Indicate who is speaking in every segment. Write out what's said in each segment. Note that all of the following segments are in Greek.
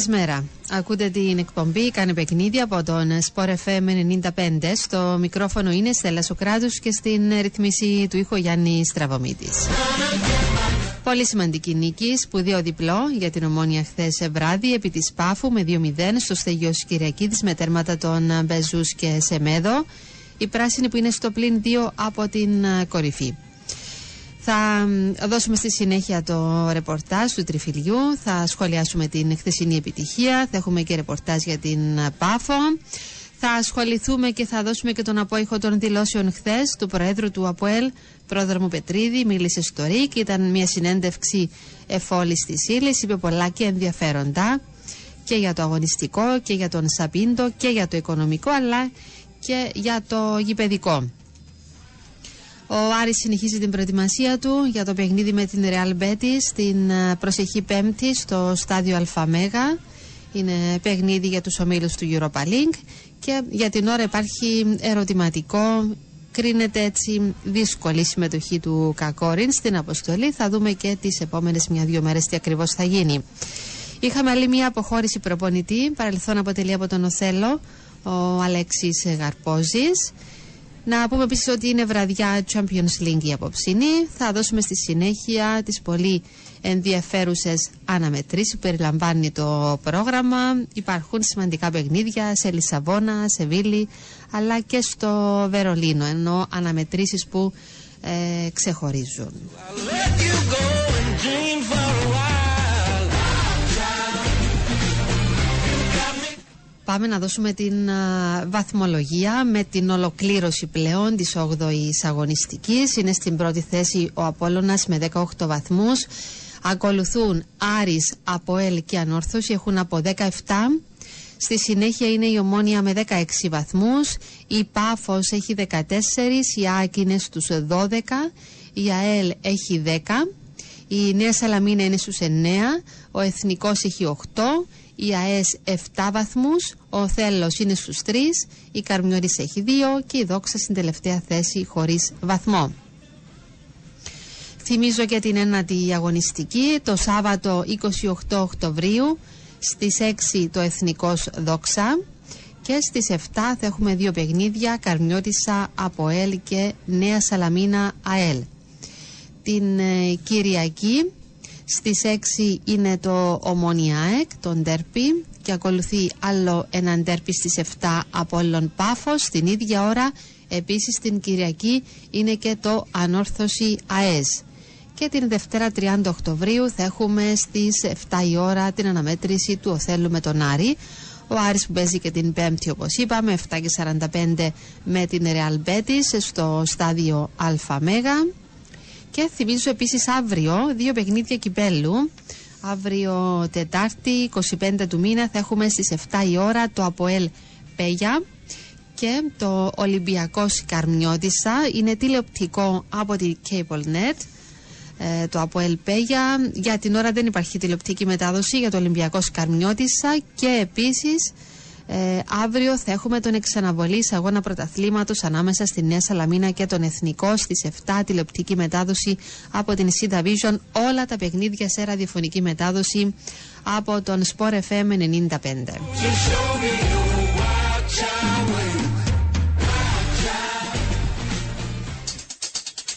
Speaker 1: Καλή σας μέρα. Ακούτε την εκπομπή «Κάνε παιχνίδι» από τον Sport FM 95. Στο μικρόφωνο είναι Στέλλα Σοκράτους και στην ρυθμίση του ήχο Γιάννης Στραβωμίτης. Πολύ σημαντική νίκη, σπουδαίο διπλό για την ομόνια χθες βράδυ επί της Πάφου με 2-0 στο στέγιο Κυριακίδης με τέρματα των Μπεζούς και Σεμέδο. Η πράσινη που είναι στο πλήν 2 από την ε, κορυφή. Θα μ, δώσουμε στη συνέχεια το ρεπορτάζ του Τριφυλιού, θα σχολιάσουμε την χθεσινή επιτυχία, θα έχουμε και ρεπορτάζ για την ε, Πάφο. Θα ασχοληθούμε και θα δώσουμε και τον απόϊχο των δηλώσεων χθες του Προέδρου του ΑΠΟΕΛ, πρόδρομου Πετρίδη. Μίλησε στο ΡΙΚ, ήταν μια συνέντευξη εφόλης της ύλης, είπε πολλά και ενδιαφέροντα και για το αγωνιστικό και για τον Σαπίντο και για το οικονομικό αλλά και για το γηπαιδικό. Ο Άρης συνεχίζει την προετοιμασία του για το παιχνίδι με την Real Betis στην ε, προσεχή Πέμπτη στο στάδιο Αλφαμέγα. Είναι παιχνίδι για τους ομίλους του Europa League και για την ώρα υπάρχει ερωτηματικό. Κρίνεται έτσι δύσκολη η συμμετοχή του Κακόριν στην αποστολή. Θα δούμε και τις επόμενες μια-δύο μέρες τι ακριβώς θα γίνει. Είχαμε άλλη μια αποχώρηση προπονητή. Παρελθόν αποτελεί από τον Οθέλο ο Αλέξης Γαρπόζης. Να πούμε επίσης ότι είναι βραδιά Champions League η απόψινή. Θα δώσουμε στη συνέχεια τις πολύ ενδιαφέρουσες αναμετρήσεις που περιλαμβάνει το πρόγραμμα. Υπάρχουν σημαντικά παιχνίδια σε Λισαβόνα, σε Βίλη, αλλά και στο Βερολίνο, ενώ αναμετρήσεις που ε, ξεχωρίζουν. Πάμε να δώσουμε την α, βαθμολογία με την ολοκλήρωση πλέον της 8ης αγωνιστικής. Είναι στην πρώτη θέση ο Απόλλωνας με 18 βαθμούς. Ακολουθούν Άρης, Αποέλ και Ανόρθωση. Έχουν από 17. Στη συνέχεια είναι η Ομόνια με 16 βαθμούς, η Πάφος έχει 14, η Άκη είναι στους 12, η ΑΕΛ έχει 10, η Νέα Σαλαμίνα είναι στους 9, ο Εθνικός έχει 8, η ΑΕΣ 7 βαθμούς, ο Θέλος είναι στους 3, η Καρμιώρης έχει 2 και η Δόξα στην τελευταία θέση χωρίς βαθμό. Θυμίζω και την ένατη αγωνιστική το Σάββατο 28 Οκτωβρίου στις 6 το Εθνικός Δόξα και στις 7 θα έχουμε δύο παιχνίδια Καρμιώτισσα ΑΠΟΕΛ και Νέα Σαλαμίνα ΑΕΛ. Την ε, Κυριακή στις 6 είναι το Ομόνια ΑΕΚ, το Ντέρπι και ακολουθεί άλλο ένα Ντέρπι στις 7 Απόλλων Πάφος. Την ίδια ώρα επίσης την Κυριακή είναι και το Ανόρθωση ΑΕΣ. Και την Δευτέρα 30 Οκτωβρίου θα έχουμε στις 7 η ώρα την αναμέτρηση του Οθέλου με τον Άρη. Ο Άρης που παίζει και την Πέμπτη όπως είπαμε 7 και 45 με την Real Betis στο στάδιο Αλφα Μέγα. Και θυμίζω επίσης αύριο δύο παιχνίδια κυπέλου. Αύριο Τετάρτη 25 του μήνα θα έχουμε στις 7 η ώρα το Αποέλ Πέγια και το Ολυμπιακός Καρμιώτισσα είναι τηλεοπτικό από τη CableNet ε, το Αποέλ Πέγια. Για την ώρα δεν υπάρχει τηλεοπτική μετάδοση για το Ολυμπιακός Σκαρμιώτισσα και επίσης ε, αύριο θα έχουμε τον εξαναβολή αγώνα πρωταθλήματος ανάμεσα στη Νέα Σαλαμίνα και τον Εθνικό στις 7 τηλεοπτική μετάδοση από την Sida Vision. Όλα τα παιχνίδια σε ραδιοφωνική μετάδοση από τον Sport FM 95.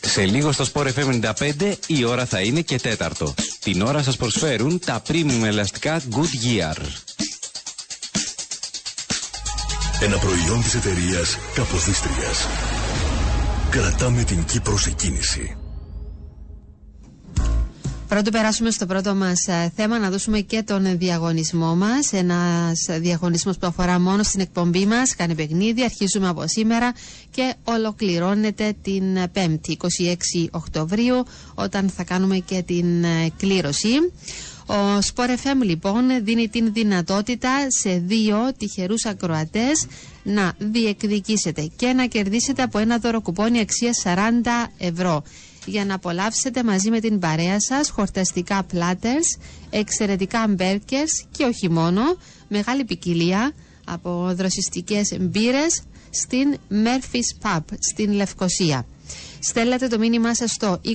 Speaker 2: Σε λίγο στο Sport FM 95 η ώρα θα είναι και τέταρτο. Την ώρα σας προσφέρουν τα premium ελαστικά Goodyear.
Speaker 3: Ένα προϊόν της εταιρείας Καποδίστριας. Κρατάμε την Κύπρο σε κίνηση.
Speaker 1: Πρώτο περάσουμε στο πρώτο μας ε, θέμα να δώσουμε και τον διαγωνισμό μας ένας διαγωνισμός που αφορά μόνο στην εκπομπή μας κάνει παιχνίδι, αρχίζουμε από σήμερα και ολοκληρώνεται την 5η 26 Οκτωβρίου όταν θα κάνουμε και την ε, κλήρωση ο Sport FM λοιπόν δίνει την δυνατότητα σε δύο τυχερούς ακροατές να διεκδικήσετε και να κερδίσετε από ένα δώρο κουπόνι αξίας 40 ευρώ για να απολαύσετε μαζί με την παρέα σας χορταστικά πλάτερς, εξαιρετικά μπέρκερς και όχι μόνο, μεγάλη ποικιλία από δροσιστικές μπύρες στην Murphy's Pub στην Λευκοσία. Στέλνετε το μήνυμά σας στο 2950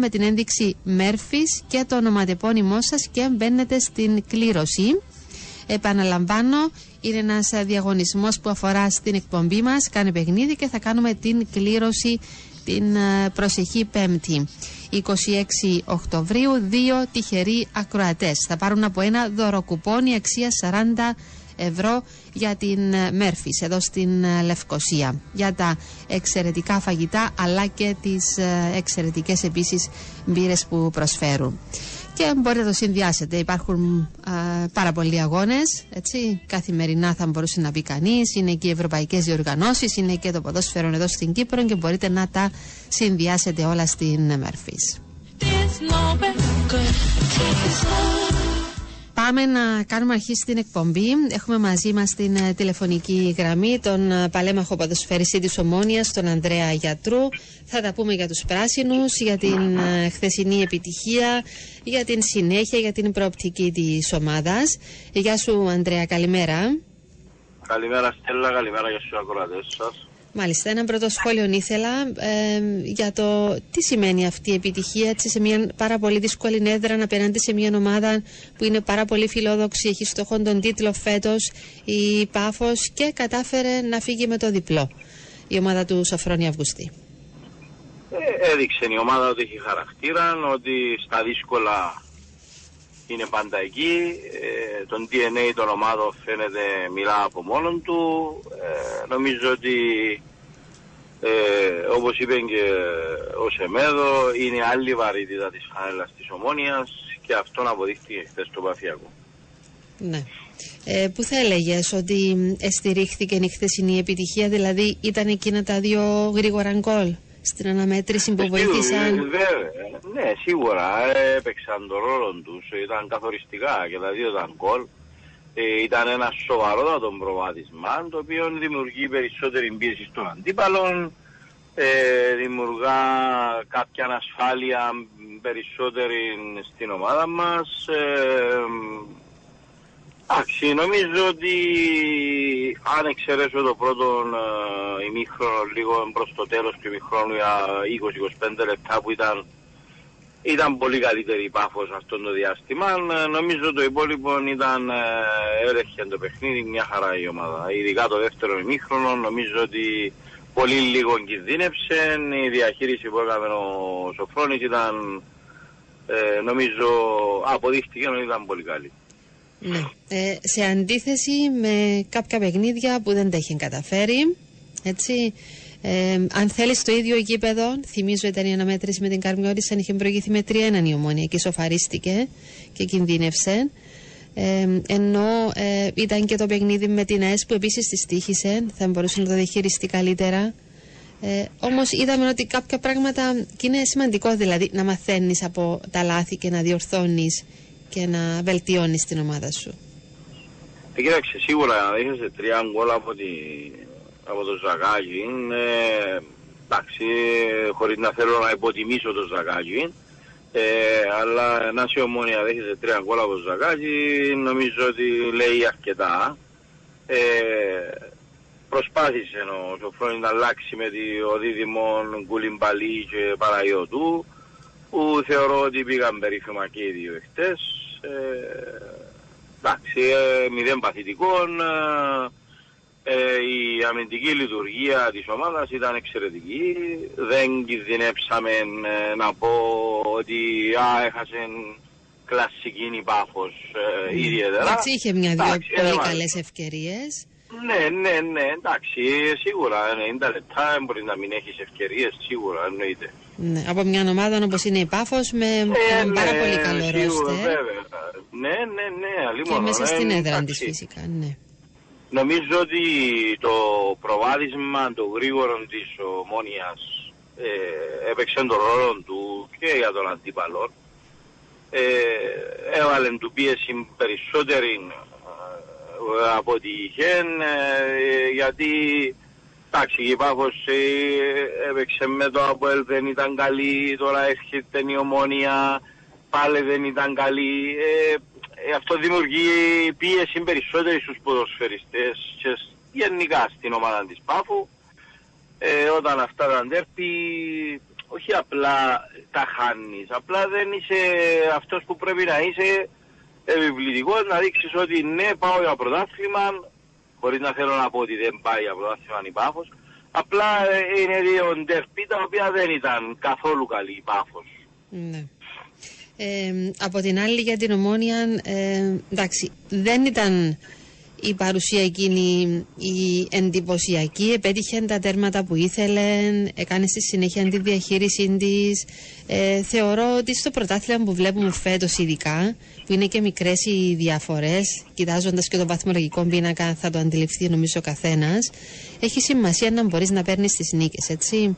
Speaker 1: με την ένδειξη Murphy's και το ονοματεπώνυμό σας και μπαίνετε στην κλήρωση. Επαναλαμβάνω, είναι ένας διαγωνισμός που αφορά στην εκπομπή μας, κάνει παιχνίδι και θα κάνουμε την κλήρωση την ε, προσεχή Πέμπτη. 26 Οκτωβρίου, δύο τυχεροί ακροατές. Θα πάρουν από ένα δωροκουπόνι αξία 40 ευρώ για την Μέρφης εδώ στην ε, Λευκοσία για τα εξαιρετικά φαγητά αλλά και τις ε, εξαιρετικές επίσης μπύρες που προσφέρουν και μπορείτε να το συνδυάσετε. Υπάρχουν α, πάρα πολλοί αγώνες. Καθημερινά θα μπορούσε να πει κανείς. Είναι και οι ευρωπαϊκές διοργανώσεις, είναι και το ποδόσφαιρο εδώ στην Κύπρο και μπορείτε να τα συνδυάσετε όλα στην Μερφή. Πάμε να κάνουμε αρχή στην εκπομπή. Έχουμε μαζί μας την ε, τηλεφωνική γραμμή τον ε, παλέμαχο ποδοσφαιριστή της Ομόνιας, τον Ανδρέα Γιατρού. Θα τα πούμε για τους πράσινους, για την ε, χθεσινή επιτυχία, για την συνέχεια, για την προοπτική της ομάδας. Γεια σου, Ανδρέα, καλημέρα.
Speaker 4: Καλημέρα, Στέλλα, καλημέρα για τους ακροατές σας.
Speaker 1: Μάλιστα, ένα πρώτο σχόλιο ήθελα ε, για το τι σημαίνει αυτή η επιτυχία έτσι, σε μια πάρα πολύ δύσκολη έδρα απέναντι σε μια ομάδα που είναι πάρα πολύ φιλόδοξη, έχει στόχο τον τίτλο φέτος η Πάφος και κατάφερε να φύγει με το διπλό η ομάδα του Σοφρόνη Αυγουστή.
Speaker 4: Ε, έδειξε η ομάδα ότι έχει χαρακτήρα, ότι στα δύσκολα είναι πάντα εκεί. Ε, τον DNA των ομάδων φαίνεται μιλά από μόνον του. Ε, νομίζω ότι ε, όπως είπε και ο Σεμέδο είναι άλλη βαρύτητα της φανέλας της Ομόνιας και αυτόν αποδείχτηκε χθες στο Παφιακό.
Speaker 1: Ναι. Ε, πού θα έλεγες ότι στηρίχθηκε η χθεσινή επιτυχία, δηλαδή ήταν εκείνα τα δύο γρήγορα γκολ στην αναμέτρηση που βοήθησαν;
Speaker 4: ναι, σίγουρα έπαιξαν τον ρόλο τους. Ήταν καθοριστικά και τα δύο ήταν γκολ. Ε, ήταν ένα σοβαρότατο προβάδισμα το οποίο δημιουργεί περισσότερη πίεση στον αντίπαλο, ε, δημιουργά κάποια ανασφάλεια περισσότερη στην ομάδα μας. Ε, Εντάξει, νομίζω ότι αν εξαιρέσω το πρώτο ε, ημίχρονο λίγο προς το τέλος του ημίχρονου για 20-25 λεπτά που ήταν, ήταν πολύ καλύτερη η πάφος αυτό το διάστημα, ε, νομίζω το υπόλοιπο ήταν ε, έρεχε το παιχνίδι μια χαρά η ομάδα. Ειδικά το δεύτερο ημίχρονο νομίζω ότι πολύ λίγο κινδύνευσε, η διαχείριση που έκαμε ο Σοφρόνης ήταν ε, νομίζω αποδείχτηκε ότι ήταν πολύ καλή.
Speaker 1: Ναι. Ε, σε αντίθεση με κάποια παιχνίδια που δεν τα έχει καταφέρει, έτσι, ε, αν θέλεις το ίδιο γήπεδο, θυμίζω ήταν η αναμέτρηση με την Καρμιώτης, είχε προηγηθεί με 3-1 η ομόνια και σοφαρίστηκε και κινδύνευσε. Ε, ενώ ε, ήταν και το παιχνίδι με την ΑΕΣ που επίσης της τύχησε, θα μπορούσε να το διαχειριστεί καλύτερα. Ε, Όμως είδαμε ότι κάποια πράγματα και είναι σημαντικό δηλαδή να μαθαίνεις από τα λάθη και να διορθώνεις και να βελτιώνεις την ομάδα σου.
Speaker 4: Ε, κοίταξε, σίγουρα έχασε τρία γκολ από, τη, από το Ζαγάκι. Ε, εντάξει, χωρίς να θέλω να υποτιμήσω το Ζαγάκι. Ε, αλλά ένα η ομόνια δέχεται τρία γκολ από το Ζαγάκι, νομίζω ότι λέει αρκετά. Ε, προσπάθησε ο Σοφρόνης να αλλάξει με το δίδυμο Γκουλιμπαλί και Παραϊώτου που θεωρώ ότι πήγαν περίφημα και οι δύο εχθές. Ε, εντάξει, ε, μηδέν παθητικών. Ε, ε, η αμυντική λειτουργία της ομάδας ήταν εξαιρετική. Δεν κινδυνεύσαμε ε, να πω ότι α, έχασε κλασική η πάφος ε, ιδιαίτερα.
Speaker 1: Εντάξει, είχε μια-δυο πολύ καλές ευκαιρίες.
Speaker 4: Ναι, ναι, ναι, εντάξει, σίγουρα 90 λεπτά μπορεί να μην έχεις ευκαιρίες, σίγουρα εννοείται.
Speaker 1: Ναι, από μια ομάδα όπως είναι η Πάφος με
Speaker 4: Ε,
Speaker 1: έναν πάρα
Speaker 4: ναι,
Speaker 1: πολύ καλό
Speaker 4: σίγουρα,
Speaker 1: ρόστερ
Speaker 4: βέβαια. Ναι, ναι, ναι,
Speaker 1: και
Speaker 4: αλλήμον.
Speaker 1: μέσα
Speaker 4: ε,
Speaker 1: στην έδρα
Speaker 4: εντάξει.
Speaker 1: της φυσικά, ναι.
Speaker 4: Νομίζω ότι το προβάδισμα των γρήγορων της ομόνιας ε, έπαιξε τον ρόλο του και για τον αντίπαλο. Ε, έβαλε του πίεση περισσότερη ε, από ό,τι είχε ε, γιατί εντάξει η Πάφος ε, έπαιξε με το Αποέλ δεν ήταν καλή τώρα έρχεται η Ομόνια πάλι δεν ήταν καλή ε, ε, αυτό δημιουργεί πίεση περισσότερη στους ποδοσφαιριστές και σ- γενικά στην ομάδα της Πάφου ε, όταν αυτά τα ντέρπι όχι απλά τα χάνεις, απλά δεν είσαι αυτός που πρέπει να είσαι επιβλητικός, να δείξεις ότι ναι πάω για πρωτάθλημα, χωρίς να θέλω να πω ότι δεν πάει για πρωτάθλημα η Πάφος, απλά ε, είναι δύο ντέρπι τα οποία δεν ήταν καθόλου καλή η Πάφος.
Speaker 1: Ναι. Ε, από την άλλη για την Ομόνια, ε, εντάξει, δεν ήταν η παρουσία εκείνη η εντυπωσιακή, επέτυχε τα τέρματα που ήθελε, έκανε στη συνέχεια τη διαχείρισή της. Ε, θεωρώ ότι στο πρωτάθλημα που βλέπουμε φέτος ειδικά, που είναι και μικρές οι διαφορές, κοιτάζοντας και το βαθμολογικό πίνακα θα το αντιληφθεί νομίζω ο καθένας, έχει σημασία να μπορείς να παίρνεις τις νίκες, έτσι.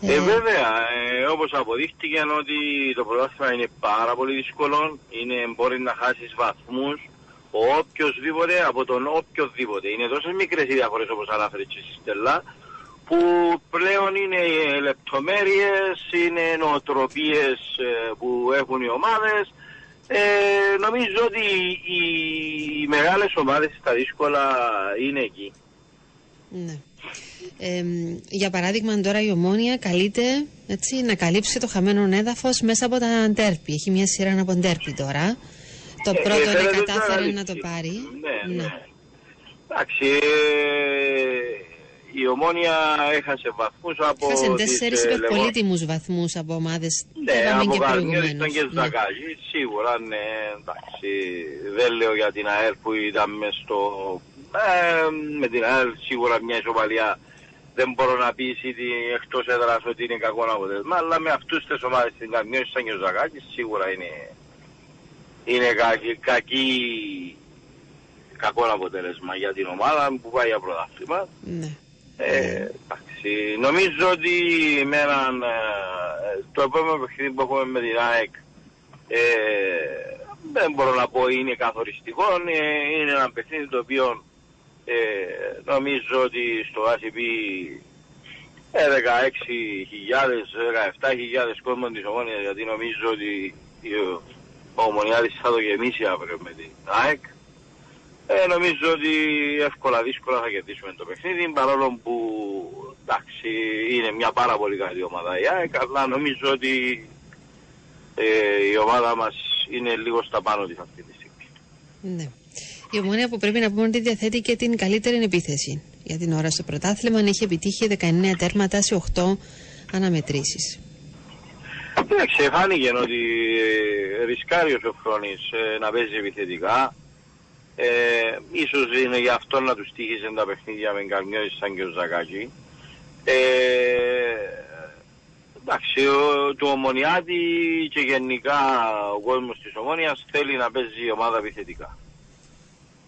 Speaker 4: Ε, βέβαια, ε, όπως αποδείχτηκε ότι το πρωτάθλημα είναι πάρα πολύ δύσκολο, είναι, μπορεί να χάσεις βαθμούς ο οποιοσδήποτε από τον οποιοδήποτε. Είναι τόσες μικρές οι διαφορές όπως ανάφερε και η Στέλλα, που πλέον είναι ε, λεπτομέρειες, είναι νοοτροπίες ε, που έχουν οι ομάδες. Ε, νομίζω ότι οι, οι μεγάλες ομάδες στα δύσκολα είναι εκεί.
Speaker 1: Ναι. Ε, για παράδειγμα τώρα η Ομόνια καλείται έτσι, να καλύψει το χαμένο έδαφος μέσα από τα ντέρπι. Έχει μια σειρά από ντέρπι τώρα. Το
Speaker 4: Ε,
Speaker 1: πρώτο
Speaker 4: ε,
Speaker 1: είναι
Speaker 4: φαίνεται
Speaker 1: κατάφερε
Speaker 4: ότι
Speaker 1: να το πάρει.
Speaker 4: Ναι, ναι. Εντάξει, ε, η Ομόνια έχασε βαθμούς από
Speaker 1: Χάσε
Speaker 4: τις,
Speaker 1: τέσσερις
Speaker 4: ε,
Speaker 1: υπερπολίτιμους βαθμούς από ομάδες.
Speaker 4: Ναι,
Speaker 1: είπαμε
Speaker 4: από
Speaker 1: και
Speaker 4: Καρμιώτης
Speaker 1: προηγουμένως.
Speaker 4: και
Speaker 1: Ναι.
Speaker 4: Ζακάκη, σίγουρα ναι, εντάξει, δεν λέω για την ΑΕΛ που ήταν μες στο... Ε, με την ΑΕΛ σίγουρα μια ισοπαλία δεν μπορώ να πεις ότι εκτός έδρας ότι είναι κακό αποτέλεσμα, αλλά με αυτούς τις ομάδες στην Καρμιώτης σαν και ο Ζακάκης σίγουρα είναι, είναι κακή, κακή, κακό αποτέλεσμα για την ομάδα που πάει για πρωτάθλημα.
Speaker 1: Ναι.
Speaker 4: Ε, εντάξει, νομίζω ότι με έναν, ε, το επόμενο παιχνίδι που έχουμε με την ΑΕΚ ε, δεν μπορώ να πω είναι καθοριστικό, ε, είναι ένα παιχνίδι το οποίο ε, νομίζω ότι στο ACP ε, 16.000, 17.000 κόσμο της Ομόνιας γιατί νομίζω ότι η- ο Ομονιάδης θα το γεμίσει αύριο με την ΑΕΚ. Ε, νομίζω ότι εύκολα δύσκολα θα κερδίσουμε το παιχνίδι παρόλο που εντάξει, είναι μια πάρα πολύ καλή ομάδα η ΑΕΚ αλλά νομίζω ότι ε, η ομάδα μας είναι λίγο στα πάνω της αυτή τη στιγμή.
Speaker 1: ναι. Η Ομόνια που πρέπει να πούμε ότι διαθέτει και την καλύτερη επίθεση για την ώρα στο πρωτάθλημα. Έχει επιτύχει 19 τέρματα σε 8 αναμετρήσεις.
Speaker 4: Εντάξει, φάνηκε ότι ε, ρισκάρει ο Σοφρόνης ε, να παίζει επιθετικά. Ε, ίσως είναι γι' αυτό να τους τύχησε τα παιχνίδια με Καρμιώδη σαν και ο Ζακάκη. Ε, εντάξει, ο, του Ομονιάτη και γενικά ο κόσμος της Ομόνιας θέλει να παίζει η ομάδα επιθετικά.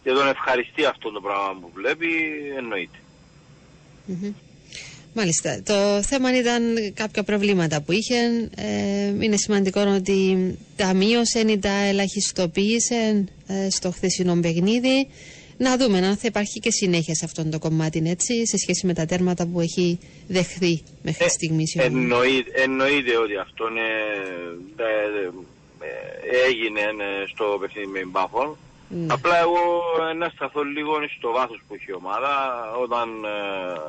Speaker 4: Και τον ευχαριστεί αυτό το πράγμα που βλέπει, εννοείται.
Speaker 1: Μμμ. Μάλιστα. Το θέμα ήταν κάποια προβλήματα που είχε. Ε, είναι σημαντικό ότι τα μείωσε ή τα ελαχιστοποίησε ε, στο χθεσινό παιχνίδι. Να δούμε αν θα υπάρχει και συνέχεια σε αυτό το κομμάτι, έτσι, σε σχέση με τα τέρματα που έχει δεχθεί μέχρι
Speaker 4: Ε,
Speaker 1: στιγμή η Ομόνια.
Speaker 4: εννοείται, εννοείται ότι αυτό είναι, ε, ε, έγινε ε, στο παιχνίδι με την Πάφων.
Speaker 1: Ναι.
Speaker 4: Απλά εγώ ε, να σταθώ λίγο στο βάθος που έχει η ομάδα όταν ε,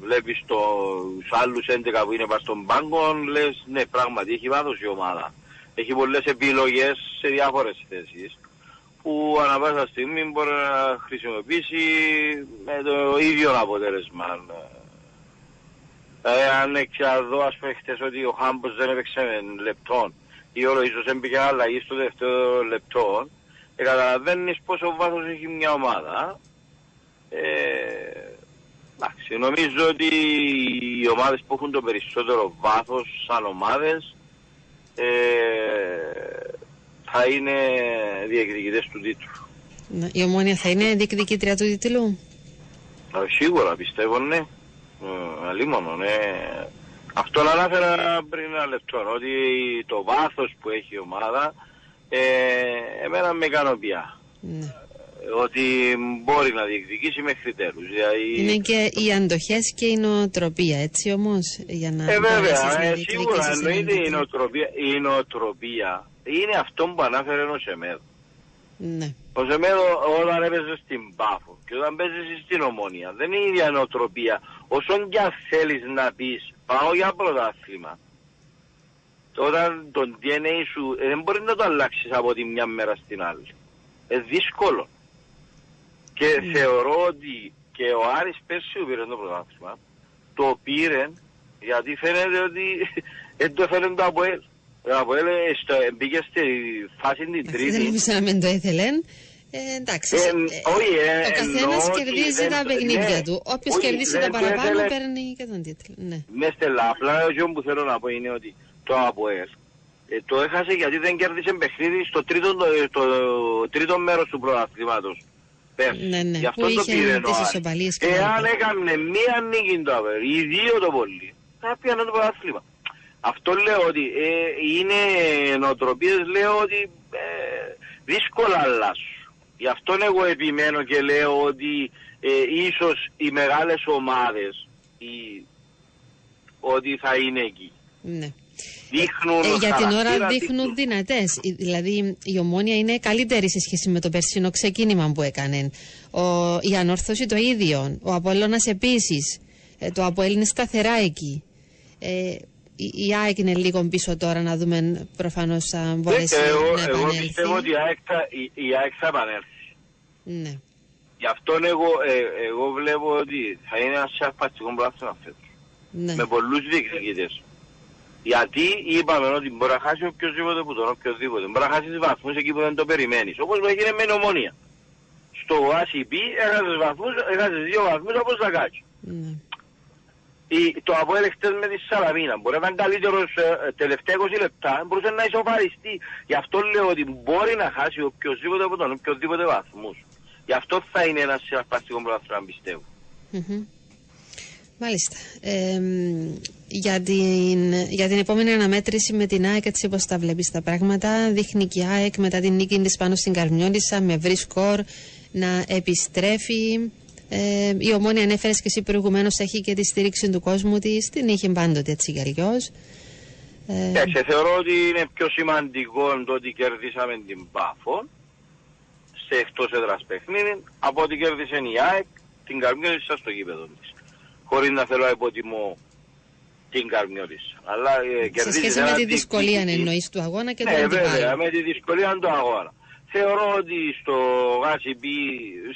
Speaker 4: βλέπεις τους άλλους 11 που είναι πάνω στον πάγκο λες ναι πράγματι έχει βάθος η ομάδα. Έχει πολλές επιλογές σε διάφορες θέσεις που ανά πάσα στιγμή μπορεί να χρησιμοποιήσει με το ίδιο αποτέλεσμα. Ε, αν εξαδώ ας πούμε χτες ότι ο Χάμπος δεν έπαιξε με λεπτόν ή όλο ίσως έμπηκε αλλαγή στο δεύτερο λεπτό ε, καταλαβαίνεις πόσο βάθος έχει μια ομάδα Ε, εντάξει, νομίζω ότι οι ομάδες που έχουν το περισσότερο βάθος σαν ομάδες ε, θα είναι διεκδικητές του τίτλου.
Speaker 1: Ναι. Η ομόνια θα είναι διεκδικήτρια του τίτλου;
Speaker 4: Ε, Σίγουρα πιστεύω ναι. Ε, αλίμονο, ναι. Αυτό ανάφερα πριν ένα λεπτό, ότι το βάθος που έχει η ομάδα ε, εμένα με ικανοποιεί.
Speaker 1: Ναι.
Speaker 4: Ότι μπορεί να διεκδικήσει μέχρι τέλους. Δηλαδή,
Speaker 1: Είναι και οι αντοχές και η νοοτροπία, έτσι όμως, για να
Speaker 4: ε,
Speaker 1: μπορέσεις
Speaker 4: βέβαια,
Speaker 1: να
Speaker 4: ε,
Speaker 1: διεκδικήσεις
Speaker 4: σίγουρα
Speaker 1: έναν
Speaker 4: εννοείται η
Speaker 1: τίτλο.
Speaker 4: νοοτροπία, η νοοτροπία είναι αυτό που ανάφερε ο Σεμέδο.
Speaker 1: Ναι.
Speaker 4: Ο Σεμέδο όταν έπαιζε στην Πάφο και όταν παίζεις στην Ομόνια δεν είναι η ίδια νοοτροπία. Όσον κι αν θέλεις να πεις πάω για πρωτάθλημα όταν το DNA σου ε, δεν μπορεί να το αλλάξεις από τη μια μέρα στην άλλη. Ε, δύσκολο. Και θεωρώ ότι και ο Άρης πέρσι που πήρε το πρωτάθλημα το πήρε γιατί φαίνεται ότι δεν το έφερε το Αποέλ. Το Αποέλ ε, στο, μπήκε στη φάση την
Speaker 1: Εντάξει, δεν
Speaker 4: τρίτη.
Speaker 1: νομίζω να μην το ήθελεν. Ε, εντάξει,
Speaker 4: Ε,
Speaker 1: σε-
Speaker 4: όχι, ε,
Speaker 1: ο καθένας
Speaker 4: εννοώ ότι
Speaker 1: κερδίζει
Speaker 4: δεν
Speaker 1: τα
Speaker 4: το-
Speaker 1: παιχνίδια
Speaker 4: ναι.
Speaker 1: του. Όποιος
Speaker 4: Όχι,
Speaker 1: κερδίσει
Speaker 4: δεν
Speaker 1: τα
Speaker 4: το
Speaker 1: παραπάνω
Speaker 4: ήθελε-
Speaker 1: παίρνει και τον τίτλο. Ναι.
Speaker 4: Μες στελά. Απλά αυτό που θέλω να πω είναι ότι το ΑΠΟΕΛ ε, το έχασε γιατί δεν κέρδισε παιχνίδι στο τρίτο, το, το τρίτο μέρος του πρωταθλήματος. Πέρσι.
Speaker 1: Ναι, ναι,
Speaker 4: Γι' αυτό
Speaker 1: που
Speaker 4: το
Speaker 1: είχε
Speaker 4: πήρε ο
Speaker 1: τις
Speaker 4: Άρης.
Speaker 1: ισοπαλίες και τα
Speaker 4: Εάν
Speaker 1: λοιπά.
Speaker 4: έκανε μία νίκη το ΑΠΟΕΛ ή δύο το πολύ, θα πιάνε το πρωταθλήμα. Αυτό λέω ότι ε, είναι νοοτροπίες λέω ότι ε, δύσκολα αλλάσουν. Γι' αυτό εγώ επιμένω και λέω ότι ε, ίσως οι μεγάλες ομάδες οι, ότι θα είναι εκεί.
Speaker 1: ναι.
Speaker 4: Δείχνουν
Speaker 1: Ε, για την ώρα
Speaker 4: χαρακτήρα,
Speaker 1: δείχνουν δυνατές. Δηλαδή η ομόνια είναι καλύτερη σε σχέση με το περσινό ξεκίνημα που έκανε. Ο, η ανόρθωση το ίδιο. Ο Απόλλωνας επίσης. Ε, το Αποέλ είναι σταθερά εκεί. Ε, η, η ΑΕΚ είναι λίγο πίσω τώρα να δούμε προφανώς αν μπορέσει
Speaker 4: Ε, εγώ,
Speaker 1: να
Speaker 4: εγώ
Speaker 1: επανέλθει.
Speaker 4: πιστεύω ότι η ΑΕΚ θα, η, η ΑΕΚ θα επανέλθει.
Speaker 1: Ναι.
Speaker 4: Γι' αυτό εγώ, ε, εγώ βλέπω ότι θα είναι ένας σαφπαστικό πράγμα φέτος.
Speaker 1: ναι.
Speaker 4: με πολλούς διεκδικητές. Γιατί είπαμε ότι μπορεί να χάσει οποιοδήποτε που τον οποιοδήποτε. Μπορεί να χάσει βαθμούς εκεί που δεν το περιμένεις. Όπως μου έγινε με νομονία. Στο ACP έχασες βαθμούς, έχασες δύο βαθμούς από Ζακάτσι.
Speaker 1: ναι.
Speaker 4: Η- Το Αποέλ χτες με τη Σαλαμίνα μπορεί να ήταν καλύτερος ε, ε, τελευταία 20 λεπτά, μπορούσε να ισοφαριστεί. Γι' αυτό λέω ότι μπορεί να χάσει οποιοδήποτε από τον οποιοδήποτε βαθμούς. Γι' αυτό θα είναι ένας συναρπαστικός πρωτάθλημα, πιστεύω.
Speaker 1: Μμμ. Μάλιστα. Ε, μ, για, την, για την επόμενη αναμέτρηση με την ΑΕΚ, έτσι όπως τα βλέπεις τα πράγματα, δείχνει και η ΑΕΚ μετά την νίκη της πάνω στην Καρμιόνισσα με βρει σκορ να επιστρέφει. Ε, η ομόνια ανέφερε και εσύ προηγουμένως έχει και τη στήριξη του κόσμου της. Την είχε πάντοτε έτσι κι αλλιώ. Ε,
Speaker 4: Εντάξει, θεωρώ ότι είναι πιο σημαντικό το ότι κερδίσαμε την Πάφο σε εκτός έδρας παιχνίδι από ότι κέρδισε η ΑΕΚ την Καρμιώτισσα στο γήπεδο της. Χωρίς να θέλω να υποτιμώ την Καρμιώτισσα. Αλλά ε,
Speaker 1: σε
Speaker 4: κερδίζεις
Speaker 1: σχέση με
Speaker 4: έναν
Speaker 1: τη δυσκολία
Speaker 4: διεκδικητή.
Speaker 1: εννοείς του αγώνα και του
Speaker 4: Ναι,
Speaker 1: αντιπάλου.
Speaker 4: βέβαια, με τη δυσκολία του αγώνα. Θεωρώ ότι στο Γασιμπή,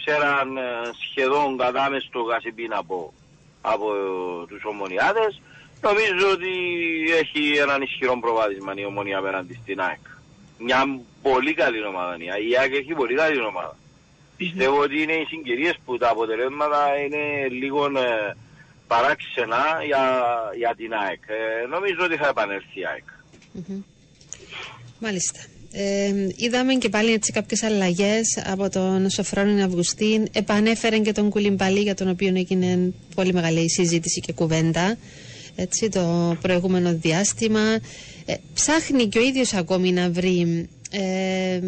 Speaker 4: σε έναν ε, σχεδόν κατάμεστο Γασιμπή από, από ε, τους ομονιάδες, νομίζω ότι έχει έναν ισχυρό προβάδισμα η ομονία απέναντι στην ΑΕΚ. Μια πολύ καλή ομάδα είναι. Η ΑΕΚ έχει πολύ καλή ομάδα. Πιστεύω ότι είναι οι συγκυρίες που τα αποτελέσματα είναι λίγο ε, παράξενα για, για την ΑΕΚ. Ε, νομίζω ότι θα επανέλθει η ΑΕΚ.
Speaker 1: Μμμ. Μάλιστα. Ε, είδαμε και πάλι έτσι κάποιες αλλαγές από τον Σοφρόνιν Αυγουστίν. Επανέφερε και τον Κουλιμπαλί για τον οποίο έγινε πολύ μεγάλη συζήτηση και κουβέντα έτσι, το προηγούμενο διάστημα. Ε, ψάχνει και ο ίδιος ακόμη να βρει ε,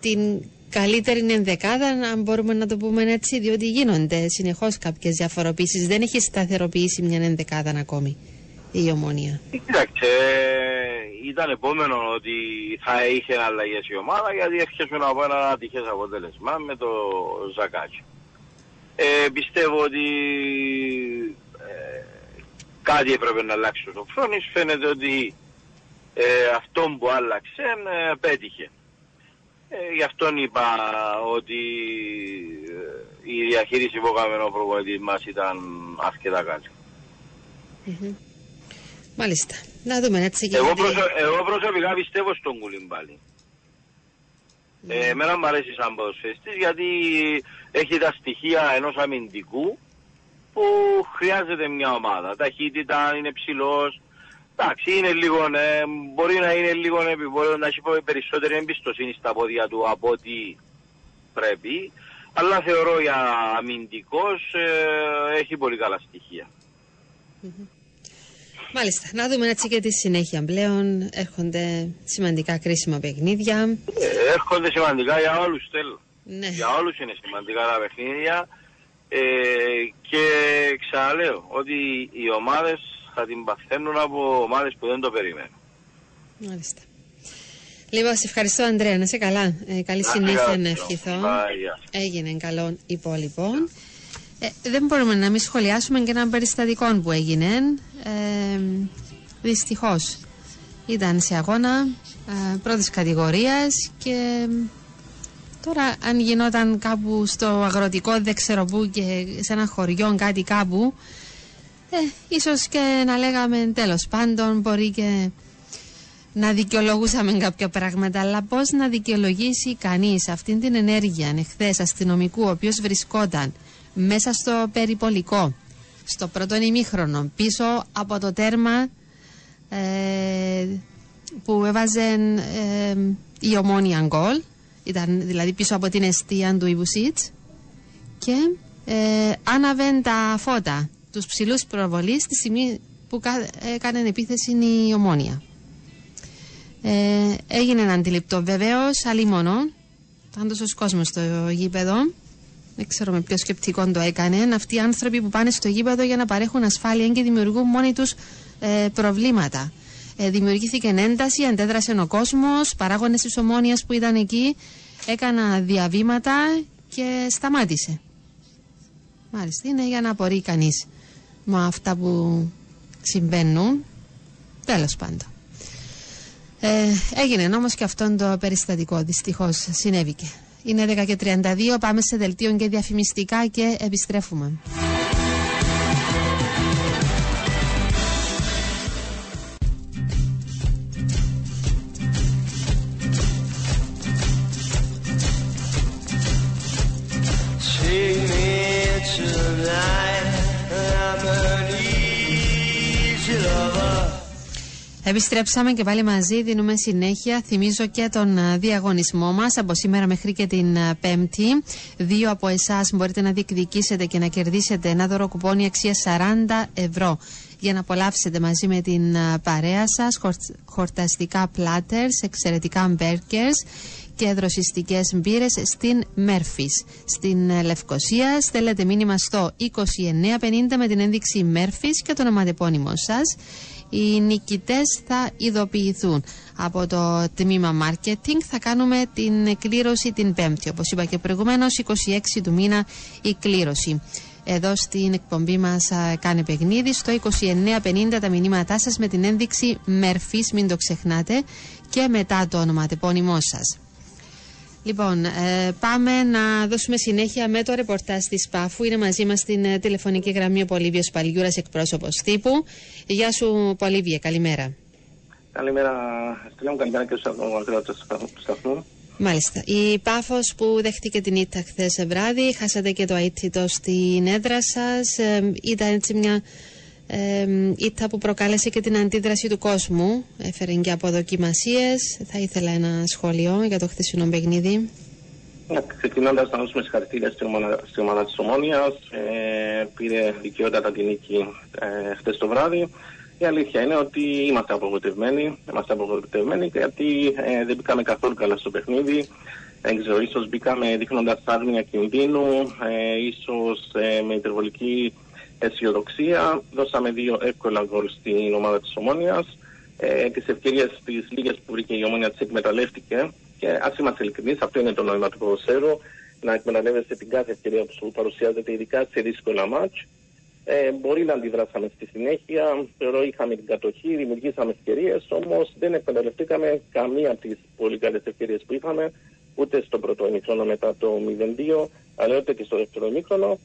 Speaker 1: την καλύτερη ενδεκάδα, αν μπορούμε να το πούμε έτσι, διότι γίνονται συνεχώς κάποιες διαφοροποίησεις. Δεν έχει σταθεροποιήσει μια ενδεκάδα ακόμη η ομόνια.
Speaker 4: Κοίταξε, ε, ήταν επόμενο ότι θα είχε αλλαγές η ομάδα γιατί έρχεσαι από ένα ατυχές αποτέλεσμα με το Ζακάτσι. Ε, πιστεύω ότι ε, κάτι έπρεπε να αλλάξει ο Σοφρόνης. Φαίνεται ότι ε, αυτό που άλλαξε ε, πέτυχε. Ε, γι' αυτόν είπα ότι ε, η διαχείριση που έκαμε ο προπονητής μας ήταν αρκετά καλή.
Speaker 1: Μμμ. Μάλιστα. Να δούμε έτσι και
Speaker 4: Εγώ,
Speaker 1: γιατί-
Speaker 4: προσω- εγώ προσωπικά πιστεύω στον Κουλιμπάλη. Ε, εμένα μου αρέσει σαν ποδοσφαιριστής γιατί έχει τα στοιχεία ενός αμυντικού που χρειάζεται μια ομάδα. Ταχύτητα, είναι ψηλός. Εντάξει, είναι λίγο, ε, μπορεί να είναι λίγο επιβόλαιο να έχει περισσότερη εμπιστοσύνη στα πόδια του από ό,τι πρέπει. Αλλά θεωρώ για αμυντικός ε, έχει πολύ καλά στοιχεία.
Speaker 1: Μάλιστα. Να δούμε έτσι και τη συνέχεια πλέον. Έρχονται σημαντικά κρίσιμα παιχνίδια.
Speaker 4: Ε, έρχονται σημαντικά για όλους θέλω.
Speaker 1: Ναι.
Speaker 4: Για όλους είναι σημαντικά τα παιχνίδια. Ε, και ξαναλέω ότι οι ομάδες θα την παθαίνουν από ομάδες που δεν το περιμένουν.
Speaker 1: Μάλιστα. Λοιπόν, σε ευχαριστώ Ανδρέα, να είσαι καλά. Ε, καλή
Speaker 4: Να
Speaker 1: συνέχεια
Speaker 4: είστε
Speaker 1: να
Speaker 4: καλά,
Speaker 1: ευχηθώ.
Speaker 4: Bye, γεια.
Speaker 1: Έγινε καλό υπόλοιπο. Ε, δεν μπορούμε να μην σχολιάσουμε και έναν περιστατικό που έγινε. Ε, Δυστυχώς. Ήταν σε αγώνα ε, πρώτης κατηγορίας και τώρα αν γινόταν κάπου στο αγροτικό δεν ξέρω πού και σε ένα χωριό κάτι κάπου ε, ίσως και να λέγαμε τέλος πάντων μπορεί και να δικαιολογούσαμε κάποια πράγματα, αλλά πώς να δικαιολογήσει κανείς αυτήν την ενέργεια εχθές αστυνομικού, ο οποίος βρισκόταν μέσα στο περιπολικό, στο πρώτο ημίχρονο, πίσω από το τέρμα ε, που έβαζε ε, η ομόνια γκολ, ήταν δηλαδή πίσω από την αιστεία του Ιβουσίτς και ε, άναβε τα φώτα, τους ψηλούς προβολείς τη στιγμή που κα- έκανε επίθεση η ομόνια. Ε, έγινε ένα αντιληπτό βεβαίως, αλλήμωνο. Ήταν τόσος κόσμος στο γήπεδο. Δεν ξέρω με ποιο σκεπτικό το έκανε. Αυτοί οι άνθρωποι που πάνε στο γήπεδο για να παρέχουν ασφάλεια και δημιουργούν μόνοι τους ε, προβλήματα. Ε, δημιουργήθηκε ένταση, αντέδρασε ο κόσμος, παράγοντες της ομόνοια που ήταν εκεί, έκανα διαβήματα και σταμάτησε. Μάλιστα, είναι για να απορεί κανείς με αυτά που συμβαίνουν. Τέλος πάντων. Ε, έγινε όμως και αυτό το περιστατικό, δυστυχώς συνέβηκε. Είναι 10 και 32, πάμε σε δελτίο και διαφημιστικά και επιστρέφουμε. Επιστρέψαμε και πάλι μαζί, δίνουμε συνέχεια. Θυμίζω και τον α, διαγωνισμό μας από σήμερα μέχρι και την α, Πέμπτη. Δύο από εσάς μπορείτε να διεκδικήσετε και να κερδίσετε ένα δώρο κουπόνι αξία 40 ευρώ για να απολαύσετε μαζί με την α, παρέα σας χορ- χορταστικά πλάτερς, εξαιρετικά μπέρκερς και δροσιστικές μπύρες στην Μέρφης. Στην ε, Λευκοσία στέλνετε μήνυμα στο 2950 με την ένδειξη Μέρφης και το ονοματεπώνυμό σας. Οι νικητές θα ειδοποιηθούν. Από το τμήμα marketing θα κάνουμε την κλήρωση την Πέμπτη. Όπως είπα και προηγουμένως, 26 του μήνα η κλήρωση. Εδώ στην εκπομπή μας α, κάνε παιχνίδι στο 2950 τα μηνύματά σας με την ένδειξη Μέρφης, μην το ξεχνάτε, και μετά το ονοματεπώνυμό σας. Λοιπόν, ε, πάμε να δώσουμε συνέχεια με το ρεπορτάζ της ΠΑΦΟΥ. Είναι μαζί μας στην ε, τηλεφωνική γραμμή ο Πολύβιος Παλιούρας, εκπρόσωπος τύπου. Γεια σου Πολύβιε, καλημέρα.
Speaker 5: Καλημέρα, Στέλια μου, καλημέρα και στους ακροατές του σταθμού.
Speaker 1: Μάλιστα. Η Πάφος που δέχτηκε την ήττα χθες βράδυ, χάσατε και το αίτητο στην έδρα σας. Ε, ήταν έτσι μια ε, ήττα που προκάλεσε και την αντίδραση του κόσμου. Έφερε και αποδοκιμασίες. Θα ήθελα ένα σχόλιο για το χθεσινό παιχνίδι.
Speaker 5: Ξεκινώντας να δώσουμε συγχαρητήρια στην ομάδα, στην ομάδα της Ομόνιας. Ε, πήρε δικαιότατα την νίκη ε, χτε το βράδυ. Η αλήθεια είναι ότι είμαστε απογοητευμένοι. Είμαστε απογοητευμένοι γιατί ε, δεν μπήκαμε καθόλου καλά στο παιχνίδι. Δεν ξέρω, ίσως μπήκαμε δείχνοντας άγνοια κινδύνου, ε, ίσως ε, με υπερβολική αισιοδοξία. Δώσαμε δύο εύκολα γκολ στην ομάδα της Ομόνιας. Ε, τις ευκαιρίες τις λίγες που βρήκε η Ομόνια τις εκμεταλλεύτηκε. Και ας είμαστε ειλικρινείς, αυτό είναι το νόημα του ποδοσφαίρου, να εκμεταλλεύεσαι την κάθε ευκαιρία που σου παρουσιάζεται, ειδικά σε δύσκολα μάτς. Ε, μπορεί να αντιδράσαμε στη συνέχεια, θεωρώ είχαμε την κατοχή, δημιουργήσαμε ευκαιρίες, όμως δεν εκμεταλλευτήκαμε καμία από τις πολύ καλές ευκαιρίες που είχαμε, ούτε στο πρώτο ημίχρονο μετά το 0-2, αλλά ούτε και στο δεύτερο ημίχρονο.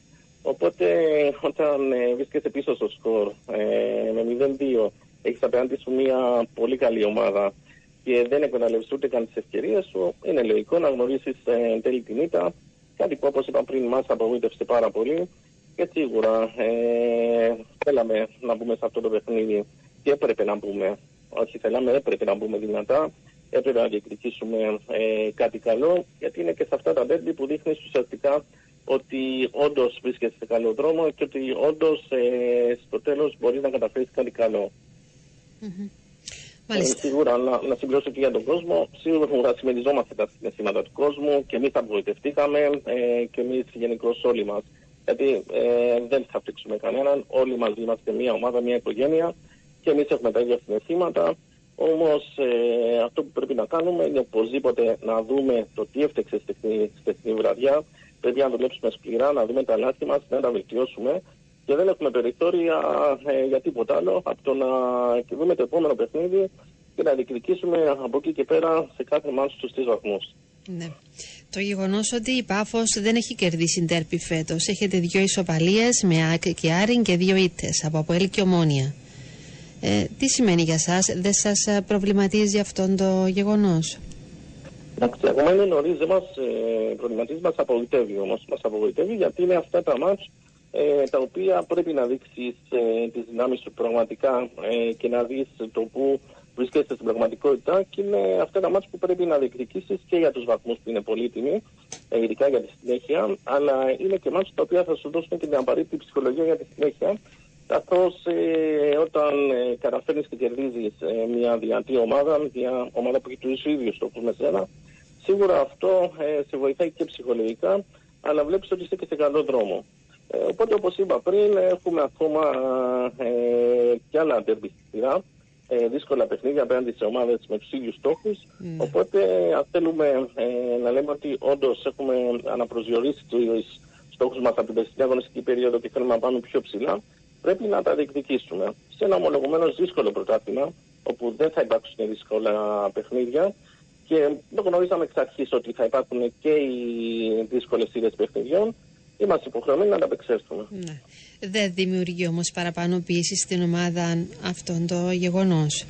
Speaker 5: Οπότε όταν ε, βρίσκεσαι πίσω στο σκορ ε, με 0-2, έχεις απέναντι σου μια πολύ καλή ομάδα και δεν εκμεταλλεύεις ούτε καν τις ευκαιρίες σου, είναι λογικό να γνωρίσεις ε, εν τέλει την ήττα, κάτι που όπως είπα πριν μας απογοήτευσε πάρα πολύ και σίγουρα ε, θέλαμε να μπούμε σε αυτό το παιχνίδι και έπρεπε να μπούμε, όχι θέλαμε, έπρεπε να μπούμε δυνατά, έπρεπε να διεκδικήσουμε ε, κάτι καλό, γιατί είναι και σε αυτά τα ντέρμπι που δείχνεις ουσιαστικά ότι όντως βρίσκεσαι σε καλό δρόμο και ότι όντως ε, στο τέλος μπορεί να καταφέρει κάτι καλό. Ε, σίγουρα να, να συμπληρώσω και για τον κόσμο. Σίγουρα συμμεριζόμαστε τα συναισθήματα του κόσμου και εμείς απογοητευτήκαμε ε, και εμείς γενικώ όλοι μας. Γιατί ε, δεν θα φτύξουμε κανέναν. Όλοι μαζί είμαστε μια ομάδα, μια οικογένεια και εμείς έχουμε τα ίδια συναισθήματα. Όμως ε, αυτό που πρέπει να κάνουμε είναι οπωσδήποτε να δούμε το τι έφτεξε στην βραδιά. Πρέπει να δουλέψουμε σκληρά, να δούμε τα λάθη μας, να τα βελτιώσουμε και δεν έχουμε περιθώρια ε, για τίποτα άλλο από το να δούμε το επόμενο παιχνίδι και να διεκδικήσουμε από εκεί και πέρα σε κάθε μάτσο τους τρεις βαθμούς.
Speaker 1: Ναι. Το γεγονός ότι η Πάφος δεν έχει κερδίσει τέρπι φέτος. Έχετε δύο ισοπαλίες με ΑΚ και Άριν και δύο ήττες από Αποέλ και Ομόνια. Ε, τι σημαίνει για εσά, δεν σας προβληματίζει αυτό το γεγονός;
Speaker 5: Εντάξει, ακόμα είναι νωρί, δεν μας ε, προβληματίζει, μας απογοητεύει όμως. Μας απογοητεύει γιατί είναι αυτά τα μάτς ε, τα οποία πρέπει να δείξεις ε, τις δυνάμεις σου πραγματικά ε, και να δεις το που βρίσκεσαι στην πραγματικότητα και είναι αυτά τα μάτια που πρέπει να διεκδικήσεις και για τους βαθμούς που είναι πολύτιμοι, ε, ειδικά για τη συνέχεια, αλλά είναι και μάτια τα οποία θα σου δώσουν και την απαραίτητη ψυχολογία για τη συνέχεια. Καθώς ε, όταν ε, καταφέρνεις και κερδίζεις ε, μια δυνατή ομάδα, μια ομάδα που έχει τους ίδιους στόχους με σένα, σίγουρα αυτό ε, σε βοηθάει και ψυχολογικά, αλλά βλέπεις ότι είσαι και σε καλό δρόμο. Ε, οπότε, όπως είπα πριν, έχουμε ακόμα ε, και άλλα ντέρμπι ε, δύσκολα παιχνίδια απέναντι σε ομάδες με τους ίδιους στόχους. Ναι. Οπότε, αν θέλουμε ε, να λέμε ότι όντως έχουμε αναπροσδιορίσει τους στόχους μας από την περσινή αγωνιστική περίοδο και θέλουμε να πάμε πιο ψηλά, πρέπει να τα διεκδικήσουμε. Σε ένα ομολογουμένως δύσκολο πρωτάθλημα, όπου δεν θα υπάρξουν δύσκολα παιχνίδια και το γνωρίζαμε εξ αρχής ότι θα υπάρχουν και οι δύσκολες σειρές παιχνιδιών είμαστε υποχρεωμένοι να ανταπεξέλθουμε.
Speaker 1: Ναι. Δεν δημιουργεί όμως παραπάνω πίεση στην ομάδα αυτό το γεγονός.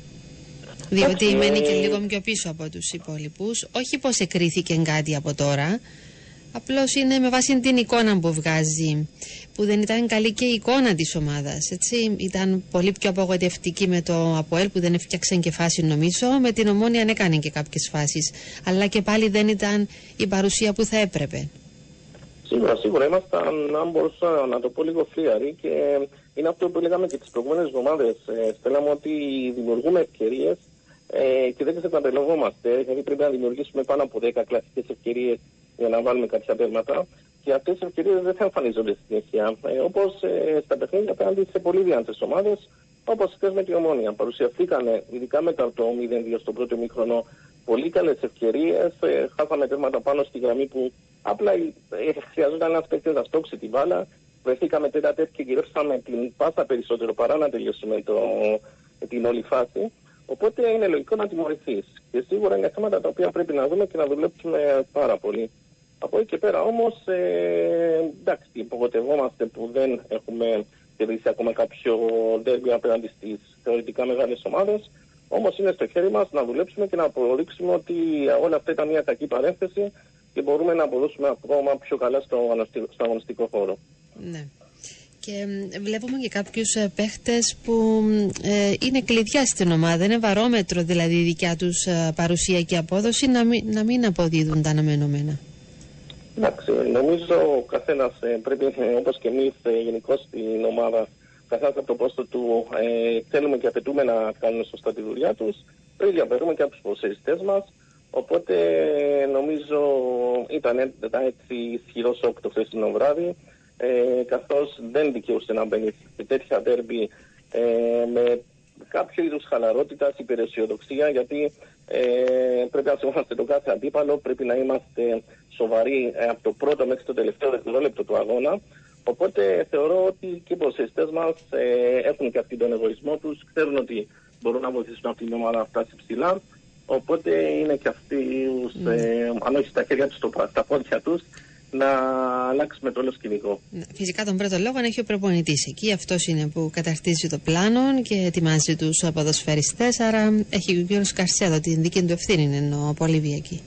Speaker 1: Διότι ε... μένει και λίγο πιο πίσω από τους υπόλοιπους. Όχι πως εκρήθηκε κάτι από τώρα. Απλώς είναι με βάση την εικόνα που βγάζει. Που δεν ήταν καλή και η εικόνα της ομάδας. Ήταν πολύ πιο απογοητευτική με το Αποέλ που δεν έφτιαξε και φάση νομίζω. Με την ομόνια έκανε και κάποιες φάσεις. Αλλά και πάλι δεν ήταν η παρουσία που θα έπρεπε.
Speaker 5: Σίγουρα, σίγουρα ήμασταν, αν μπορούσα να το πω λίγο φλίαροι και είναι αυτό που λέγαμε και τις προηγούμενες εβδομάδες. Ε, στέλναμε ότι δημιουργούμε ευκαιρίες ε, και δεν τι εκμεταλλευόμαστε. Δηλαδή πρέπει να δημιουργήσουμε πάνω από 10 κλασικές ευκαιρίες για να βάλουμε κάποια τέρματα. Και αυτές οι ευκαιρίες δεν θα εμφανίζονται στη συνέχεια. Ε, Όπως ε, στα παιχνίδια απέναντι σε πολύ δυνατές ομάδες, όπως χθες με τη ομόνια. Παρουσιαστήκαν, ειδικά μετά το 0-2 στο πρώτο μήχρονο, πολύ καλές ευκαιρίες. Ε, χάσαμε τέρματα πάνω στη γραμμή που Απλά ε, χρειαζόταν ένας παίκτης να στόξει τη μπάλα. Βρεθήκαμε τέτα τέτοια και γυρίσαμε την πάσα περισσότερο παρά να τελειώσουμε το, την όλη φάση. Οπότε είναι λογικό να τιμωρηθείς. Και σίγουρα είναι θέματα τα οποία πρέπει να δούμε και να δουλέψουμε πάρα πολύ. Από εκεί και πέρα όμως, ε, εντάξει, υπογοτευόμαστε που δεν έχουμε κερδίσει ακόμα κάποιο ντέρμπι απέναντι στις θεωρητικά μεγάλες ομάδες. Όμως είναι στο χέρι μας να δουλέψουμε και να αποδείξουμε ότι όλα αυτά ήταν μια κακή παρένθεση και μπορούμε να αποδώσουμε ακόμα πιο καλά στο, στο αγωνιστικό χώρο.
Speaker 1: Ναι. Και βλέπουμε και κάποιους ε, παίχτες που ε, είναι κλειδιά στην ομάδα, είναι βαρόμετρο δηλαδή η δικιά τους ε, παρουσία και απόδοση να μην, να μην αποδίδουν τα αναμενόμενα.
Speaker 5: Εντάξει, νομίζω ο καθένας ε, πρέπει όπως και εμείς ε, γενικώ στην ομάδα, καθένα από το πόστο του ε, θέλουμε και απαιτούμε να κάνουν σωστά τη δουλειά τους. Πρέπει να διαπερούμε και από τους προσεριστέ μας. Οπότε νομίζω ήταν έτσι ισχυρός σοκ το χθεσινό βράδυ, ε, καθώς δεν δικαιούσε να μπαίνει σε τέτοια τέρμπι ε, με κάποιο είδους χαλαρότητα, υπεραισιοδοξία, γιατί ε, πρέπει να σεβόμαστε το κάθε αντίπαλο, πρέπει να είμαστε σοβαροί ε, από το πρώτο μέχρι το τελευταίο δευτερόλεπτο του αγώνα. Οπότε θεωρώ ότι και οι προσεστέ μας ε, έχουν και αυτοί τον εγωισμό τους, ξέρουν ότι μπορούν να βοηθήσουν αυτήν την ομάδα να φτάσει ψηλά. Οπότε είναι και αυτοί, mm. ε, αν όχι στα χέρια τους, στα πόδια τους, να αλλάξουμε το όλο σκηνικό.
Speaker 1: Ναι, Φυσικά τον πρώτο λόγο έχει ο προπονητής εκεί. Αυτός είναι που καταρτίζει το πλάνο και ετοιμάζει τους ποδοσφαιριστέ. Άρα έχει ο κ. Καρσέδο την δική του ευθύνη, ενώ πολύ εκεί.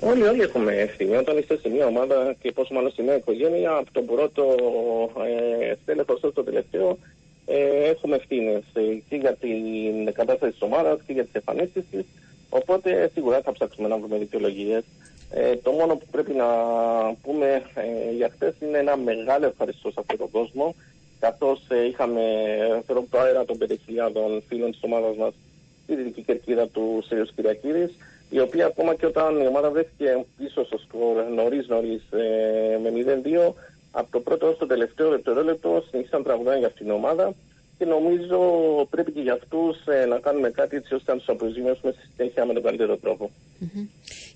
Speaker 5: Όλοι, όλοι έχουμε ευθύνη. Όταν είστε σε μια ομάδα και πόσο μάλλον σε μια οικογένεια, από τον πρώτο ε, στέλεχο στο τελευταίο, ε, έχουμε ευθύνε και για την κατάσταση της ομάδας και για τις εμφανίσεις της. Οπότε σίγουρα θα ψάξουμε να βρούμε δικαιολογίες. Ε, το μόνο που πρέπει να πούμε ε, για χθες είναι ένα μεγάλο ευχαριστώ σε αυτόν τον κόσμο. Καθώς ε, είχαμε θέλω το αέρα των 5.000 φίλων της ομάδας μας στη δυτική κερκίδα του Σέριο Κυριακίδης, η οποία ακόμα και όταν η ομάδα βρέθηκε πίσω στο σκορ νωρίς νωρίς ε, με 0-2, από το πρώτο ω το τελευταίο δευτερόλεπτο συνεχίσαν τραγουδάνε για αυτήν την ομάδα και νομίζω πρέπει και για αυτούς ε, να κάνουμε κάτι έτσι ώστε να τους αποζημιώσουμε στη συνέχεια με τον καλύτερο τρόπο.
Speaker 1: Mm-hmm.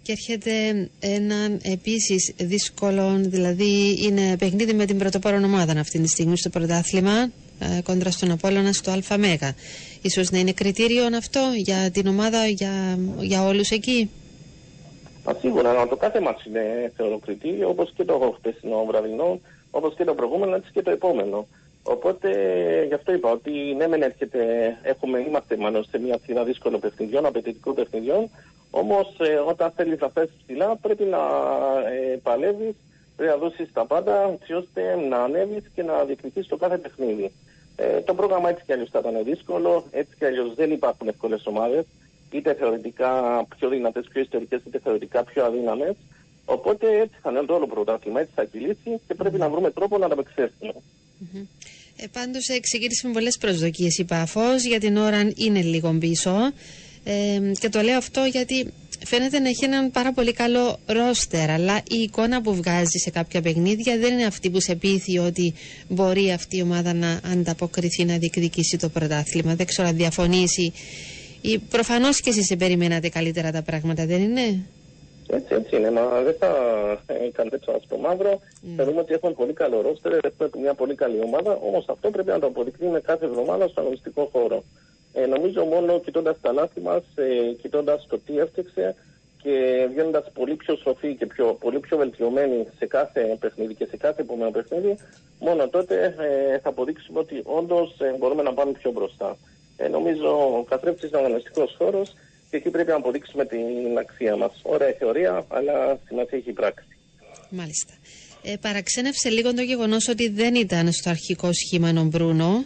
Speaker 1: Και έρχεται ένα επίσης δύσκολο, δηλαδή είναι παιχνίδι με την πρωτοπόρο ομάδα αυτή τη στιγμή στο πρωτάθλημα ε, κόντρα στον Απόλλωνα στο ΑΜ. Ίσως να είναι κριτήριο αυτό για την ομάδα, για, για όλους εκεί;
Speaker 5: Α, σίγουρα, το κάθε μας είναι θεωρώ κριτήριο, όπως και το χτεσινό βραδινό, όπως και το προηγούμενο, έτσι και το επόμενο. Οπότε γι' αυτό είπα ότι ναι, μεν έρχεται, έχουμε, είμαστε μάλλον σε μια σειρά δύσκολων παιχνιδιών, απαιτητικών παιχνιδιών. Όμως ε, όταν θέλεις να θέσει ψηλά, πρέπει να ε, παλεύεις, πρέπει να δώσεις τα πάντα, έτσι ώστε να ανέβεις και να διεκδικήσει το κάθε παιχνίδι. Ε, το πρόγραμμα έτσι κι αλλιώς θα ήταν δύσκολο, έτσι κι αλλιώς δεν υπάρχουν εύκολες ομάδες, είτε θεωρητικά πιο δυνατές, πιο ιστορικές, είτε θεωρητικά πιο αδύναμες. Οπότε έτσι θα είναι το όλο πρωτάθλημα, έτσι θα κυλήσει και πρέπει να βρούμε τρόπο να ανταπεξέλθουμε.
Speaker 1: Mm-hmm. Ε, Πάντως ξεκίνησε με πολλέ προσδοκίες η Πάφο. Για την ώρα είναι λίγο πίσω. Ε, και το λέω αυτό γιατί φαίνεται να έχει έναν πάρα πολύ καλό ρόστερ. Αλλά η εικόνα που βγάζει σε κάποια παιχνίδια δεν είναι αυτή που σε πείθει ότι μπορεί αυτή η ομάδα να ανταποκριθεί να διεκδικήσει το πρωτάθλημα. Δεν ξέρω αν διαφωνήσει. Προφανώς και εσείς περιμένατε καλύτερα τα πράγματα, δεν είναι;
Speaker 5: Έτσι, έτσι είναι. Μα δεν θα ε, κάνετε έτσι στο μαύρο. Mm. Θεωρούμε ότι έχουμε πολύ καλό ρόστερ, έχουμε μια πολύ καλή ομάδα. Όμως αυτό πρέπει να το αποδεικνύουμε κάθε εβδομάδα στο αγωνιστικό χώρο. Ε, νομίζω μόνο κοιτώντας τα λάθη μας, ε, κοιτώντας το τι έφτιαξε και βγαίνοντας πολύ πιο σοφοί και πιο, πολύ πιο βελτιωμένοι σε κάθε παιχνίδι και σε κάθε επόμενο παιχνίδι, μόνο τότε ε, θα αποδείξουμε ότι όντως ε, μπορούμε να πάμε πιο μπροστά. Ε, νομίζω ο καθρέφτης είναι ο αγωνιστικός χώρος και εκεί πρέπει να αποδείξουμε την αξία μας. Ωραία θεωρία, αλλά σημασία έχει η πράξη.
Speaker 1: Μάλιστα. Ε, παραξένευσε λίγο το γεγονός ότι δεν ήταν στο αρχικό σχήμα ο Μπρούνο.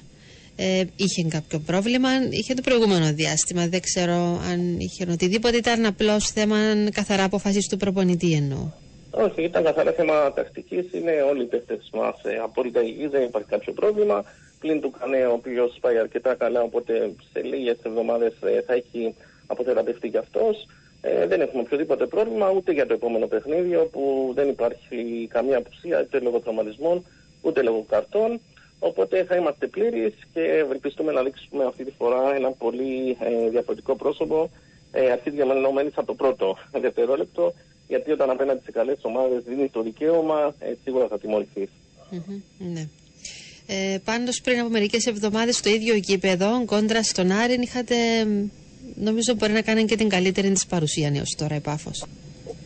Speaker 1: Ε, είχε κάποιο πρόβλημα, είχε το προηγούμενο διάστημα. Δεν ξέρω αν είχε οτιδήποτε. Ήταν απλώς θέμα καθαρά αποφασή του προπονητή εννοώ.
Speaker 5: Όχι, ήταν καθαρά θέμα τακτικής. Είναι όλοι οι παίχτε μας ε, απόλυτα υγιείς, δεν υπάρχει κάποιο πρόβλημα. Πλην του Κανέ, ο οποίος πάει αρκετά καλά, οπότε σε λίγες εβδομάδες ε, θα έχει αποθεραπευτεί κι αυτός. Ε, δεν έχουμε οποιοδήποτε πρόβλημα ούτε για το επόμενο παιχνίδι, όπου δεν υπάρχει καμία απουσία είτε λόγω τραυματισμών ούτε λόγω καρτών. Οπότε θα είμαστε πλήρεις και ευελπιστούμε να δείξουμε αυτή τη φορά ένα πολύ ε, διαφορετικό πρόσωπο, ε, αρχή διαμενόμενη από το πρώτο δευτερόλεπτο, γιατί όταν απέναντι σε καλές ομάδες δίνεις το δικαίωμα, ε, σίγουρα θα τιμωρηθείς.
Speaker 1: Mm-hmm, ναι. Ε, πάντως πριν από μερικές εβδομάδες στο ίδιο γήπεδο, κόντρα στον Άρην, είχατε νομίζω μπορεί να κάνει και την καλύτερη της παρουσία έω τώρα η Πάφο.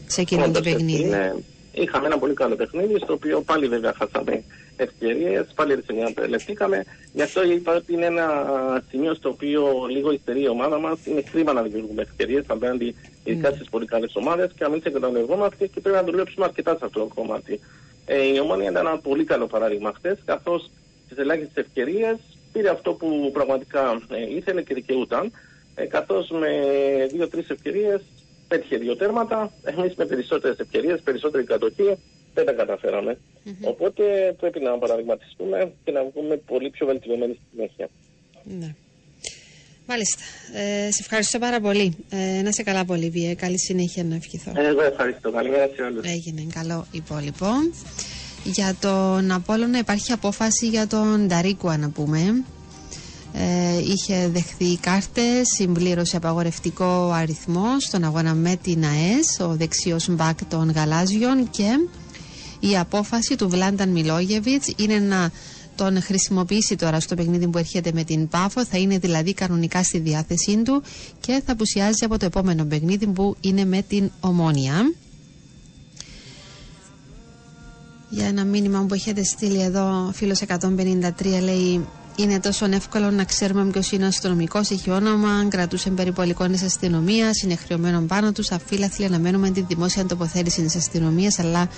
Speaker 1: Σε εκείνο το παιχνίδι. Είναι,
Speaker 5: είχαμε ένα πολύ καλό παιχνίδι, στο οποίο πάλι βέβαια χάσαμε ευκαιρίες, πάλι επιλεχθήκαμε. Γι' αυτό είπα ότι είναι ένα σημείο στο οποίο λίγο υστερεί η ομάδα μας. Είναι κρίμα να δημιουργούμε ευκαιρίες απέναντι ειδικά mm. στις πολύ καλές ομάδες και να μην συγκατανευόμαστε και πρέπει να δουλέψουμε αρκετά σε αυτό το κομμάτι. Ε, η Ομόνια ήταν ένα πολύ καλό παράδειγμα χθες, καθώς στι ελάχιστες ευκαιρίες πήρε αυτό που πραγματικά ε, ήθελε και δικαιούταν ε, καθώς με δύο-τρεις ευκαιρίες πέτυχε δύο τέρματα. Εμείς με περισσότερες ευκαιρίες, περισσότερη κατοχή δεν τα καταφέραμε. Οπότε πρέπει να παραδειγματιστούμε και να βγούμε πολύ πιο βελτιωμένοι στη συνέχεια.
Speaker 1: Ναι. Μάλιστα. Ε, σε ευχαριστώ πάρα πολύ. Ε, να σε καλά πολύ, Βιέ. Καλή συνέχεια να ευχηθώ.
Speaker 5: Εγώ ευχαριστώ. Καλημέρα σε όλους.
Speaker 1: Έγινε καλό υπόλοιπο. Για τον Απόλλωνα υπάρχει απόφαση για τον Νταρίκουα να πούμε ε, είχε δεχθεί κάρτες, συμπλήρωσε απαγορευτικό αριθμό στον αγώνα με την ΑΕΣ, ο δεξιός μπακ των Γαλάζιων και η απόφαση του Βλάνταν Μιλόγεβιτς είναι να τον χρησιμοποιήσει τώρα στο παιχνίδι που έρχεται με την Πάφο, θα είναι δηλαδή κανονικά στη διάθεσή του και θα απουσιάζει από το επόμενο παιχνίδι που είναι με την Ομόνια. Για ένα μήνυμα που έχετε στείλει εδώ, φίλος 153 λέει είναι τόσο εύκολο να ξέρουμε ποιος είναι ο αστυνομικός, έχει όνομα, κρατούσε περιπολικών της αστυνομίας, είναι χρεωμένο πάνω τους. Αφίλαθλοι αναμένουμε τη δημόσια τοποθέτηση της αστυνομίας, αλλά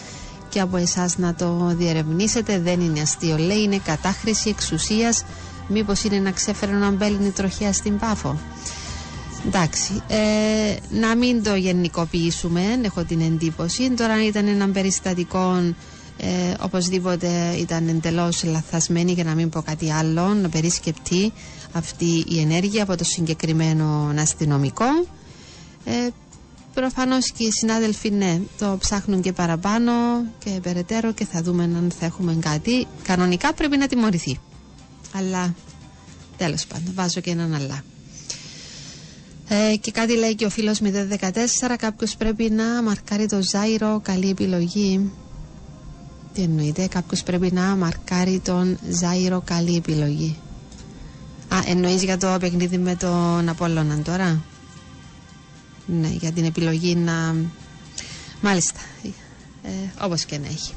Speaker 1: και από εσάς να το διερευνήσετε. Δεν είναι αστείο, λέει, είναι κατάχρηση εξουσίας. Μήπως είναι να ξέφερε να μπέλνει τροχιά στην πάφο. Εντάξει, ε, να μην το γενικοποιήσουμε, έχω την εντύπωση. Τώρα ήταν ένα περιστατικό ε, οπωσδήποτε ήταν εντελώς λαθασμένη για να μην πω κάτι άλλο να περισκεπτεί αυτή η ενέργεια από το συγκεκριμένο αστυνομικό. Ε, προφανώς και οι συνάδελφοι ναι το ψάχνουν και παραπάνω και περαιτέρω και θα δούμε αν θα έχουμε κάτι. Κανονικά πρέπει να τιμωρηθεί. Αλλά τέλος πάντων βάζω και έναν αλλά. Ε, και κάτι λέει και ο φίλος 014 κάποιος πρέπει να μαρκάρει το Ζάιρο καλή επιλογή τι εννοείται, κάποιος πρέπει να μαρκάρει τον Ζάιρο καλή επιλογή. Α, εννοείς για το παιχνίδι με τον Απόλλωνα τώρα; Ναι, για την επιλογή να... Μάλιστα, ε, όπως και να έχει.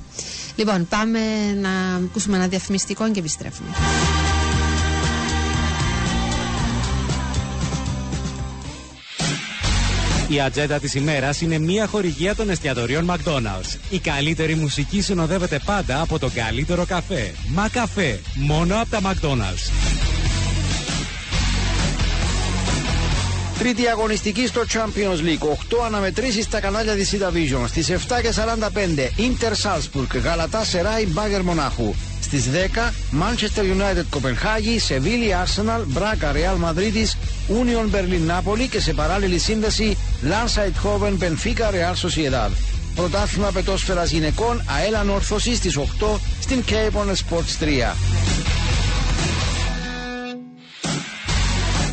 Speaker 1: Λοιπόν, πάμε να ακούσουμε ένα διαφημιστικό και επιστρέφουμε.
Speaker 2: Η ατζέντα της ημέρας είναι μια χορηγία των εστιατορίων McDonald's. Η καλύτερη μουσική συνοδεύεται πάντα από τον καλύτερο καφέ. Μα καφέ, μόνο από τα McDonald's.
Speaker 6: Τρίτη αγωνιστική στο Champions League. 8 αναμετρήσεις στα κανάλια της C-Division. Στις 7.45 Inter Salzburg, Γαλατά Σεράι, Μπάγκερ Μονάχου. Στις 10 Manchester United Κοπενχάγη, Σεβίλη Arsenal, Μπράκα Real Μαδρίτης, Union Berlin Napoli και σε παράλληλη σύνδεση Lance Eindhoven Benfica Real Sociedad. Πρωτάθλημα πετόσφαιρας γυναικών ΑΕΛ Όρθωσης στις 8 στην Capon Sports 3.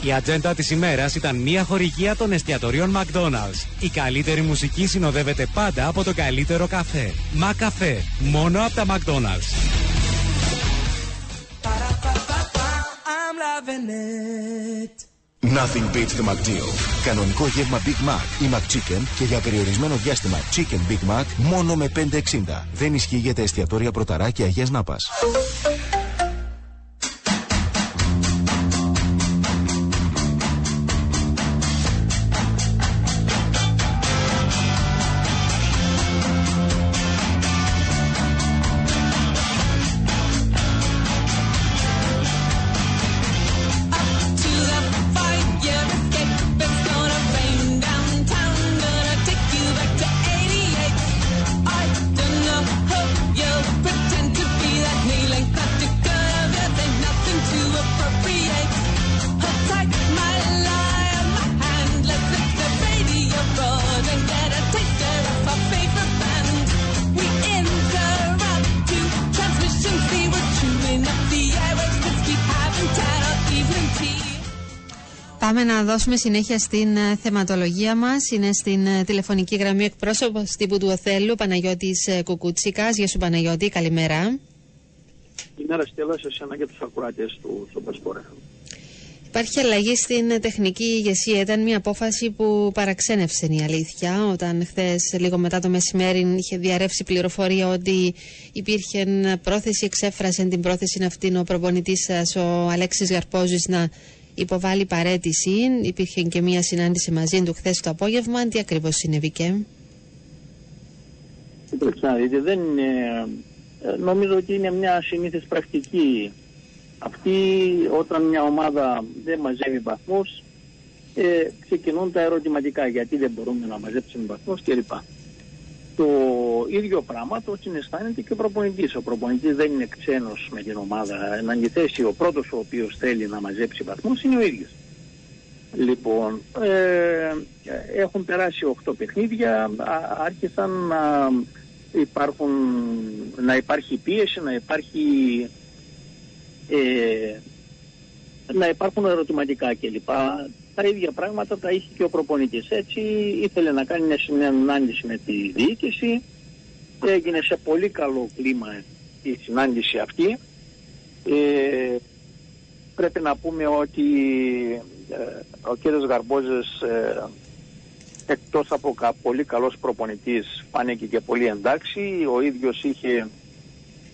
Speaker 2: Η ατζέντα της ημέρας ήταν μια χορηγία των εστιατορίων McDonald's. Η καλύτερη μουσική συνοδεύεται πάντα από το καλύτερο καφέ. Μα καφέ, μόνο από τα McDonald's.
Speaker 3: Nothing beats the McDeal. Κανονικό γεύμα Big Mac ή McChicken και για περιορισμένο διάστημα Chicken Big Mac μόνο με 5,60. Δεν ισχύει για τα εστιατόρια Πρωταρά και Αγίας Νάπας.
Speaker 1: Πάμε να δώσουμε συνέχεια στην ε, θεματολογία μας. Είναι στην ε, τηλεφωνική γραμμή εκπρόσωπος τύπου του Οθέλου, Παναγιώτης ε, Κουκούτσικας. Γεια σου Παναγιώτη, καλημέρα.
Speaker 7: Καλημέρα Στέλλα σε εσένα και τους ακροατές του Σοπασπορέ.
Speaker 1: Υπάρχει αλλαγή στην ε, τεχνική ηγεσία. Ήταν μια απόφαση που παραξένευσε η αλήθεια. Όταν χθες, λίγο μετά το μεσημέρι, είχε διαρρεύσει πληροφορία ότι υπήρχε πρόθεση, εξέφρασε την πρόθεση αυτήν ο προπονητής σας, ο Αλέξης Γαρπόζης, να υποβάλει παρέτηση. Υπήρχε και μια συνάντηση μαζί του χθες το απόγευμα. Τι ακριβώς συνέβηκε.
Speaker 7: Κοιτάξτε να δείτε, δεν είναι, ε, νομίζω ότι είναι μια συνήθις πρακτική αυτή όταν μια ομάδα δεν μαζεύει βαθμούς ε, ξεκινούν τα ερωτηματικά γιατί δεν μπορούμε να μαζέψουμε βαθμούς κλπ. Το ίδιο πράγμα το συναισθάνεται και ο προπονητής. Ο προπονητής δεν είναι ξένος με την ομάδα. Εν αντιθέσει ο πρώτος ο οποίος θέλει να μαζέψει βαθμούς είναι ο ίδιος. Λοιπόν, ε, έχουν περάσει 8 παιχνίδια, α- άρχισαν να υπάρχουν, να υπάρχει πίεση, να υπάρχει ε, να υπάρχουν ερωτηματικά κλπ. Τα ίδια πράγματα τα είχε και ο προπονητής. Έτσι ήθελε να κάνει μια συνάντηση με τη διοίκηση. Έγινε σε πολύ καλό κλίμα η συνάντηση αυτή. Ε, πρέπει να πούμε ότι ε, ο κύριος Γαρμπόζες ε, εκτός από κα, πολύ καλός προπονητής φάνηκε και πολύ εντάξει. Ο ίδιος είχε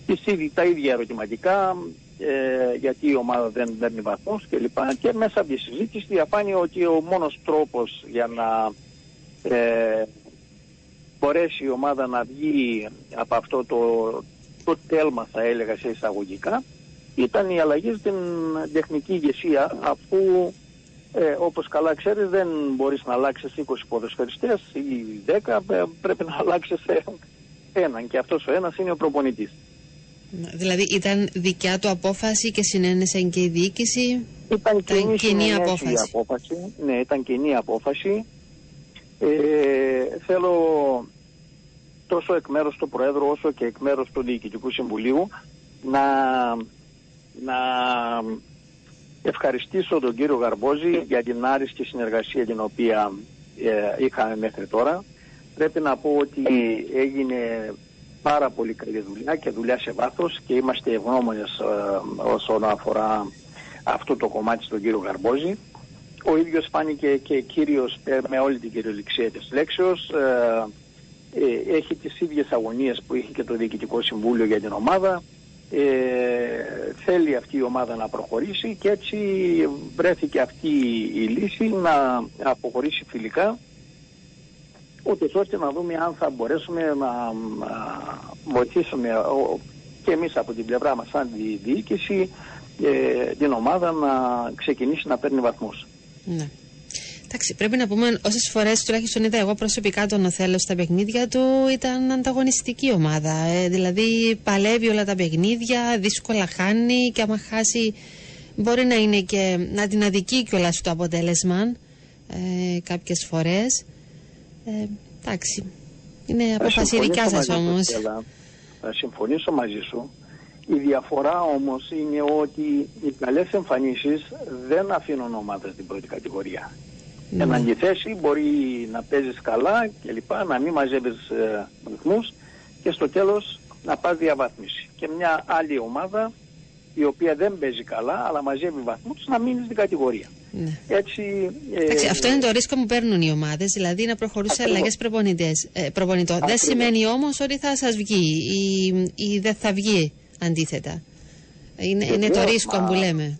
Speaker 7: τις ήδη, τα ίδια ερωτηματικά, ε, γιατί η ομάδα δεν παίρνει βαθμούς κλπ. Και μέσα από τη συζήτηση διαφάνει ότι ο μόνος τρόπος για να ε, μπορέσει η ομάδα να βγει από αυτό το, το τέλμα θα έλεγα σε εισαγωγικά ήταν η αλλαγή στην τεχνική ηγεσία αφού ε, όπως καλά ξέρεις δεν μπορείς να αλλάξεις 20 ποδοσφαιριστές ή 10 ε, πρέπει να αλλάξεις έναν και αυτός ο ένας είναι ο προπονητής.
Speaker 1: Δηλαδή ήταν δικιά του απόφαση και συνένεσε και η διοίκηση;
Speaker 7: Ήταν κοινή,
Speaker 1: κοινή
Speaker 7: απόφαση. απόφαση. Ναι, ήταν κοινή απόφαση. Ε, θέλω τόσο εκ μέρους του Προέδρου όσο και εκ μέρους του Διοικητικού Συμβουλίου να, να ευχαριστήσω τον κύριο Γαρμπόζη για την άριστη συνεργασία την οποία ε, είχαμε μέχρι τώρα. Πρέπει να πω ότι έγινε πάρα πολύ καλή δουλειά και δουλειά σε βάθος και είμαστε ευγνώμονες ε, όσον αφορά αυτό το κομμάτι στον κύριο Γαρμπόζη. Ο ίδιος φάνηκε και κύριος ε, με όλη την κυριολεξία της λέξεως. Ε, ε, έχει τις ίδιες αγωνίες που είχε και το Διοικητικό Συμβούλιο για την ομάδα. Ε, θέλει αυτή η ομάδα να προχωρήσει και έτσι βρέθηκε αυτή η λύση να αποχωρήσει φιλικά ούτως ώστε να δούμε αν θα μπορέσουμε να, βοηθήσουμε και εμείς από την πλευρά μας σαν τη διοίκηση ε, την ομάδα να ξεκινήσει να παίρνει βαθμούς.
Speaker 1: Ναι. Εντάξει, πρέπει να πούμε όσες φορές τουλάχιστον είδα εγώ προσωπικά τον Οθέλο στα παιχνίδια του, ήταν ανταγωνιστική ομάδα. Ε, δηλαδή παλεύει όλα τα παιχνίδια, δύσκολα χάνει και άμα χάσει μπορεί να είναι και να την αδικεί κιόλας το αποτέλεσμα ε, κάποιες φορές. Ε, εντάξει, είναι αποφασή δικιάς σας όμως.
Speaker 7: Θα συμφωνήσω μαζί σου. Η διαφορά όμως είναι ότι οι καλές εμφανίσεις δεν αφήνουν ομάδα στην πρώτη κατηγορία. Mm. Εν αντιθέσει μπορεί να παίζεις καλά και λοιπά, να μην μαζεύεις ε, και στο τέλος να πας διαβάθμιση. Και μια άλλη ομάδα η οποία δεν παίζει καλά αλλά μαζεύει βαθμούς να μείνει στην κατηγορία. Ναι. Έτσι,
Speaker 1: ε, αυτό είναι το ρίσκο που παίρνουν οι ομάδες, δηλαδή να προχωρούν σε αλλαγές ε, προπονητών. Δεν σημαίνει όμως ότι θα σας βγει ή, ή δεν θα βγει αντίθετα. Είναι, είναι το ρίσκο που λέμε.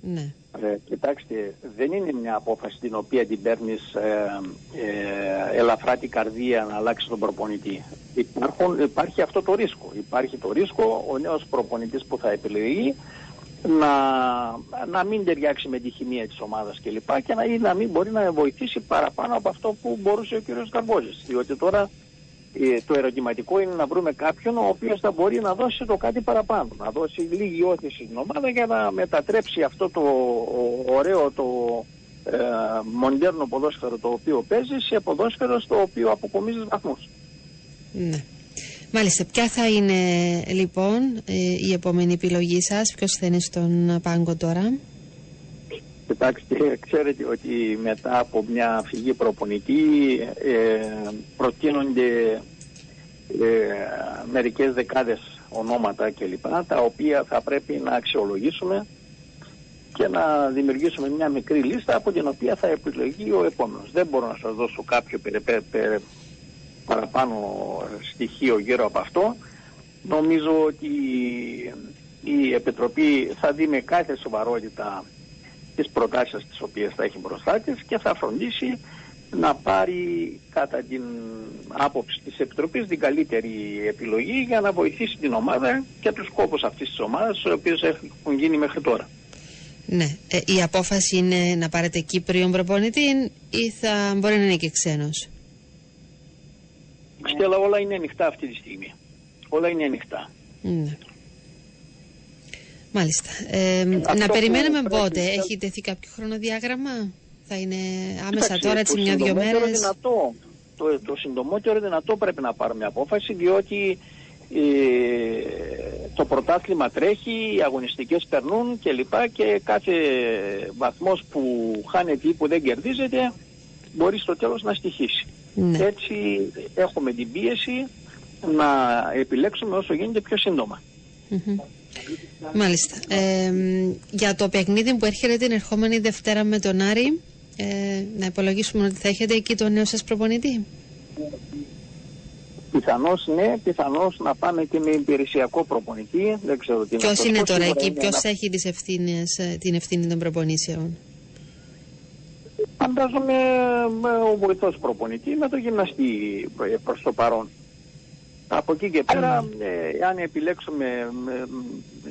Speaker 1: Ναι.
Speaker 7: Ε, κοιτάξτε, δεν είναι μια απόφαση την οποία την παίρνεις ε, ε, ελαφρά την καρδία να αλλάξει τον προπονητή. Υπάρχουν, υπάρχει αυτό το ρίσκο. Υπάρχει το ρίσκο ο νέος προπονητής που θα επιλεγεί να, να μην ταιριάξει με τη χημεία της ομάδας κλπ. Και, και να, ή να μην μπορεί να βοηθήσει παραπάνω από αυτό που μπορούσε ο κ. Καρμπόζης. Διότι τώρα ε, το ερωτηματικό είναι να βρούμε κάποιον ο οποίος θα μπορεί να δώσει το κάτι παραπάνω, να δώσει λίγη όθηση στην ομάδα για να μετατρέψει αυτό το ωραίο, το ε, μοντέρνο ποδόσφαιρο το οποίο παίζει σε ποδόσφαιρο στο οποίο αποκομίζει βαθμούς.
Speaker 1: Ναι. Μάλιστα, ποια θα είναι λοιπόν ε, η επόμενη επιλογή σας, ποιος θα είναι στον πάγκο τώρα;
Speaker 7: Κοιτάξτε, ξέρετε ότι μετά από μια φυγή προπονητή ε, προτείνονται ε, μερικές δεκάδες ονόματα κλπ. τα οποία θα πρέπει να αξιολογήσουμε και να δημιουργήσουμε μια μικρή λίστα από την οποία θα επιλογεί ο επόμενος. Δεν μπορώ να σας δώσω κάποιο παραπάνω στοιχείο γύρω από αυτό. Νομίζω ότι η Επιτροπή θα δει με κάθε σοβαρότητα τις προτάσεις τις οποίες θα έχει μπροστά της και θα φροντίσει να πάρει κατά την άποψη της Επιτροπής την καλύτερη επιλογή για να βοηθήσει την ομάδα και τους σκόπους αυτής της ομάδας οι οποίες έχουν γίνει μέχρι τώρα.
Speaker 1: Ναι. Ε, η απόφαση είναι να πάρετε Κύπριο προπονητή ή θα μπορεί να είναι και ξένος;
Speaker 7: Στέλλα όλα είναι ανοιχτά αυτή τη στιγμή. Όλα είναι ανοιχτά.
Speaker 1: Ναι. Μάλιστα. Ε, να περιμένουμε πότε. Έχει τεθεί κάποιο χρονοδιάγραμμα; Θα είναι άμεσα τώρα, έτσι μια-δυο μέρες;
Speaker 7: Δυνατό, το, το συντομότερο δυνατό πρέπει να πάρουμε απόφαση, διότι ε, το πρωτάθλημα τρέχει, οι αγωνιστικές περνούν και λοιπά και κάθε βαθμός που χάνεται ή που δεν κερδίζεται μπορεί στο τέλος να στοιχήσει. Ναι. Έτσι έχουμε την πίεση να επιλέξουμε όσο γίνεται πιο σύντομα.
Speaker 1: Μάλιστα. Ε, για το παιχνίδι που έρχεται την ερχόμενη Δευτέρα με τον Άρη, ε, να υπολογίσουμε ότι θα έχετε εκεί τον νέο σας προπονητή;
Speaker 7: Πιθανώς ναι, πιθανώς να πάμε και με υπηρεσιακό προπονητή. Δεν ξέρω τι
Speaker 1: Ποιος
Speaker 7: αυτό.
Speaker 1: είναι τώρα
Speaker 7: Σίγουρα
Speaker 1: εκεί,
Speaker 7: είναι
Speaker 1: ποιος
Speaker 7: ένα-
Speaker 1: έχει τις ευθύνες, ε, την ευθύνη των προπονήσεων;
Speaker 7: Φαντάζομαι ε, ο βοηθός προπονητή με το γυμναστή ε, προς το παρόν. Από εκεί και πέρα, ε, αν επιλέξουμε ε,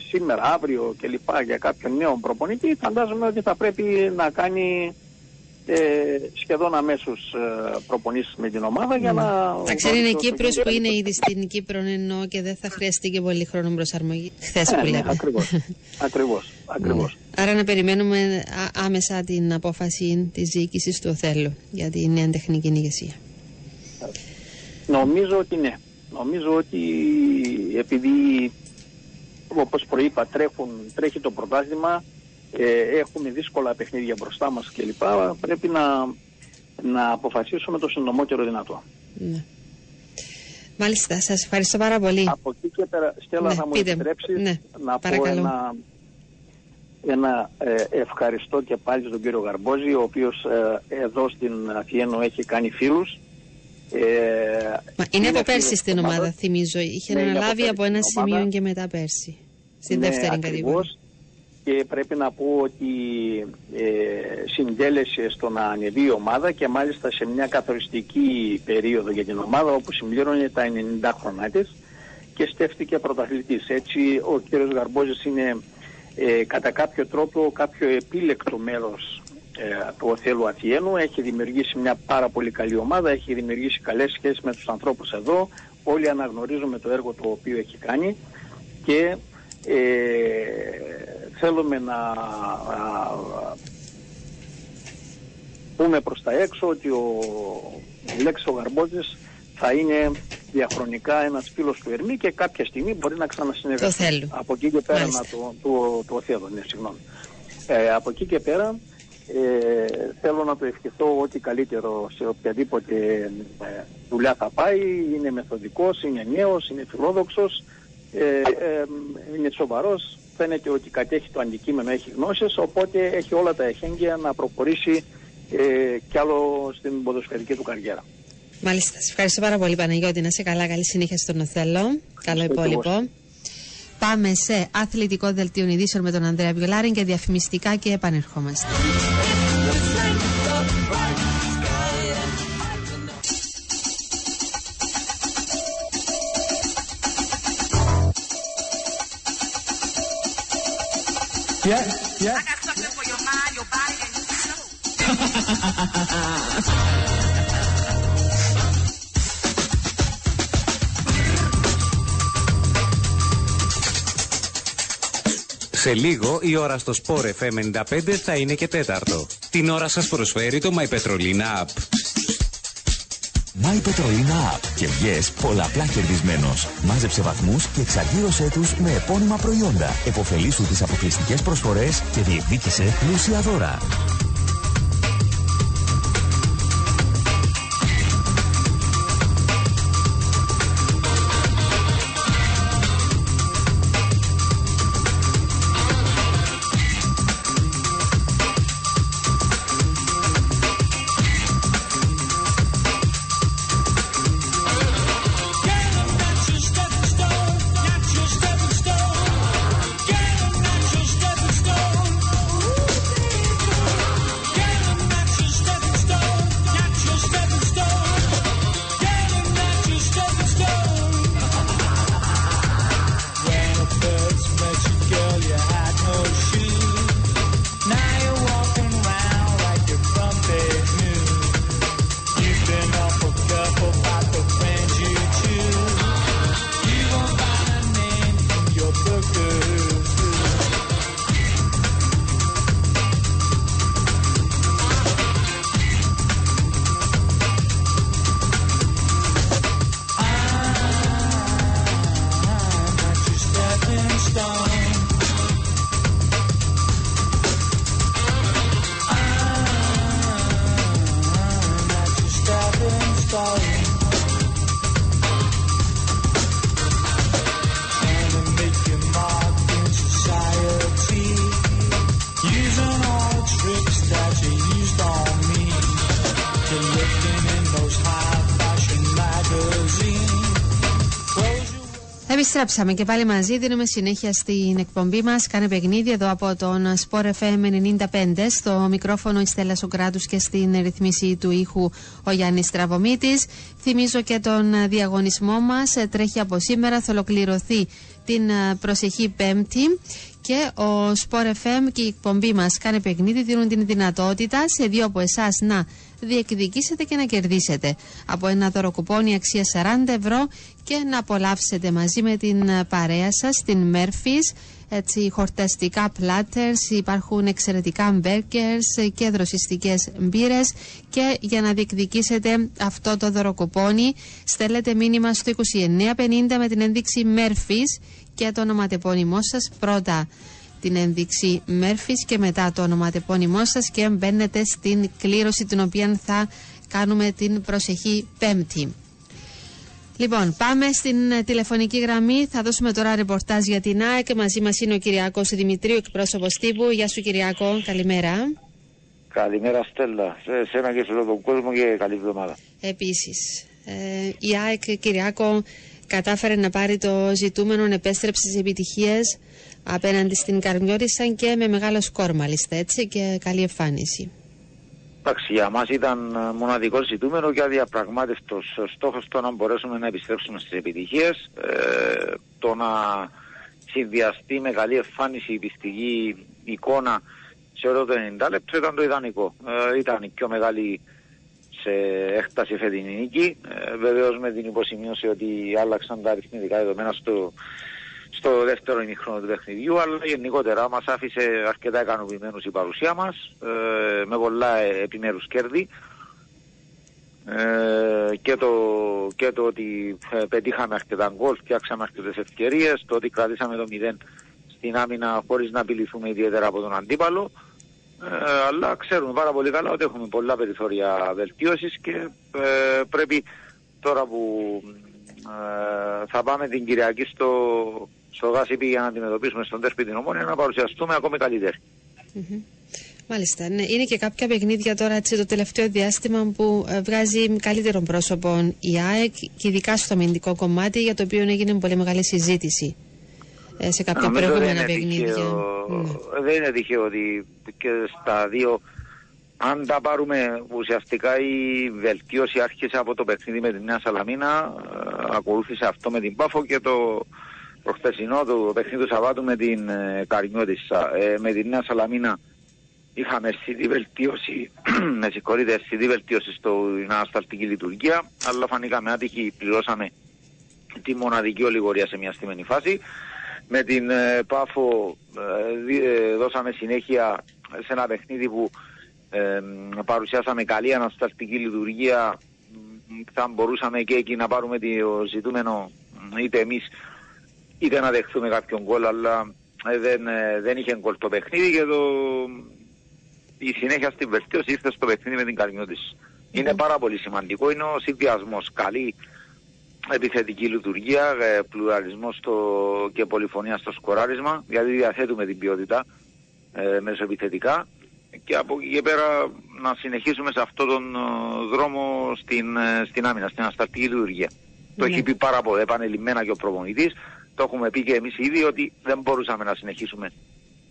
Speaker 7: σήμερα, αύριο και λοιπά για κάποιον νέο προπονητή, φαντάζομαι ότι θα πρέπει να κάνει ε, σχεδόν αμέσως ε, προπονήσεις με την ομάδα για να...
Speaker 1: Εντάξει, είναι
Speaker 7: δώσει όσο
Speaker 1: Κύπρος που
Speaker 7: γίνεται.
Speaker 1: είναι ήδη στην Κύπρο ενώ και δεν θα χρειαστεί και πολύ χρόνο προσαρμογή. Χθες
Speaker 7: Ναι,
Speaker 1: που
Speaker 7: ναι,
Speaker 1: λέμε.
Speaker 7: ακριβώς, ακριβώς, ακριβώς.
Speaker 1: Άρα να περιμένουμε α- άμεσα την απόφαση της διοίκησης του Οθέλου για τη νέα τεχνική ηγεσία.
Speaker 7: Νομίζω ότι ναι. Νομίζω ότι επειδή όπως προείπα τρέχουν, τρέχει το πρωτάθλημα ε, έχουμε δύσκολα παιχνίδια μπροστά μας κλπ. Πρέπει να, να αποφασίσουμε το συντομότερο δυνατό.
Speaker 1: Ναι. Μάλιστα, σας ευχαριστώ πάρα πολύ.
Speaker 7: Από εκεί και πέρα, Στέλλα,
Speaker 1: Ναι,
Speaker 7: θα μου
Speaker 1: πείτε.
Speaker 7: επιτρέψεις
Speaker 1: Ναι,
Speaker 7: να
Speaker 1: παρακαλώ.
Speaker 7: πω ένα, ένα ε, ευχαριστώ και πάλι στον κύριο Γαρμπόζη, ο οποίος ε, εδώ στην Αθήνα έχει κάνει φίλους. Ε,
Speaker 1: Μα είναι από
Speaker 7: φίλος
Speaker 1: πέρσι
Speaker 7: της
Speaker 1: στην ομάδα,
Speaker 7: ομάδας.
Speaker 1: θυμίζω. Είχε
Speaker 7: Ναι, είναι από
Speaker 1: αναλάβει
Speaker 7: πέρσι
Speaker 1: από ένα
Speaker 7: στην ομάδα.
Speaker 1: σημείο και μετά πέρσι. Στην
Speaker 7: Ναι,
Speaker 1: δεύτερη
Speaker 7: ακριβώς.
Speaker 1: κατηγορία.
Speaker 7: Και πρέπει να πω ότι ε, συντέλεσε στο να ανεβεί η ομάδα και μάλιστα σε μια καθοριστική περίοδο για την ομάδα όπου συμπλήρωνε τα 90 χρονά της και στέφτηκε πρωταθλητής. Έτσι ο κύριος Γαρμπόζης είναι ε, κατά κάποιο τρόπο κάποιο επίλεκτο μέλος ε, του Οθέλου Αθιένου. Έχει δημιουργήσει μια πάρα πολύ καλή ομάδα, έχει δημιουργήσει καλές σχέσεις με τους ανθρώπους εδώ. Όλοι αναγνωρίζουμε το έργο το οποίο έχει κάνει και ε, θέλουμε να α, πούμε προς τα έξω ότι ο Λέξης ο Γαρμπόζης θα είναι διαχρονικά ένας φίλος του Ερμή και κάποια στιγμή μπορεί να ξανασυνεργαστεί.
Speaker 1: Το θέλω.
Speaker 7: Από εκεί και πέρα
Speaker 1: Μάλιστα.
Speaker 7: να το, το, το θέλω, ναι, συγγνώμη. Ε, από εκεί και πέρα ε, θέλω να το ευχηθώ ό,τι καλύτερο σε οποιαδήποτε ε, δουλειά θα πάει. Είναι μεθοδικός, είναι νέος, είναι φιλόδοξος, ε, ε, είναι σοβαρός. Φαίνεται ότι κατέχει το αντικείμενο, έχει γνώσεις, οπότε έχει όλα τα εχέγγυα να προχωρήσει ε, κι άλλο στην ποδοσφαιρική του καριέρα.
Speaker 1: Μάλιστα. Σας ευχαριστώ πάρα πολύ, Παναγιώτη. Να είσαι καλά. Καλή συνέχεια στον Οθέλο. Καλό
Speaker 7: Ευχαριστώ και
Speaker 1: υπόλοιπο. Πάμε σε αθλητικό δελτίο ειδήσεων με τον Ανδρέα Βιολάρη και διαφημιστικά και επανερχόμαστε.
Speaker 2: Σε λίγο η ώρα στο Sport FM 95 θα είναι και τέταρτο. Την ώρα σας προσφέρει το My Petrolina App.
Speaker 8: My Petrolina App και βγες πολλαπλά κερδισμένος. Μάζεψε βαθμούς και εξαργύρωσέ τους με επώνυμα προϊόντα. Εποφελήσου τις αποκλειστικές προσφορές και διεκδίκησε πλούσια δώρα.
Speaker 1: Επιστρέψαμε και πάλι μαζί. Δίνουμε συνέχεια στην εκπομπή μας. Κάνε παιχνίδι εδώ από τον Sport FM 95. Στο μικρόφωνο η Στέλλας Σοκράτου και στην ρυθμίση του ήχου ο Γιάννης Τραβομήτη. Θυμίζω και τον διαγωνισμό μας. Τρέχει από σήμερα. Θα ολοκληρωθεί την προσεχή Πέμπτη. Και ο Sport FM και η εκπομπή μας Κάνε παιχνίδι δίνουν την δυνατότητα σε δύο από εσάς να διεκδικήσετε και να κερδίσετε. Από ένα δωροκουπόνι αξία 40 ευρώ και να απολαύσετε μαζί με την παρέα σας την Murphy's. Έτσι χορταστικά πλάτερς, υπάρχουν εξαιρετικά μπέρκερς και δροσιστικές μπύρες. Και για να διεκδικήσετε αυτό το δωροκουπόνι στέλνετε μήνυμα στο 2950 με την ένδειξη Murphy's και το ονοματεπώνυμό σας πρώτα την ένδειξη Μέρφης και μετά το ονοματεπώνυμό σας και μπαίνετε στην κλήρωση την οποία θα κάνουμε την προσεχή Πέμπτη. Λοιπόν, πάμε στην ε, τηλεφωνική γραμμή. Θα δώσουμε τώρα ρεπορτάζ για την ΑΕΚ. Μαζί μας είναι ο Κυριακό Δημητρίου, εκπρόσωπος τύπου. Γεια σου, Κυριακό. Καλημέρα.
Speaker 9: Καλημέρα, Στέλλα. Σε σένα και σε όλο τον κόσμο και καλή εβδομάδα.
Speaker 1: Επίσης, ε, η ΑΕΚ, Κυριακό, κατάφερε να πάρει το ζητούμενο, επέστρεψε στι επιτυχίες απέναντι στην Καρμιώτισσα και με μεγάλο σκορ μάλιστα έτσι και καλή εμφάνιση.
Speaker 9: Εντάξει, για μας ήταν ε, μοναδικό ζητούμενο και αδιαπραγμάτευτος στόχος το να μπορέσουμε να επιστρέψουμε στις επιτυχίες. Ε, το να συνδυαστεί με καλή εμφάνιση η πιστική εικόνα σε όλο το 90 λεπτό ήταν το ιδανικό. Ε, ήταν η πιο μεγάλη σε έκταση φετινή νίκη. Ε, Βεβαίως με την υποσημείωση ότι άλλαξαν τα αριθμητικά δεδομένα στο στο δεύτερο ημιχρόνο του παιχνιδιού, αλλά γενικότερα μας άφησε αρκετά ικανοποιημένους η παρουσία μας, ε, με πολλά επιμέρους κέρδη. Ε, και, το, και το ότι ε, πετύχαμε αρκετά γκολ, φτιάξαμε αρκετές ευκαιρίες, το ότι κρατήσαμε το 0 στην άμυνα χωρίς να απειληθούμε ιδιαίτερα από τον αντίπαλο. Ε, αλλά ξέρουμε πάρα πολύ καλά ότι έχουμε πολλά περιθώρια βελτίωσης και ε, πρέπει τώρα που ε, θα πάμε την Κυριακή στο, στο ΓΑΣΥΠΗ για να αντιμετωπίσουμε στον τέρπι την ομόνια να παρουσιαστούμε ακόμη
Speaker 1: Μάλιστα. Ναι. Είναι και κάποια παιχνίδια τώρα έτσι, το τελευταίο διάστημα που ε, βγάζει καλύτερο πρόσωπο η ΑΕΚ και ειδικά στο αμυντικό κομμάτι για το οποίο έγινε πολύ μεγάλη συζήτηση ε, σε κάποια Νομίζω προηγούμενα παιχνίδια.
Speaker 9: Ναι. Δεν είναι τυχαίο ότι και στα δύο αν τα πάρουμε ουσιαστικά η βελτίωση άρχισε από το παιχνίδι με την Νέα Σαλαμίνα, ε, ακολούθησε αυτό με την Πάφο και το προχθεσινό του παιχνίδι του Σαββάτου με την ε, Ε, με την Νέα Σαλαμίνα είχαμε αισθητή βελτίωση, με συγχωρείτε, αισθητή βελτίωση στην ανασταλτική λειτουργία, αλλά φανικά με άτυχη πληρώσαμε τη μοναδική ολιγορία σε μια στημένη φάση. Με την ε, Πάφο ε, ε, δώσαμε συνέχεια σε ένα παιχνίδι που ε, παρουσιάσαμε καλή ανασταλτική λειτουργία θα μπορούσαμε και εκεί να πάρουμε το ζητούμενο είτε εμείς είτε να δεχθούμε κάποιον γκολ, αλλά ε, δεν, ε, δεν είχε γκολ το παιχνίδι και το, η συνέχεια στην βελτίωση ήρθε στο παιχνίδι με την Καρμιώτης. Είναι πάρα πολύ σημαντικό, είναι ο συνδυασμός καλή επιθετική λειτουργία, ε, πλουραλισμός και πολυφωνία στο σκοράρισμα, γιατί διαθέτουμε την ποιότητα ε, μέσω επιθετικά και από εκεί και πέρα να συνεχίσουμε σε αυτόν τον δρόμο στην, στην άμυνα, στην αστατική λειτουργία. Το ναι. έχει πει πάρα πολύ επανελειμμένα και ο προπονητής το έχουμε πει και εμείς ήδη ότι δεν μπορούσαμε να συνεχίσουμε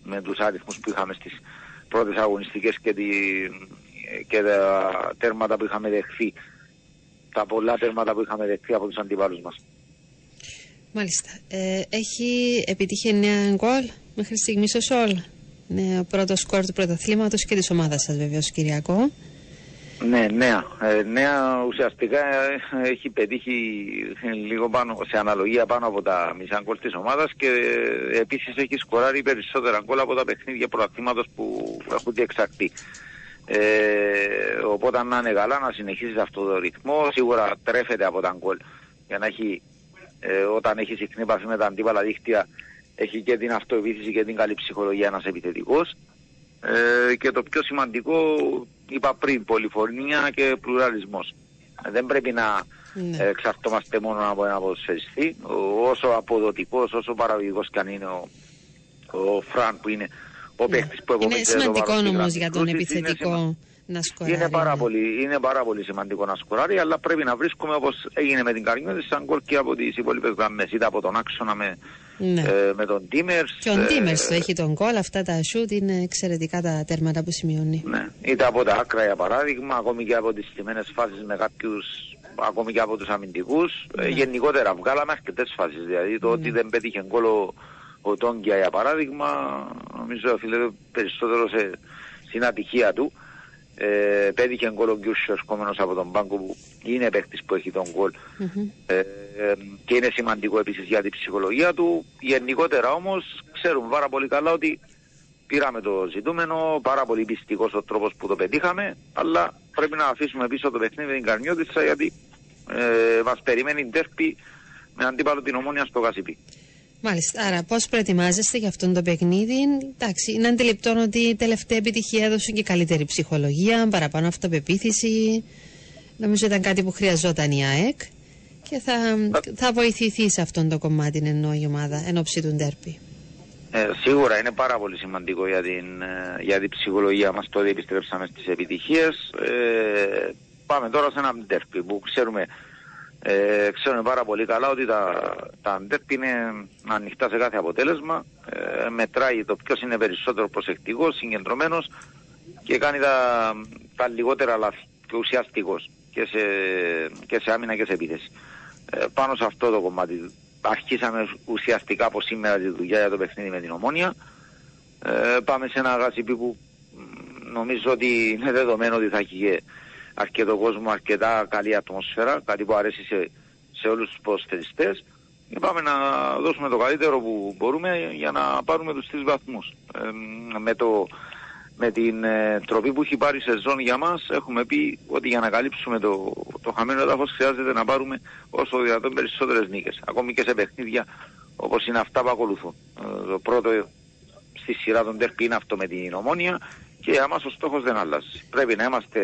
Speaker 9: με τους αριθμούς που είχαμε στις πρώτες αγωνιστικές και, τη, και τα τέρματα που είχαμε δεχθεί τα πολλά τέρματα που είχαμε δεχθεί από τους αντιπάλους μας.
Speaker 1: Μάλιστα. Ε, έχει επιτύχει 9 γκολ μέχρι στιγμής ο Σόλ. Είναι ο πρώτος σκορ του πρωταθλήματος και της ομάδας σας βεβαίως Κυριακό.
Speaker 9: Ναι, νέα. Ε, νέα ουσιαστικά ε, έχει πετύχει λίγο πάνω, σε αναλογία πάνω από τα μισά γκολ της ομάδας και ε, επίσης έχει σκοράρει περισσότερα γκολ από τα παιχνίδια πρωταθλήματος που έχουν διεξαχθεί. Ε, οπότε να είναι καλά να συνεχίσει αυτό το ρυθμό. Σίγουρα τρέφεται από τα γκολ για να έχει, ε, όταν έχεις συχνή επαφή με τα αντίπαλα δίχτυα έχει και την αυτοεπίθεση και την καλή ψυχολογία ένας επιθετικός. Ε, και το πιο σημαντικό είπα πριν, πολυφωνία και πλουραλισμός. Δεν πρέπει να ναι. εξαρτώμαστε μόνο από ένα ποδοσφαιριστή. Όσο αποδοτικός, όσο παραγωγικός και αν είναι ο, ο Φραν που είναι ο ναι. παίχτης που
Speaker 1: Είναι σημαντικό όμως για τον επιθετικό να σκοράρει.
Speaker 9: Είναι πάρα,
Speaker 1: ναι.
Speaker 9: πολύ, είναι πάρα πολύ σημαντικό να σκοράρει, αλλά πρέπει να βρίσκουμε όπως έγινε με την Καρνιώτη σαν γκολ και από τις υπόλοιπες γραμμές. Είτε από τον άξονα με,
Speaker 1: Ναι.
Speaker 9: ε, με τον Τίμερς.
Speaker 1: Και ο Ντίμερς το έχει τον γκολ, αυτά τα σουτ είναι εξαιρετικά τα τέρματα που σημειώνει.
Speaker 9: Ναι. Είτε από τα άκρα για παράδειγμα, ακόμη και από τις στιμένες φάσεις με κάποιους, ακόμη και από τους αμυντικούς.
Speaker 1: Ναι.
Speaker 9: Ε, γενικότερα βγάλαμε αρκετές φάσεις. Δηλαδή το ότι δεν πέτυχε γκολ ο, ο Τόγκια για παράδειγμα, νομίζω οφείλεται περισσότερο σε, στην ατυχία του. Ε, πέτυχε γκολ ο Γκιούσιο ερχόμενος από τον Πάγκο που είναι παίχτης που έχει τον γκολ
Speaker 1: Μμμ.
Speaker 9: ε, ε, και είναι σημαντικό επίσης για την ψυχολογία του. Γενικότερα όμως ξέρουμε πάρα πολύ καλά ότι πήραμε το ζητούμενο, πάρα πολύ πιστικός ο τρόπος που το πετύχαμε, αλλά πρέπει να αφήσουμε πίσω το παιχνίδι με την Καρνιώτισσα γιατί ε, μας περιμένει τέρπι με αντίπαλο την ομόνια στο Κασιπί.
Speaker 1: Μάλιστα. Άρα, πώς προετοιμάζεστε για αυτό το παιχνίδι; Εντάξει, είναι αντιληπτό ότι η τελευταία επιτυχία έδωσε και καλύτερη ψυχολογία, παραπάνω αυτοπεποίθηση. Νομίζω ήταν κάτι που χρειαζόταν η ΑΕΚ και θα, θα βοηθηθεί σε αυτό το κομμάτι εννοώ η ομάδα εν ώψη του ντέρπι.
Speaker 9: Ε, σίγουρα είναι πάρα πολύ σημαντικό για την, ε, για την ψυχολογία μας το ότι επιστρέψαμε στις επιτυχίες. Ε, πάμε τώρα σε ένα ντέρπι που ξέρουμε, ε, ξέρουμε πάρα πολύ καλά ότι τα, τα ντέρπι είναι ανοιχτά σε κάθε αποτέλεσμα. Ε, μετράει το ποιος είναι περισσότερο προσεκτικός, συγκεντρωμένος και κάνει τα, τα λιγότερα λάθη και ουσιαστικός και σε, και σε άμυνα και σε επίθεση. Ε, πάνω σε αυτό το κομμάτι αρχίσαμε ουσιαστικά από σήμερα τη δουλειά για το παιχνίδι με την Ομόνια. Ε, πάμε σε ένα γασιπί που μ, νομίζω ότι είναι δεδομένο ότι θα έχει και αρκετό κόσμο, αρκετά καλή ατμόσφαιρα, κάτι που αρέσει σε, σε όλους τους ποδοσφαιριστές. Και πάμε να δώσουμε το καλύτερο που μπορούμε για να πάρουμε τους τρεις βαθμούς. Ε, με, το, με την ε, τροπή που έχει πάρει η σεζόν για μας έχουμε πει ότι για να καλύψουμε το, το χαμένο έδαφος χρειάζεται να πάρουμε όσο δυνατόν περισσότερες νίκες. Ακόμη και σε παιχνίδια όπως είναι αυτά που ακολουθούν. Ε, το πρώτο στη σειρά των τερπι είναι αυτό με την ομόνια και για μας ο στόχος δεν αλλάζει. Πρέπει να είμαστε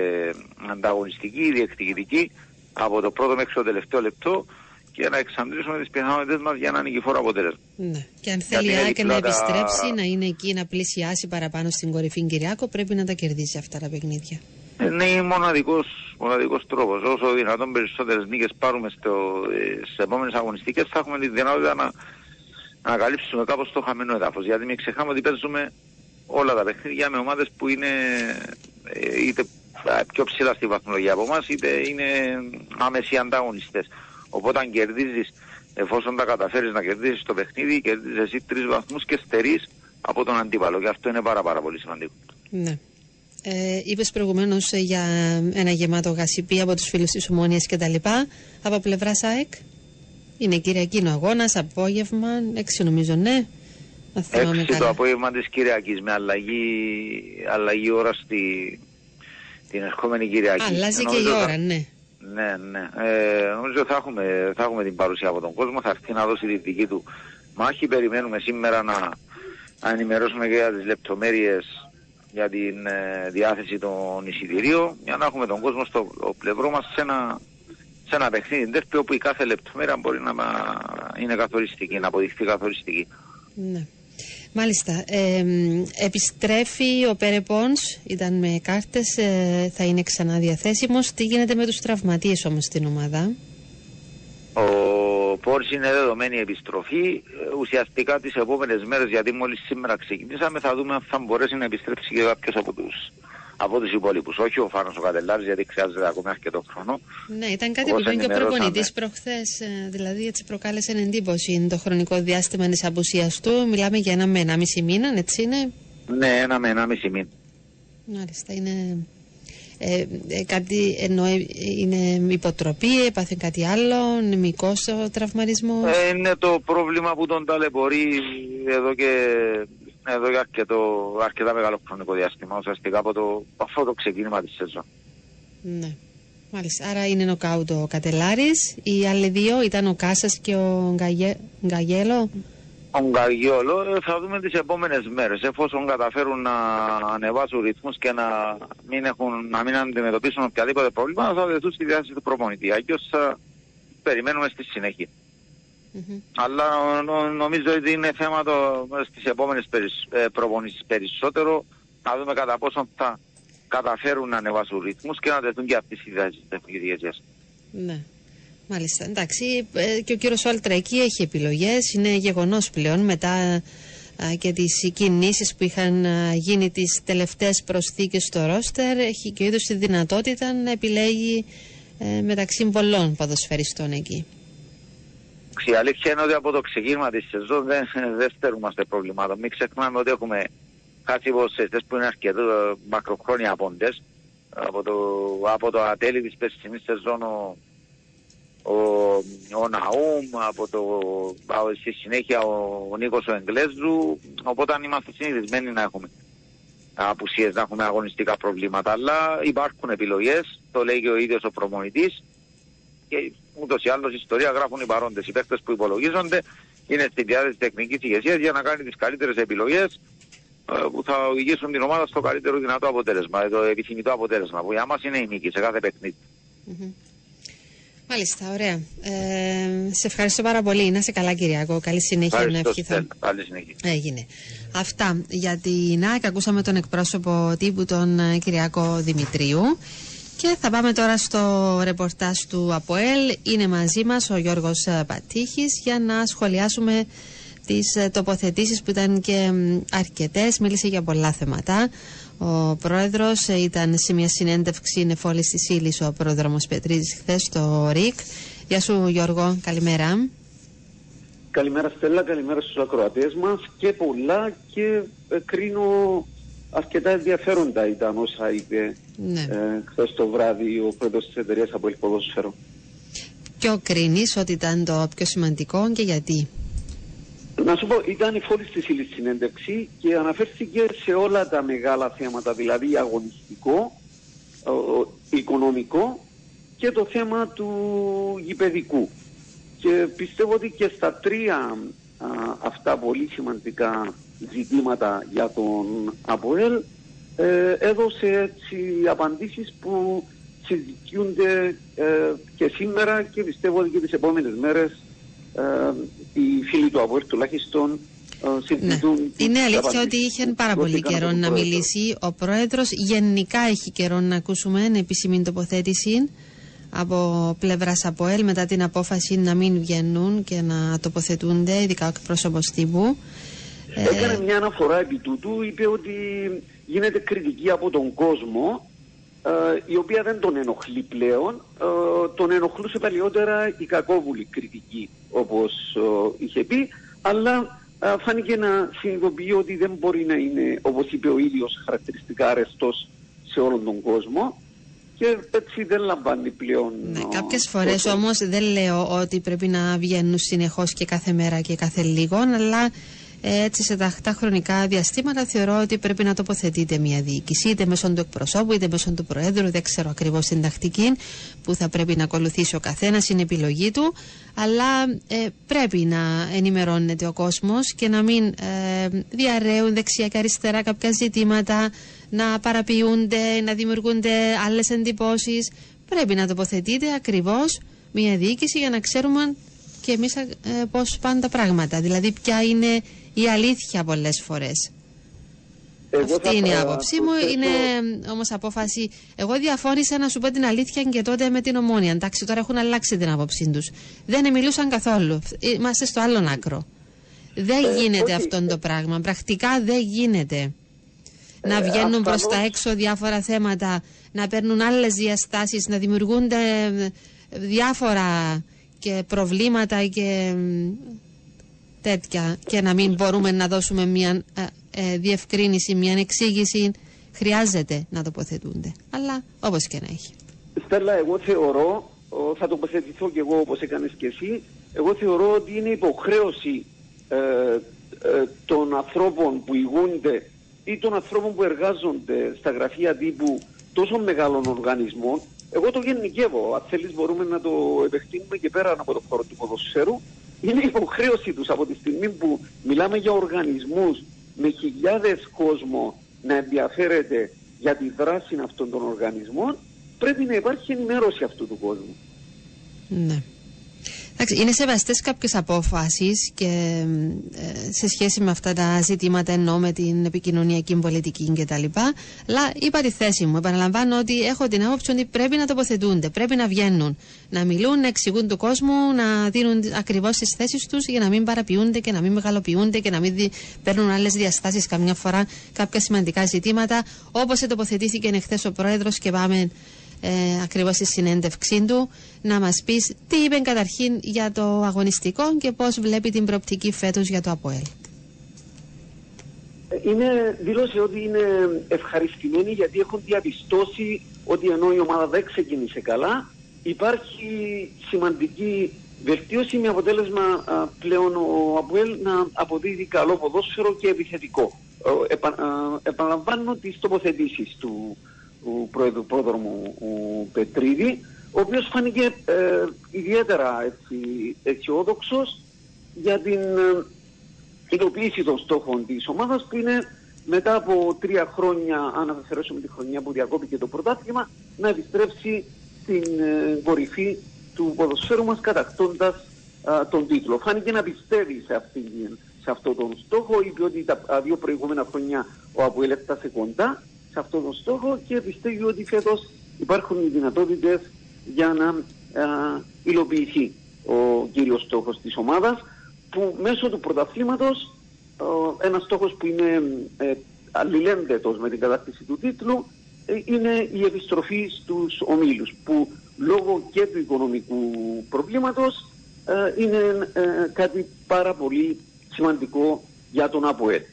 Speaker 9: ανταγωνιστικοί, διεκδικητικοί από το πρώτο μέχρι το τελευταίο λεπτό και να εξαντλήσουμε τις πιθανότητες μας για ένα νικηφόρο αποτέλεσμα.
Speaker 1: Ναι. Και αν θέλει η
Speaker 9: είναι
Speaker 1: ΑΕΚ να
Speaker 9: διπλά τα-
Speaker 1: επιστρέψει, να είναι εκεί, να πλησιάσει παραπάνω στην κορυφή Κυριάκο, πρέπει να τα κερδίσει αυτά τα παιχνίδια.
Speaker 9: Είναι μοναδικός, μοναδικός τρόπος. Όσο δυνατόν περισσότερες νίκες πάρουμε στο, ε, στις επόμενες αγωνιστικές θα έχουμε τη δυνατότητα να, να καλύψουμε κάπως το χαμένο έδαφος. Γιατί μην ξεχνάμε ότι παίζουμε όλα τα παιχνίδια με ομάδες που είναι ε, είτε ε, πιο ψηλά στη βαθμολογία από εμάς είτε είναι άμεσοι ανταγωνιστές. Οπότε αν κερδίζεις, εφόσον τα καταφέρεις να κερδίσεις το παιχνίδι, κερδίζεις εσύ τρεις βαθμούς και στερείς από τον αντίπαλο. Και αυτό είναι πάρα πάρα πολύ σημαντικό.
Speaker 1: Ναι. Ε, Είπες προηγουμένως για ένα γεμάτο γασιπί από τους φίλους της Ομόνιας κτλ. Από πλευράς ΑΕΚ. Είναι Κυριακή ο αγώνας, απόγευμα, έξι νομίζω, ναι. Να θυμάμαι
Speaker 9: Έξι το
Speaker 1: καλά.
Speaker 9: απόγευμα της Κυριακής με αλλαγή, αλλαγή ώρα στη, την ερχόμενη Κυριακή.
Speaker 1: Αλλάζει και η
Speaker 9: Νομίζω θα-
Speaker 1: ώρα, ναι.
Speaker 9: Ναι, ναι. Ε, νομίζω θα έχουμε, θα έχουμε την παρουσία από τον κόσμο. Θα έρθει να δώσει τη δική του μάχη. Περιμένουμε σήμερα να, να ενημερώσουμε και για τις λεπτομέρειες για την ε, διάθεση των εισιτηρίων για να έχουμε τον κόσμο στο πλευρό μας σε ένα, σε ένα παιχνίδι ντέρπι όπου η κάθε λεπτομέρεια μπορεί να μα- είναι καθοριστική, να αποδειχθεί καθοριστική.
Speaker 1: ναι. Μάλιστα. Ε, μ, επιστρέφει ο Πέρε Πόνς, ήταν με κάρτες, ε, θα είναι ξανά διαθέσιμος. Τι γίνεται με τους τραυματίες όμως στην ομάδα;
Speaker 9: Ο Πόρς είναι δεδομένη επιστροφή. Ε, Ουσιαστικά τις επόμενες μέρες, γιατί μόλις σήμερα ξεκινήσαμε, θα δούμε αν θα μπορέσει να επιστρέψει και κάποιος από τους, από τους υπόλοιπους. Όχι ο Φάνος ο Κατελάρης, γιατί χρειάζεται ακόμη αρκετό χρόνο.
Speaker 1: Ναι, ήταν κάτι
Speaker 9: Όπως
Speaker 1: που είπε και ο
Speaker 9: ενημερώσαμε.
Speaker 1: προπονητής προχθές. Δηλαδή, έτσι προκάλεσε εντύπωση το χρονικό διάστημα της απουσίας του. Μιλάμε για ένα με ένα μισή μήνα, έτσι είναι;
Speaker 9: Ναι, ένα με ένα μισή μήνα.
Speaker 1: Μάλιστα, είναι. Ε, ε, κάτι ενώ ε, είναι υποτροπή, έπαθε κάτι άλλο, είναι μικός ο τραυματισμός;
Speaker 9: Ε, είναι το πρόβλημα που τον ταλαιπωρεί εδώ και, εδώ και αρκετό, αρκετά μεγάλο χρονικό διάστημα, ουσιαστικά από το, αυτό το ξεκίνημα της σεζόν.
Speaker 1: Ναι. Μάλιστα, άρα είναι νοκάουτ ο Κατελάρης. Οι άλλοι δύο ήταν ο Κάσας και ο Γκαγε... Γκαγέλο.
Speaker 9: Ο Γκαριόλο ε, θα δούμε τις επόμενες μέρες εφόσον καταφέρουν να ανεβάσουν ρυθμούς και να μην, έχουν, να μην αντιμετωπίσουν οποιαδήποτε πρόβλημα θα δεθούν στη διάθεση του προπονητή. Αγιώς θα περιμένουμε στη συνέχεια.
Speaker 1: Μμμ.
Speaker 9: Αλλά νο- νομίζω ότι είναι θέμα το, στις επόμενες περισ, ε, προπονήσεις περισσότερο να δούμε κατά πόσο θα, καταφέρουν να ανεβάσουν ρυθμούς και να τεθούν και αυτές οι διαδικασίες.
Speaker 1: Ναι. Μάλιστα. Εντάξει, ε, και ο κύριος Όλτρα εκεί έχει επιλογές. Είναι γεγονός πλέον μετά α, και τις κινήσεις που είχαν α, γίνει τις τελευταίες προσθήκες στο ρόστερ. Έχει και ο ίδιο τη δυνατότητα να επιλέγει ε, μεταξύ πολλών ποδοσφαιριστών εκεί.
Speaker 9: Η αλήθεια είναι ότι από το ξεκίνημα της σεζόν δεν, δεν στερούμαστε προβλημάτων. Μην ξεχνάμε ότι έχουμε χάσει ποσοστές που είναι αρκετό μακροχρόνια απόντες. Από το, από το ατέλη της περσινής σεζόν ο, ο, ο Ναούμ, από το, από, στη συνέχεια ο, ο Νίκος ο Εγγλέζου, οπότε είμαστε συνηθισμένοι να έχουμε απουσίες, να έχουμε αγωνιστικά προβλήματα, αλλά υπάρχουν επιλογές, το λέει και ο ίδιος ο προμονητής και ούτως ή άλλως η ιστορία γράφουν οι παρόντες, οι παίκτες που υπολογίζονται είναι στη διάθεση τεχνικής ηγεσίας για να κάνει τις καλύτερες επιλογές ε, που θα οδηγήσουν την ομάδα στο καλύτερο δυνατό αποτέλεσμα, το επιθυμητό αποτέλεσμα, που για μας είναι η νίκη σε κάθε παιχνίδι.
Speaker 1: Μάλιστα, ωραία. Ε, σε ευχαριστώ πάρα πολύ. Να είσαι καλά, Κυριακό. Καλή συνέχεια να ευχηθώ.
Speaker 9: Καλή συνέχεια.
Speaker 1: Έγινε. Αυτά για την ΑΕΚ. Ακούσαμε τον εκπρόσωπο τύπου, τον ε, Κυριακό Δημητρίου. Και θα πάμε τώρα στο ρεπορτάζ του ΑΠΟΕΛ. Είναι μαζί μας ο Γιώργος ε, Πατήχης για να σχολιάσουμε τις ε, τοποθετήσεις που ήταν και αρκετές. Μίλησε για πολλά θέματα. Ο πρόεδρος ε, ήταν σε μια συνέντευξη νεφόλης της ύλης ο πρόδρομος Πετρίδης χθες στο ΡΙΚ. Γεια σου Γιώργο, καλημέρα.
Speaker 10: Καλημέρα Στέλλα, καλημέρα στους ακροατές μας και πολλά και ε, κρίνω αρκετά ενδιαφέροντα ήταν όσα είπε
Speaker 1: Ναι.
Speaker 10: ε, χθες το βράδυ ο πρόεδρος της εταιρείας από Ελποδόσφαιρο.
Speaker 1: Ποιο κρίνεις ότι ήταν το πιο σημαντικό και γιατί;
Speaker 10: Να σου πω, ήταν η φόλη στη ύλη συνέντευξη και αναφέρθηκε σε όλα τα μεγάλα θέματα, δηλαδή αγωνιστικό, ο- ο- οικονομικό και το θέμα του γηπαιδικού. Και πιστεύω ότι και στα τρία α, αυτά πολύ σημαντικά ζητήματα για τον ΑΠΟΕΛ ε, έδωσε έτσι απαντήσεις που συζητιούνται ε, και σήμερα και πιστεύω ότι και τις επόμενες μέρες ε, οι φίλοι του ΑΠΟΕΛ τουλάχιστον ε, συζητούν τις
Speaker 1: Είναι αλήθεια
Speaker 10: απαντήσεις
Speaker 1: ότι είχε
Speaker 10: που
Speaker 1: πάρα πολύ
Speaker 10: δόθηκαν από
Speaker 1: καιρό
Speaker 10: τον
Speaker 1: να
Speaker 10: Πρόεδρο.
Speaker 1: μιλήσει ο πρόεδρος. Γενικά έχει καιρό να ακούσουμε ένα επίσημη τοποθέτηση από πλευράς ΑΠΟΕΛ μετά την απόφαση να μην βγαίνουν και να τοποθετούνται, ειδικά ο εκπρόσωπος τύπου. Ε,
Speaker 10: Έκανε μια αναφορά επί τούτου, είπε ότι γίνεται κριτική από τον κόσμο, ε, η οποία δεν τον ενοχλεί πλέον. Ε, τον ενοχλούσε παλιότερα η κακόβουλη κριτική, όπως ε, είχε πει, αλλά ε, φάνηκε να συνειδητοποιεί ότι δεν μπορεί να είναι, όπως είπε ο ίδιος, χαρακτηριστικά αρεστός σε όλον τον κόσμο και έτσι δεν λαμβάνει πλέον...
Speaker 1: Ναι,
Speaker 10: ε,
Speaker 1: κάποιες φορές
Speaker 10: τόσο-
Speaker 1: όμως δεν λέω ότι πρέπει να βγαίνουν συνεχώς και κάθε μέρα και κάθε λίγο, αλλά ε, έτσι σε ταχτά χρονικά διαστήματα θεωρώ ότι πρέπει να τοποθετείται μια διοίκηση, είτε μέσω του εκπροσώπου, είτε μέσω του Προέδρου, δεν ξέρω ακριβώς την τακτική που θα πρέπει να ακολουθήσει ο καθένας, είναι επιλογή του, αλλά ε, πρέπει να ενημερώνεται ο κόσμος και να μην ε, διαρρέουν δεξιά και αριστερά κάποια ζητήματα, να παραποιούνται, να δημιουργούνται άλλες εντυπώσεις. Πρέπει να τοποθετείται ακριβώς μια διοίκηση για να ξέρουμε και εμείς ε, πώς πάνε τα πράγματα. Δηλαδή ποια είναι η αλήθεια πολλές φορές.
Speaker 10: Εγώ
Speaker 1: Αυτή
Speaker 10: θα-
Speaker 1: είναι η
Speaker 10: ε,
Speaker 1: άποψή μου.
Speaker 10: προσθέσω-
Speaker 1: Είναι όμως απόφαση. Εγώ διαφώνησα να σου πω την αλήθεια και τότε με την ομόνια. Εντάξει, τώρα έχουν αλλάξει την άποψή τους. Δεν μιλούσαν καθόλου. Είμαστε στο άλλον άκρο. Δεν
Speaker 10: Ε,
Speaker 1: γίνεται
Speaker 10: όχι,
Speaker 1: αυτό το πράγμα. Πρακτικά δεν γίνεται. να
Speaker 10: Ε,
Speaker 1: βγαίνουν προς τα
Speaker 10: ασφαλώς-
Speaker 1: έξω διάφορα θέματα, να παίρνουν άλλες διαστάσεις, να δημιουργούνται ε, διάφορα και προβλήματα και μ, τέτοια και να μην μπορούμε να δώσουμε μια ε, ε, διευκρίνηση, μια εξήγηση. Χρειάζεται να τοποθετούνται. Αλλά όπως και να έχει.
Speaker 10: Στέλλα, εγώ θεωρώ, ο, θα τοποθετηθώ και εγώ όπως έκανες και εσύ, εγώ θεωρώ ότι είναι υποχρέωση ε, ε, των ανθρώπων που ηγούνται ή των ανθρώπων που εργάζονται στα γραφεία τύπου τόσο μεγάλων οργανισμών, εγώ το γενικεύω, αν θέλεις μπορούμε να το επεκτείνουμε και πέρα από το χώρο του ποδοσφαίρου, είναι υποχρέωση τους από τη στιγμή που μιλάμε για οργανισμούς με χιλιάδες κόσμο να ενδιαφέρεται για τη δράση αυτών των οργανισμών, πρέπει να υπάρχει ενημέρωση αυτού του κόσμου.
Speaker 1: Ναι. Εντάξει, είναι σεβαστές κάποιες απόφάσει και ε, σε σχέση με αυτά τα ζητήματα ενώ με την επικοινωνιακή πολιτική κτλ. Αλλά είπα τη θέση μου. Επαναλαμβάνω ότι έχω την άποψη ότι πρέπει να τοποθετούνται, πρέπει να βγαίνουν, να μιλούν, να εξηγούν του κόσμου, να δίνουν ακριβώς τις θέσεις τους για να μην παραποιούνται και να μην μεγαλοποιούνται και να μην δι... παίρνουν άλλες διαστάσεις καμιά φορά κάποια σημαντικά ζητήματα. Όπως τοποθετήθηκε εχθέ ο πρόεδρος και πάμε ε, ακριβώς στη συνέντευξή του να μας πεις τι είπε καταρχήν για το αγωνιστικό και πώς βλέπει την προοπτική φέτος για το ΑΠΟΕΛ.
Speaker 10: Είναι, δήλωσε ότι είναι ευχαριστημένοι γιατί έχουν διαπιστώσει ότι ενώ η ομάδα δεν ξεκίνησε καλά υπάρχει σημαντική βελτίωση με αποτέλεσμα α, πλέον ο Αποέλ να αποδίδει καλό ποδόσφαιρο και επιθετικό. Ε, επα, επαναλαμβάνω τις τοποθετήσεις του, του πρόεδρου πρόδρομου ο Πετρίδη, ο οποίος φάνηκε ε, ιδιαίτερα έτσι, αισιόδοξος για την ε, υλοποίηση των στόχων της ομάδας που είναι μετά από τρία χρόνια, αν αφαιρέσουμε τη χρονιά που διακόπηκε το πρωτάθλημα, να επιστρέψει στην ε, κορυφή του ποδοσφαίρου μας κατακτώντας τον τίτλο. Φάνηκε να πιστεύει σε, αυτή, σε αυτόν τον στόχο, είπε ότι τα δύο προηγούμενα χρόνια ο Αποέλ έφτασε κοντά σε αυτόν τον στόχο και πιστεύει ότι φέτος υπάρχουν οι δυνατότητες για να α, υλοποιηθεί ο κύριος στόχος της ομάδας που μέσω του πρωταθλήματος ένας στόχος που είναι ε, αλληλένδετος με την κατάσταση του τίτλου ε, είναι η επιστροφή στους ομίλους που λόγω και του οικονομικού προβλήματος ε, είναι ε, κάτι πάρα πολύ σημαντικό για τον ΑΠΟΕΤ.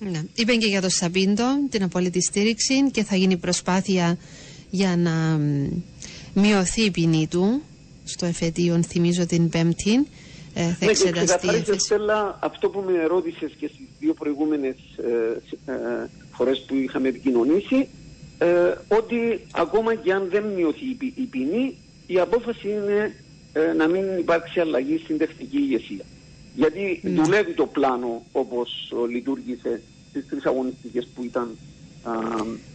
Speaker 1: Ναι. Είπε και για το Σαμπίντο την απόλυτη στήριξη και θα γίνει προσπάθεια για να μειωθεί η ποινή του στο εφετείο, θυμίζω την Πέμπτη. Ε, θα
Speaker 10: ναι, εξεταστεί. Και Στέλλα, αυτό που με ρώτησες και στις δύο προηγούμενες ε, ε, φορές που είχαμε επικοινωνήσει, ε, ότι ακόμα και αν δεν μειωθεί η ποινή, η απόφαση είναι ε, να μην υπάρξει αλλαγή στην τεχνική ηγεσία. Γιατί ναι. δουλεύει το πλάνο όπως λειτουργήσε στις τρεις αγωνιστικές που ήταν α,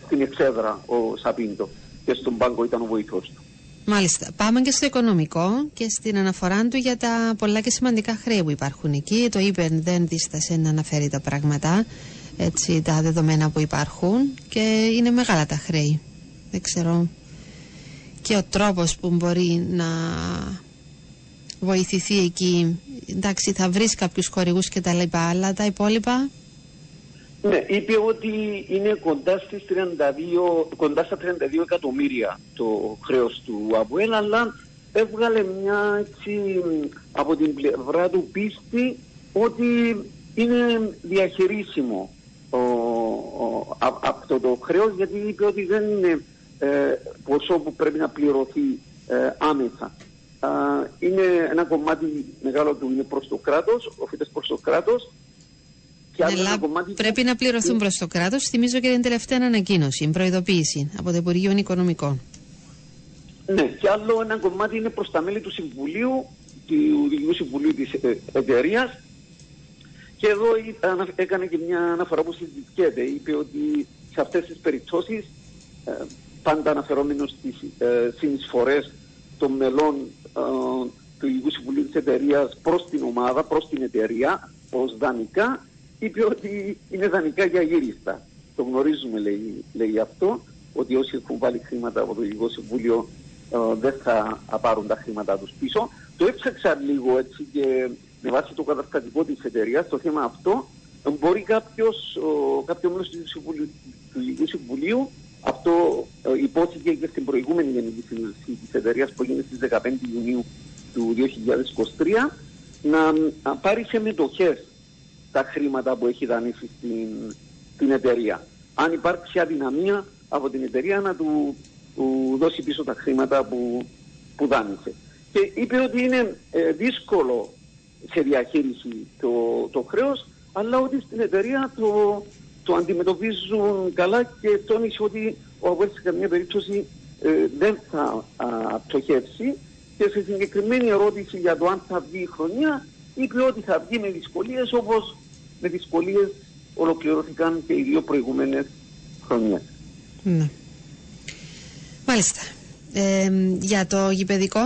Speaker 10: στην εξέδρα ο Σαπίντο και στον πάγκο ήταν ο βοηθός του.
Speaker 1: Μάλιστα. Πάμε και στο οικονομικό και στην αναφορά του για τα πολλά και σημαντικά χρέη που υπάρχουν εκεί. Το είπε, δεν δίστασε να αναφέρει τα πράγματα, έτσι, τα δεδομένα που υπάρχουν και είναι μεγάλα τα χρέη. Δεν ξέρω. Και ο τρόπος που μπορεί να βοηθηθεί εκεί. Εντάξει, θα βρεις κάποιους χορηγούς και τα λοιπά, αλλά τα υπόλοιπα;
Speaker 10: Ναι, είπε ότι είναι κοντά, στις 32, κοντά στα 32 εκατομμύρια το χρέος του Αβουέλ, αλλά έβγαλε μια έτσι από την πλευρά του πίστη ότι είναι διαχειρίσιμο ο, ο, αυτό το χρέος γιατί είπε ότι δεν είναι ε, ποσό που πρέπει να πληρωθεί ε, άμεσα είναι ένα κομμάτι μεγάλο του είναι προς το κράτος, οφείλεται προς το κράτος
Speaker 1: και άλλο ένα κομμάτι... Πρέπει να πληρωθούν προς το κράτος. Θυμίζω και την τελευταία ανακοίνωση, προειδοποίηση από το Υπουργείο Οικονομικών.
Speaker 10: Ναι, και άλλο ένα κομμάτι είναι προς τα μέλη του Συμβουλίου, του Διοικητικού Συμβουλίου της ε, εταιρείας. Και εδώ έκανε και μια αναφορά που συζητιέται. Είπε ότι σε αυτές τις περιπτώσεις, ε, πάντα αναφερόμενος στις ε, συνεισφορές των μελών ε, του Υπουργού Συμβουλίου της εταιρείας προς την ομάδα, προς την εταιρεία, ως δανεικά, είπε ότι είναι δανεικά για γύριστα. Το γνωρίζουμε λέει, λέει αυτό, ότι όσοι έχουν βάλει χρήματα από το Υπουργικό Συμβούλιο ε, δεν θα πάρουν τα χρήματά τους πίσω. Το έψαξα λίγο έτσι και με βάση το καταστατικό της εταιρείας το θέμα αυτό μπορεί κάποιος, κάποιο μέλος του Υπουργικού Συμβουλίου αυτό ε, υπόθηκε και στην προηγούμενη γενική συνέλευση της εταιρείας που έγινε στις 15 Ιουνίου του 2023 να, να πάρει σε μετοχές τα χρήματα που έχει δανείσει στην, την εταιρεία. Αν υπάρξει αδυναμία από την εταιρεία να του, του δώσει πίσω τα χρήματα που, που δάνεισε. Και είπε ότι είναι ε, δύσκολο σε διαχείριση το, το χρέος, αλλά ότι στην εταιρεία το, το αντιμετωπίζουν καλά και τόνισε ότι ο Αβουέλ σε καμία περίπτωση ε, δεν θα πτωχεύσει και σε συγκεκριμένη ερώτηση για το αν θα βγει η χρονιά είπε ότι θα βγει με δυσκολίες όπως με δυσκολίες ολοκληρώθηκαν και οι δύο προηγούμενες χρονιές.
Speaker 1: Ναι. Μάλιστα. Ε, για το γηπαιδικό.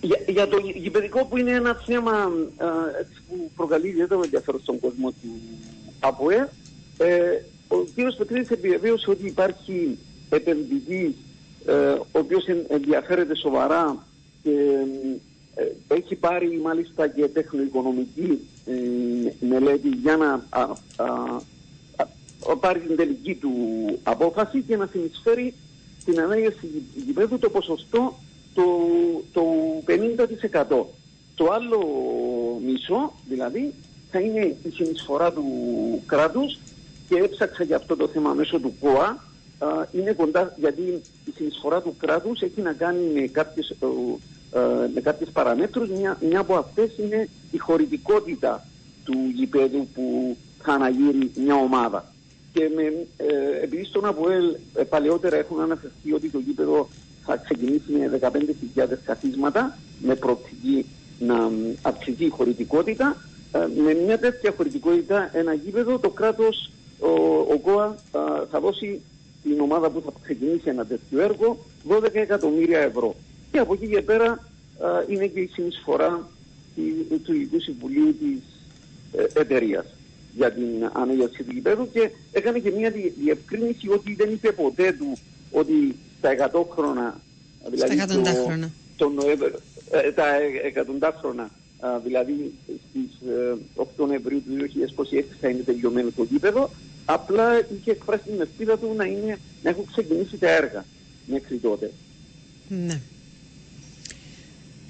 Speaker 10: Για, για το γη- γηπαιδικό που είναι ένα θέμα α, έτσι που προκαλεί ιδιαίτερο ενδιαφέρον στον κόσμο του ΑΠΟΕ, ε, ο κ. Πετρίδης επιβεβαίωσε ότι υπάρχει επενδυτής ε, ο οποίος εν- ενδιαφέρεται σοβαρά και ε, έχει πάρει μάλιστα και τεχνοοικονομική ε, μελέτη για να α, α, α, α, πάρει την τελική του απόφαση και να συνεισφέρει στην ανέγερση γη- γηπέδου το ποσοστό του, του 50%. Το άλλο μισό, δηλαδή, θα είναι η συνεισφορά του κράτους και έψαξα για αυτό το θέμα μέσω του ΚΟΑ. Α, είναι κοντά, γιατί η συνεισφορά του κράτους έχει να κάνει με κάποιες, ε, ε, με κάποιες παραμέτρους. Μια, μια από αυτές είναι η χωρητικότητα του γηπέδου που θα αναγείρει μια ομάδα. Και με, ε, επειδή στον ΑΠΟΕΛ ε, παλαιότερα έχουν αναφερθεί ότι το γήπεδο θα ξεκινήσει με 15.000 καθίσματα με προοπτική να μ, αυξηθεί η χωρητικότητα. ε, με μια τέτοια χωρητικότητα ένα γήπεδο το κράτος, ο, ο ΚΟΑ α, θα δώσει την ομάδα που θα ξεκινήσει ένα τέτοιο έργο 12 εκατομμύρια ευρώ. Και από εκεί και πέρα α, είναι και η συνεισφορά τη- του Ειδικού Συμβουλίου της ε, εταιρείας για την ανέγερση του γηπέδου και έκανε και μια δι- διευκρίνηση ότι δεν είπε ποτέ του ότι τα 100 χρόνια, δηλαδή
Speaker 1: Στα εκατοντάχρονα.
Speaker 10: το Νοέμβριο, ε, τα ε- εκατοντάχρονα, α, δηλαδή στις ε, 8 Νοεμβρίου του 2026 θα είναι τελειωμένο το γήπεδο, απλά είχε εκφράσει την ελπίδα του να, είναι, να έχουν ξεκινήσει τα έργα μέχρι τότε.
Speaker 1: Ναι.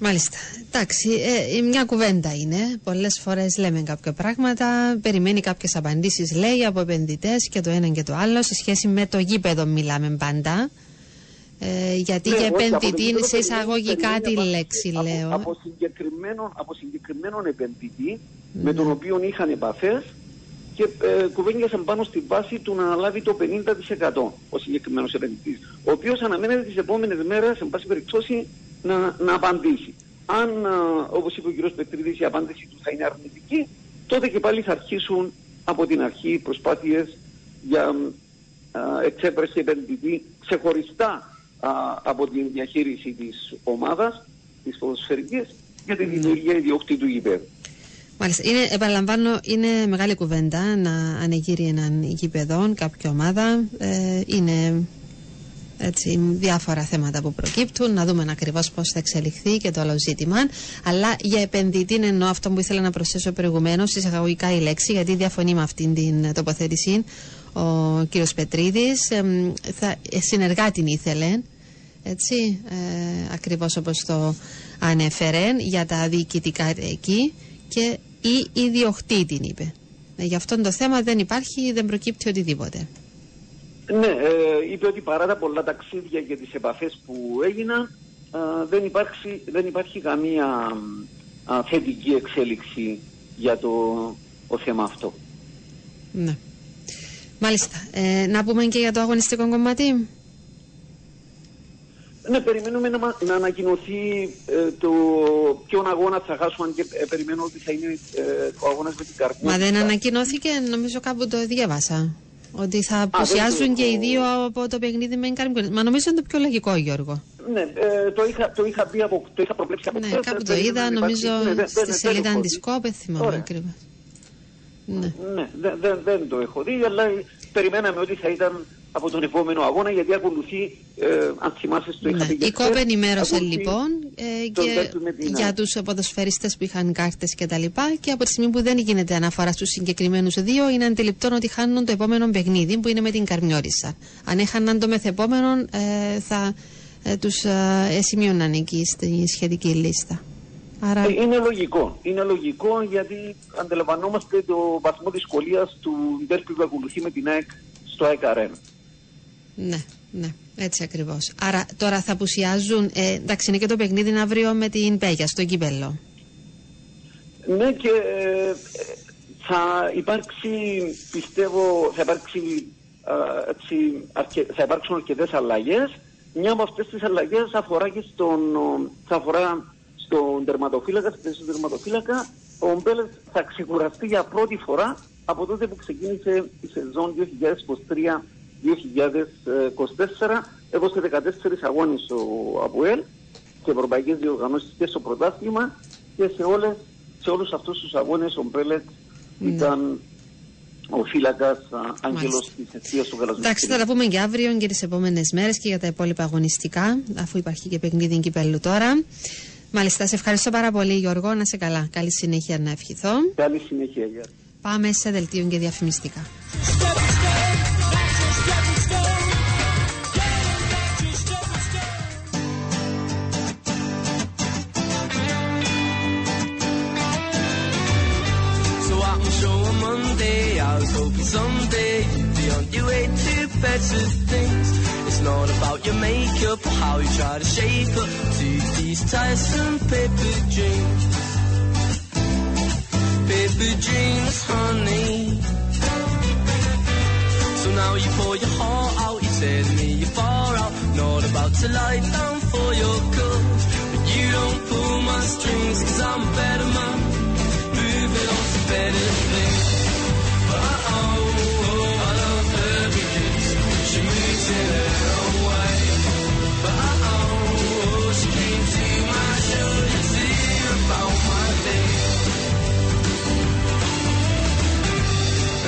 Speaker 1: Μάλιστα. Εντάξει, ε, ε, μια κουβέντα είναι. Πολλές φορές λέμε κάποια πράγματα, περιμένει κάποιες απαντήσεις, λέει, από επενδυτές και το ένα και το άλλο. Σε σχέση με το γήπεδο μιλάμε πάντα. Ε, γιατί
Speaker 10: Ναι,
Speaker 1: για
Speaker 10: όχι, από το
Speaker 1: επενδυτή είναι
Speaker 10: γήπεδο
Speaker 1: σε εισαγωγικά τη
Speaker 10: περιμένει
Speaker 1: λέξη,
Speaker 10: από,
Speaker 1: λέω.
Speaker 10: Από, συγκεκριμένον, από συγκεκριμένον επενδυτή με τον οποίο είχαν επαφές και ε, κουβέντιασαν πάνω στη βάση του να αναλάβει το 50% ο συγκεκριμένος επενδυτής ο οποίος αναμένεται τις επόμενες μέρες εν πάση περιπτώσει να, να απαντήσει. Αν, α, όπως είπε ο κ. Πετρίδης, η απάντηση του θα είναι αρνητική, τότε και πάλι θα αρχίσουν από την αρχή οι προσπάθειες για α, εξέπρεση επενδυτή ξεχωριστά α, από την διαχείριση της ομάδας, της ποδοσφαιρικής, για τη δημιουργία ιδιόκτητου του γηπέδου.
Speaker 1: Μάλιστα. Είναι, επαναλαμβάνω, είναι μεγάλη κουβέντα να ανεγείρει έναν γήπεδο, κάποια ομάδα. Ε, είναι έτσι, διάφορα θέματα που προκύπτουν, να δούμε ακριβώς πώς θα εξελιχθεί και το άλλο ζήτημα. Αλλά για επενδυτή εννοώ αυτό που ήθελα να προσθέσω προηγουμένως, εισαγωγικά η λέξη, γιατί διαφωνεί με αυτήν την τοποθέτηση ο κύριος Πετρίδης. Εμ, θα, ε, συνεργάτη ήθελε, έτσι, ε, ακριβώς όπως το ανέφερε για τα διοικητικά εκεί και η ιδιοκτήτη είπε. Ε, για αυτόν το θέμα δεν υπάρχει, δεν προκύπτει οτιδήποτε.
Speaker 10: Ναι, ε, είπε ότι παρά τα πολλά ταξίδια και τις επαφές που έγιναν, α, δεν, υπάρχει, δεν υπάρχει καμία α, θετική εξέλιξη για το, το θέμα αυτό.
Speaker 1: Ναι. Μάλιστα. Ε, να πούμε και για το αγωνιστικό κομμάτι.
Speaker 10: Ναι, περιμένουμε να, μα- να ανακοινωθεί ε, το ποιον αγώνα θα χάσουμε αν και ε, περιμένω ότι θα είναι ε, ο αγώνας με την Καρπούζα.
Speaker 1: Μα δεν ανακοινώθηκε, νομίζω κάπου το διάβασα. Ότι θα
Speaker 10: δεν
Speaker 1: απουσιάζουν
Speaker 10: το
Speaker 1: και οι
Speaker 10: έχω.
Speaker 1: δύο από το παιχνίδι με Καρμικόνη. Μα νομίζω είναι το πιο λογικό, Γιώργο.
Speaker 10: Ναι, ε, το, είχα, το είχα πει από, το είχα προβλέψει από
Speaker 1: Ναι,
Speaker 10: χθες,
Speaker 1: κάπου
Speaker 10: δεν
Speaker 1: το
Speaker 10: περίμενα
Speaker 1: είδα,
Speaker 10: να υπάρξει-
Speaker 1: νομίζω
Speaker 10: ναι, δεν-
Speaker 1: στη
Speaker 10: δεν-
Speaker 1: σελίδα
Speaker 10: δεν έχω δει.
Speaker 1: Αντισκόπ, δεν θυμάμαι
Speaker 10: Ωραία.
Speaker 1: ακριβώ. Ναι.
Speaker 10: Ναι, δεν, δεν, δεν το έχω δει, αλλά περιμέναμε ότι θα ήταν από τον επόμενο αγώνα, γιατί ακολουθεί, ε, αν θυμάσαι, στο είχα
Speaker 1: Ναι.
Speaker 10: πει και
Speaker 1: Η ΚΟΠ
Speaker 10: χθες,
Speaker 1: ενημέρωσε
Speaker 10: ακολουθεί
Speaker 1: λοιπόν ε,
Speaker 10: το
Speaker 1: και
Speaker 10: ντέρμπι με την
Speaker 1: για
Speaker 10: ΑΕΚ.
Speaker 1: τους ποδοσφαιριστές που είχαν κάρτες και τα λοιπά και από τη στιγμή που δεν γίνεται αναφορά στους συγκεκριμένους δύο είναι αντιληπτό ότι χάνουν το επόμενο παιχνίδι που είναι με την Καρμιόρισα. Αν έχαναν το μεθεπόμενο ε, θα ε, τους ε, σημείωναν εκεί στη σχετική λίστα. Άρα,
Speaker 10: Ε, Είναι λογικό. Είναι λογικό γιατί αντιλαμβανόμαστε το βαθμό δυσκολίας του ντέρμπι που ακολουθεί με την ΑΕΚ στο ΑΕΚ Arena.
Speaker 1: ναι, ναι, έτσι ακριβώς. Άρα τώρα θα απουσιάζουν, ε, εντάξει είναι και το παιχνίδι αύριο με την Πέγια στο Κύπελο.
Speaker 10: Ναι και ε, θα υπάρξει, πιστεύω, θα υπάρξει, α, έτσι, αρκε, θα υπάρξουν αρκετές αλλαγές. Μια από αυτές τις αλλαγές αφορά και στον, ο, θα αφορά στον τερματοφύλακα, στη θέση του τερματοφύλακα. Ο Μπέλες θα ξεκουραστεί για πρώτη φορά από τότε που ξεκίνησε η σεζόν 2023-2024. Έδωσε 14 αγώνες ο Αποέλ και ευρωπαϊκές διοργανώσεις και στο πρωτάθλημα και σε, όλες, σε όλους αυτούς τους αγώνες ο Μπρέλετ
Speaker 1: Ναι.
Speaker 10: ήταν ο φύλακας α, άγγελος της αιστείας του γαλαζικού.
Speaker 1: Εντάξει, θα τα πούμε και αύριο και τις επόμενες μέρες και για τα υπόλοιπα αγωνιστικά, αφού υπάρχει και παιχνίδι κυπέλου τώρα. Μάλιστα, σε ευχαριστώ πάρα πολύ, Γιώργο. Να σε καλά. Καλή συνέχεια να ευχηθώ.
Speaker 10: Καλή συνέχεια, γεια.
Speaker 1: Πάμε σε δελτίο και διαφημιστικά.
Speaker 11: So I can show on Monday. I was hoping someday you'd be on your way to better things. It's not about your makeup or how you try to shape up to these tiresome paper dreams. Paper dreams, honey. So now you pour your heart out, you tell me you're far out. Not about to lie down for your cause. But you don't pull my strings, cause I'm a better man. Moving on to better things.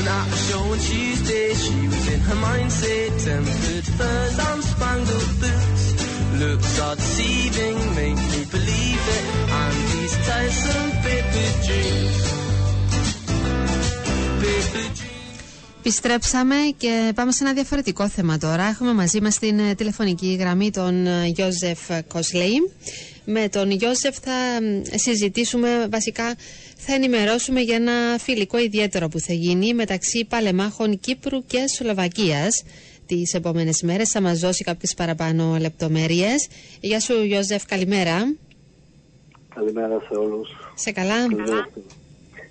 Speaker 11: And at the show on Tuesday, she was in her mindset. Tempered furs and spangled boots. Looks are deceiving, make me believe it. And these tiresome paper dreams. Paper dreams.
Speaker 1: Επιστρέψαμε και πάμε σε ένα διαφορετικό θέμα τώρα. Έχουμε μαζί μας την ε, τηλεφωνική γραμμή τον ε, Γιώζεφ Κοσλέη. Με τον Γιώζεφ θα μ, συζητήσουμε, βασικά θα ενημερώσουμε για ένα φιλικό ιδιαίτερο που θα γίνει μεταξύ παλεμάχων Κύπρου και Σλοβακίας τις επόμενες μέρες. Θα μας δώσει κάποιες παραπάνω λεπτομέρειες. Γεια σου Γιώζεφ, καλημέρα.
Speaker 12: Καλημέρα σε όλους.
Speaker 1: Σε καλά;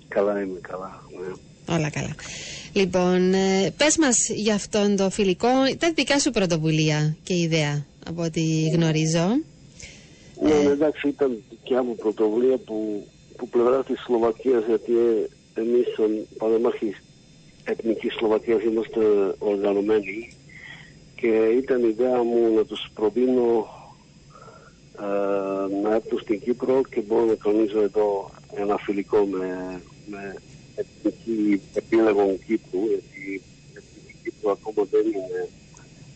Speaker 12: Καλά είμαι, καλά. Ναι.
Speaker 1: Όλα καλά. Λοιπόν, ε, πες μας για αυτόν το φιλικό. Ήταν δικά σου πρωτοβουλία και ιδέα, από ό,τι γνωρίζω.
Speaker 12: Ναι, ναι, εντάξει, ήταν δικιά μου πρωτοβουλία που, που πλευρά της Σλοβακίας, γιατί ε, εμείς σαν παρεμάχοι εθνικής Σλοβακίας είμαστε οργανωμένοι και ήταν η ιδέα μου να τους προτείνω ε, να έρθουν στην Κύπρο και μπορώ να κανονίζω εδώ ένα φιλικό με, με εθνική επίλεγο Κύπρου, γιατί η εθνική Κύπρου ακόμα δεν είναι,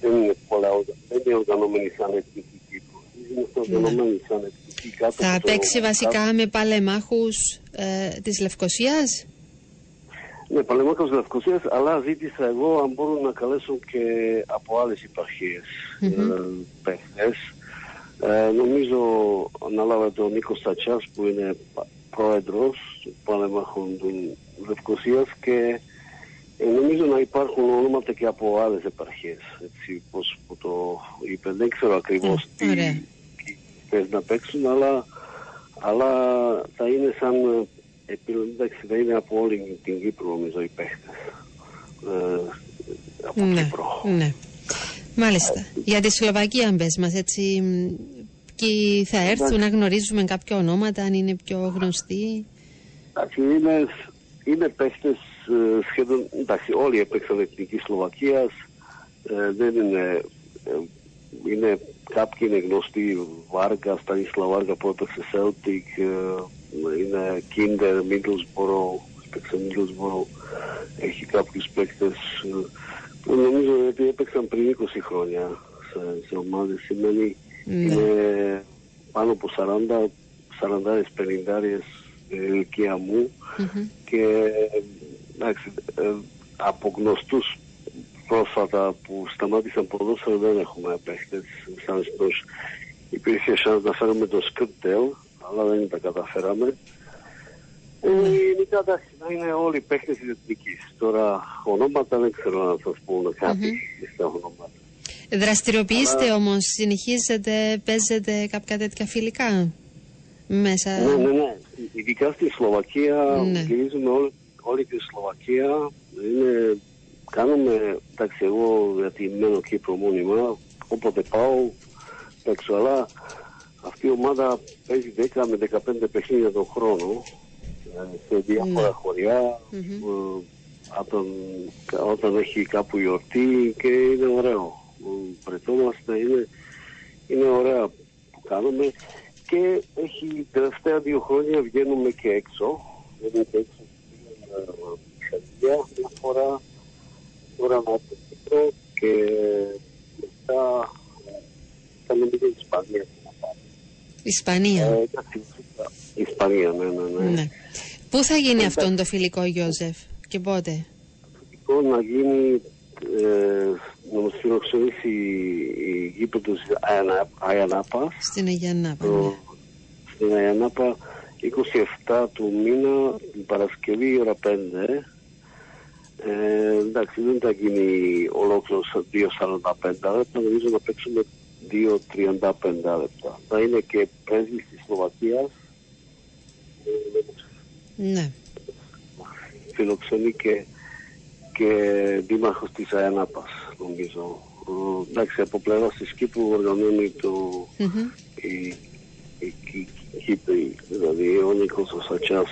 Speaker 12: δεν είναι, πολλά, οργα- δεν είναι οργανωμένη σαν εθνική
Speaker 1: Θα
Speaker 12: από το-
Speaker 1: παίξει βασικά με παλεμάχους ε, της Λευκοσίας;
Speaker 12: Ναι, Παλαιμάκος Λευκοσίας, αλλά ζήτησα εγώ αν μπορούν να καλέσουν και από άλλες υπαρχίες ε, παίχτες. Ε, νομίζω ανάλαβε τον Νίκο Στατσάς που είναι πα- πρόεδρος του Παλαιμάχων του Λευκοσίας και ε, νομίζω να υπάρχουν ονόματα και από άλλες επαρχίες. Έτσι, πώς που το είπε. Δεν ξέρω ακριβώς τι
Speaker 1: Ωραία.
Speaker 12: Θες να παίξουν, αλλά, αλλά θα είναι σαν ε, επιλογή, εντάξει, θα είναι από όλη την Κύπρο νομίζω οι παίχτες. Ε, από
Speaker 1: Ναι,
Speaker 12: Κύπρο.
Speaker 1: ναι. Μάλιστα. Για τη Σλοβακία, μπες μας, έτσι. μ, Και θα έρθουν να γνωρίζουμε κάποια ονόματα, αν είναι πιο γνωστοί;
Speaker 12: Εντάξει, είναι, είναι παίχτες ε, σχεδόν, εντάξει, όλοι έπαιξαν εθνική Σλοβακίας, ε, δεν είναι, ε, είναι, κάποιοι είναι γνωστοί, Βάργα, Στανίσλα Βάργα που έπαιξε Celtic, ε, είναι Kinder, Middlesbrough, έπαιξε Middlesbrough, έχει κάποιους παίχτες ε, που νομίζω ότι έπαιξαν πριν 20 χρόνια σε, σε ομάδες, σημαίνει
Speaker 1: Ναι.
Speaker 12: είναι πάνω από 40, 40 50 ηλικία μου. Και εντάξει, ε, από γνωστούς πρόσφατα που σταμάτησαν ποδόσφαιρο δεν έχουμε παίχτες σαν στους υπήρχε σαν να φέρουμε τον Σκρτέλ αλλά δεν τα καταφέραμε ε, γενικά εντάξει να είναι όλοι παίχτες της εθνικής τώρα ονόματα δεν ξέρω να σας πω κάτι στα ονόματα
Speaker 1: Δραστηριοποιείστε
Speaker 12: Αλλά-
Speaker 1: όμως, συνεχίζετε, παίζετε κάποια τέτοια φιλικά μέσα.
Speaker 12: Ναι, ναι, ναι. Ειδικά στη Σλοβακία,
Speaker 1: Ναι.
Speaker 12: γυρίζουμε όλη, όλη τη Σλοβακία. Είναι, κάνουμε, εντάξει, εγώ γιατί μένω Κύπρο μόνιμα, όποτε πάω, παίξω, αλλά αυτή η ομάδα παίζει 10 με 15 παιχνίδια τον χρόνο ε, σε διάφορα χωριά, ε, όταν, όταν έχει κάπου γιορτή και είναι ωραίο. Ε, Βρεθόμαστε, είναι, είναι ωραία που κάνουμε και έχει τελευταία δύο χρόνια βγαίνουμε και έξω. Βγαίνουμε και έξω στην Σερβία μια φορά, τώρα με το Κύπρο και μετά θα με την Ισπανία.
Speaker 1: Ισπανία.
Speaker 12: Ε, εντάξει, Ισπανία, ναι, ναι, ναι.
Speaker 1: Ναι. Πού θα γίνει αυτό το φιλικό, Γιώζεφ, και πότε;
Speaker 12: Λοιπόν, να γίνει ε, να μας φιλοξενήσει η γήπεδος Αιανά- Αιανάπας
Speaker 1: Στην Αγία Νάπα.
Speaker 12: το- στην Αιανάπα 27 του μήνα την Παρασκευή η ώρα 5 ε, εντάξει δεν θα γίνει ολόκληρος 2.45 λεπτά νομίζω να παίξουμε 2.35 λεπτά θα είναι και πρέσβης της Σλοβακίας
Speaker 1: Ναι.
Speaker 12: φιλοξενεί και, και δήμαρχος της ΑΕΝΑΠΑΣ νομίζω. Ε, εντάξει, από πλευράς της Κύπρου οργανώνει το,
Speaker 1: Μμμ.
Speaker 12: η, η, η, η Κύπρη, δηλαδή ο Νίκος ο Σατσάς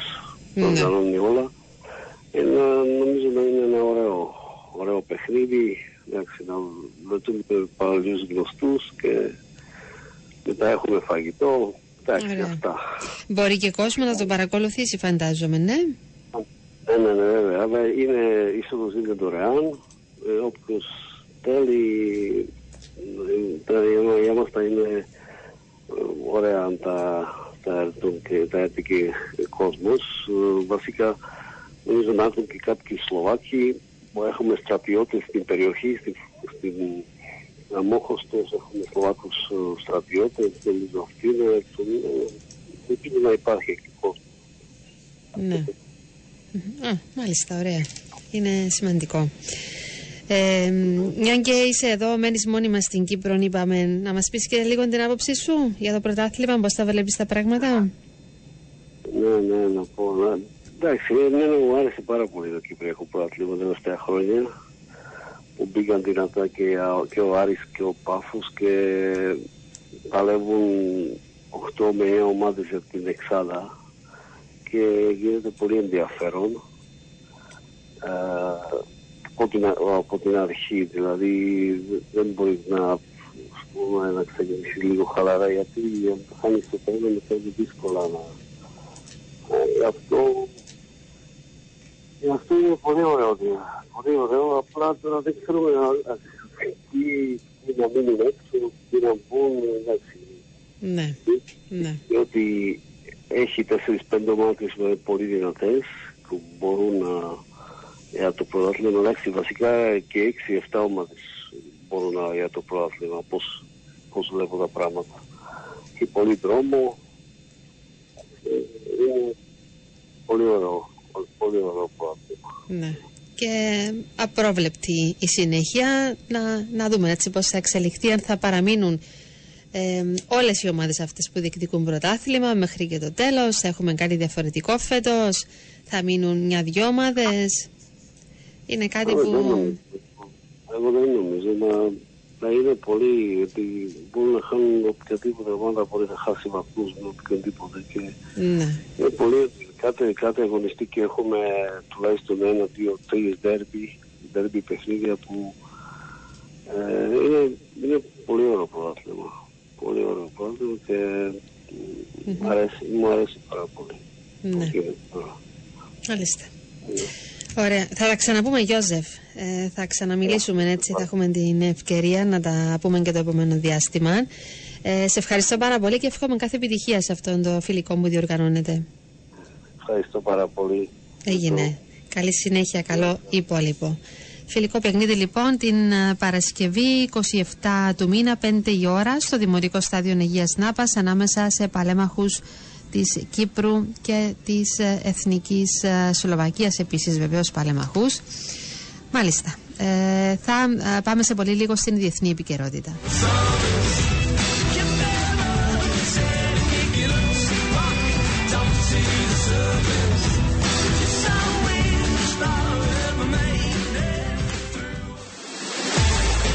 Speaker 1: Ναι.
Speaker 12: οργανώνει όλα. Ε, να- νομίζω να είναι ένα ωραίο, ωραίο παιχνίδι, εντάξει, να βρεθούμε παλιούς γνωστούς και μετά έχουμε φαγητό, εντάξει,
Speaker 1: Ωραία.
Speaker 12: αυτά.
Speaker 1: Μπορεί και κόσμος να τον παρακολουθήσει, φαντάζομαι, ναι.
Speaker 12: Ναι, ναι, ναι, βέβαια. Αλλά είναι είσοδος είναι δωρεάν. Ε, όποιος θέλει, ε, τα, για- για μας θα είναι ε, ωραία αν τα, τα έρθουν και τα έρθει και κόσμος. Ε, βασικά, νομίζω να έρθουν και κάποιοι Σλοβάκοι που έχουμε στρατιώτες στην περιοχή, στην, στην Αμόχωστος έχουμε Σλοβάκους ε, στρατιώτες, νομίζω αυτοί είναι, ε, ελπίζω να υπάρχει εκεί κόσμος.
Speaker 1: Ναι. Μμμ. Α, μάλιστα, ωραία. Είναι σημαντικό. Ε, μια και είσαι εδώ, μένεις μόνιμα στην Κύπρο, είπαμε, να μας πεις και λίγο την άποψή σου για το πρωτάθλημα, πώς τα βλέπεις τα πράγματα;
Speaker 12: Ναι, ναι, να πω. Να... Εντάξει, εμένα μου άρεσε πάρα πολύ το Κυπριακό Πρωτάθλημα τα τελευταία χρόνια που μπήκαν δυνατά και, α- και ο Άρης και ο Πάφος και παλεύουν 8 με 9 ομάδες από την Εξάδα και γίνεται πολύ ενδιαφέρον ε, από, την, α- από την αρχή δηλαδή δεν μπορεί να, ας πούμε, να ξεκινήσει λίγο χαλαρά γιατί αν το χάνεις το τρένο μετά είναι δύσκολα να ε, γι' αυτό γι' αυτό είναι πολύ ωραίο δια- πολύ ωραίο. Απλά τώρα δεν ξέρουμε α- α- τι τι να μείνουν έξω τι να μπουν εντάξει.
Speaker 1: Ναι. ναι.
Speaker 12: διότι έχει 4-5 ομάδες με πολύ δυνατές που μπορούν να για το πρωτάθλημα εντάξει βασικά και 6-7 ομάδες μπορούν να για το πρωτάθλημα πώς, πώς βλέπω τα πράγματα. Και πολύ δρόμο. Ε, είναι πολύ ωραίο πολύ ωραίο πρωτάθλημα
Speaker 1: Ναι. Και απρόβλεπτη η συνέχεια να, να δούμε έτσι πώς θα εξελιχθεί, αν θα παραμείνουν ε, όλες οι ομάδες αυτές που διεκδικούν πρωτάθλημα μέχρι και το τέλος, θα έχουμε κάτι διαφορετικό φέτος, θα μείνουν μια-δυο ομάδες. Είναι κάτι
Speaker 12: Εγώ δεν
Speaker 1: που...
Speaker 12: νομίζω. Εγώ δεν νομίζω να, να είναι πολύ, γιατί μπορούν να χάνουν οποιαδήποτε ομάδα μπορεί να χάσει βαθμούς με οποιονδήποτε και
Speaker 1: Ναι.
Speaker 12: είναι πολύ, κάθε, κάθε αγωνιστική έχουμε τουλάχιστον ένα, δύο, τρεις ντέρμπι, ντέρμπι παιχνίδια που ε, είναι, είναι πολύ ωραίο πρωτάθλημα. Πολύ ωραίο πρωτάθλημα και μ, αρέσει, μου αρέσει πάρα πολύ.
Speaker 1: Ναι.
Speaker 12: Και, τώρα.
Speaker 1: Μάλιστα. Ωραία. Θα τα ξαναπούμε, Γιώζεφ. Ε, θα ξαναμιλήσουμε έτσι. Θα έχουμε την ευκαιρία να τα πούμε και το επόμενο διάστημα. Ε, σε ευχαριστώ πάρα πολύ και εύχομαι κάθε επιτυχία σε αυτόν το φιλικό που διοργανώνεται.
Speaker 12: Ευχαριστώ πάρα πολύ.
Speaker 1: Έγινε. Καλή συνέχεια, καλό υπόλοιπο. Φιλικό παιχνίδι λοιπόν την ε, Παρασκευή 27 του μήνα 5 η ώρα στο Δημοτικό Στάδιο Αγίας Νάπας ανάμεσα σε παλέμαχους της Κύπρου και της ε, Εθνικής ε, Σλοβακίας επίσης βεβαίως παλέμαχους. Μάλιστα. Ε, θα ε, πάμε σε πολύ λίγο στην διεθνή επικαιρότητα.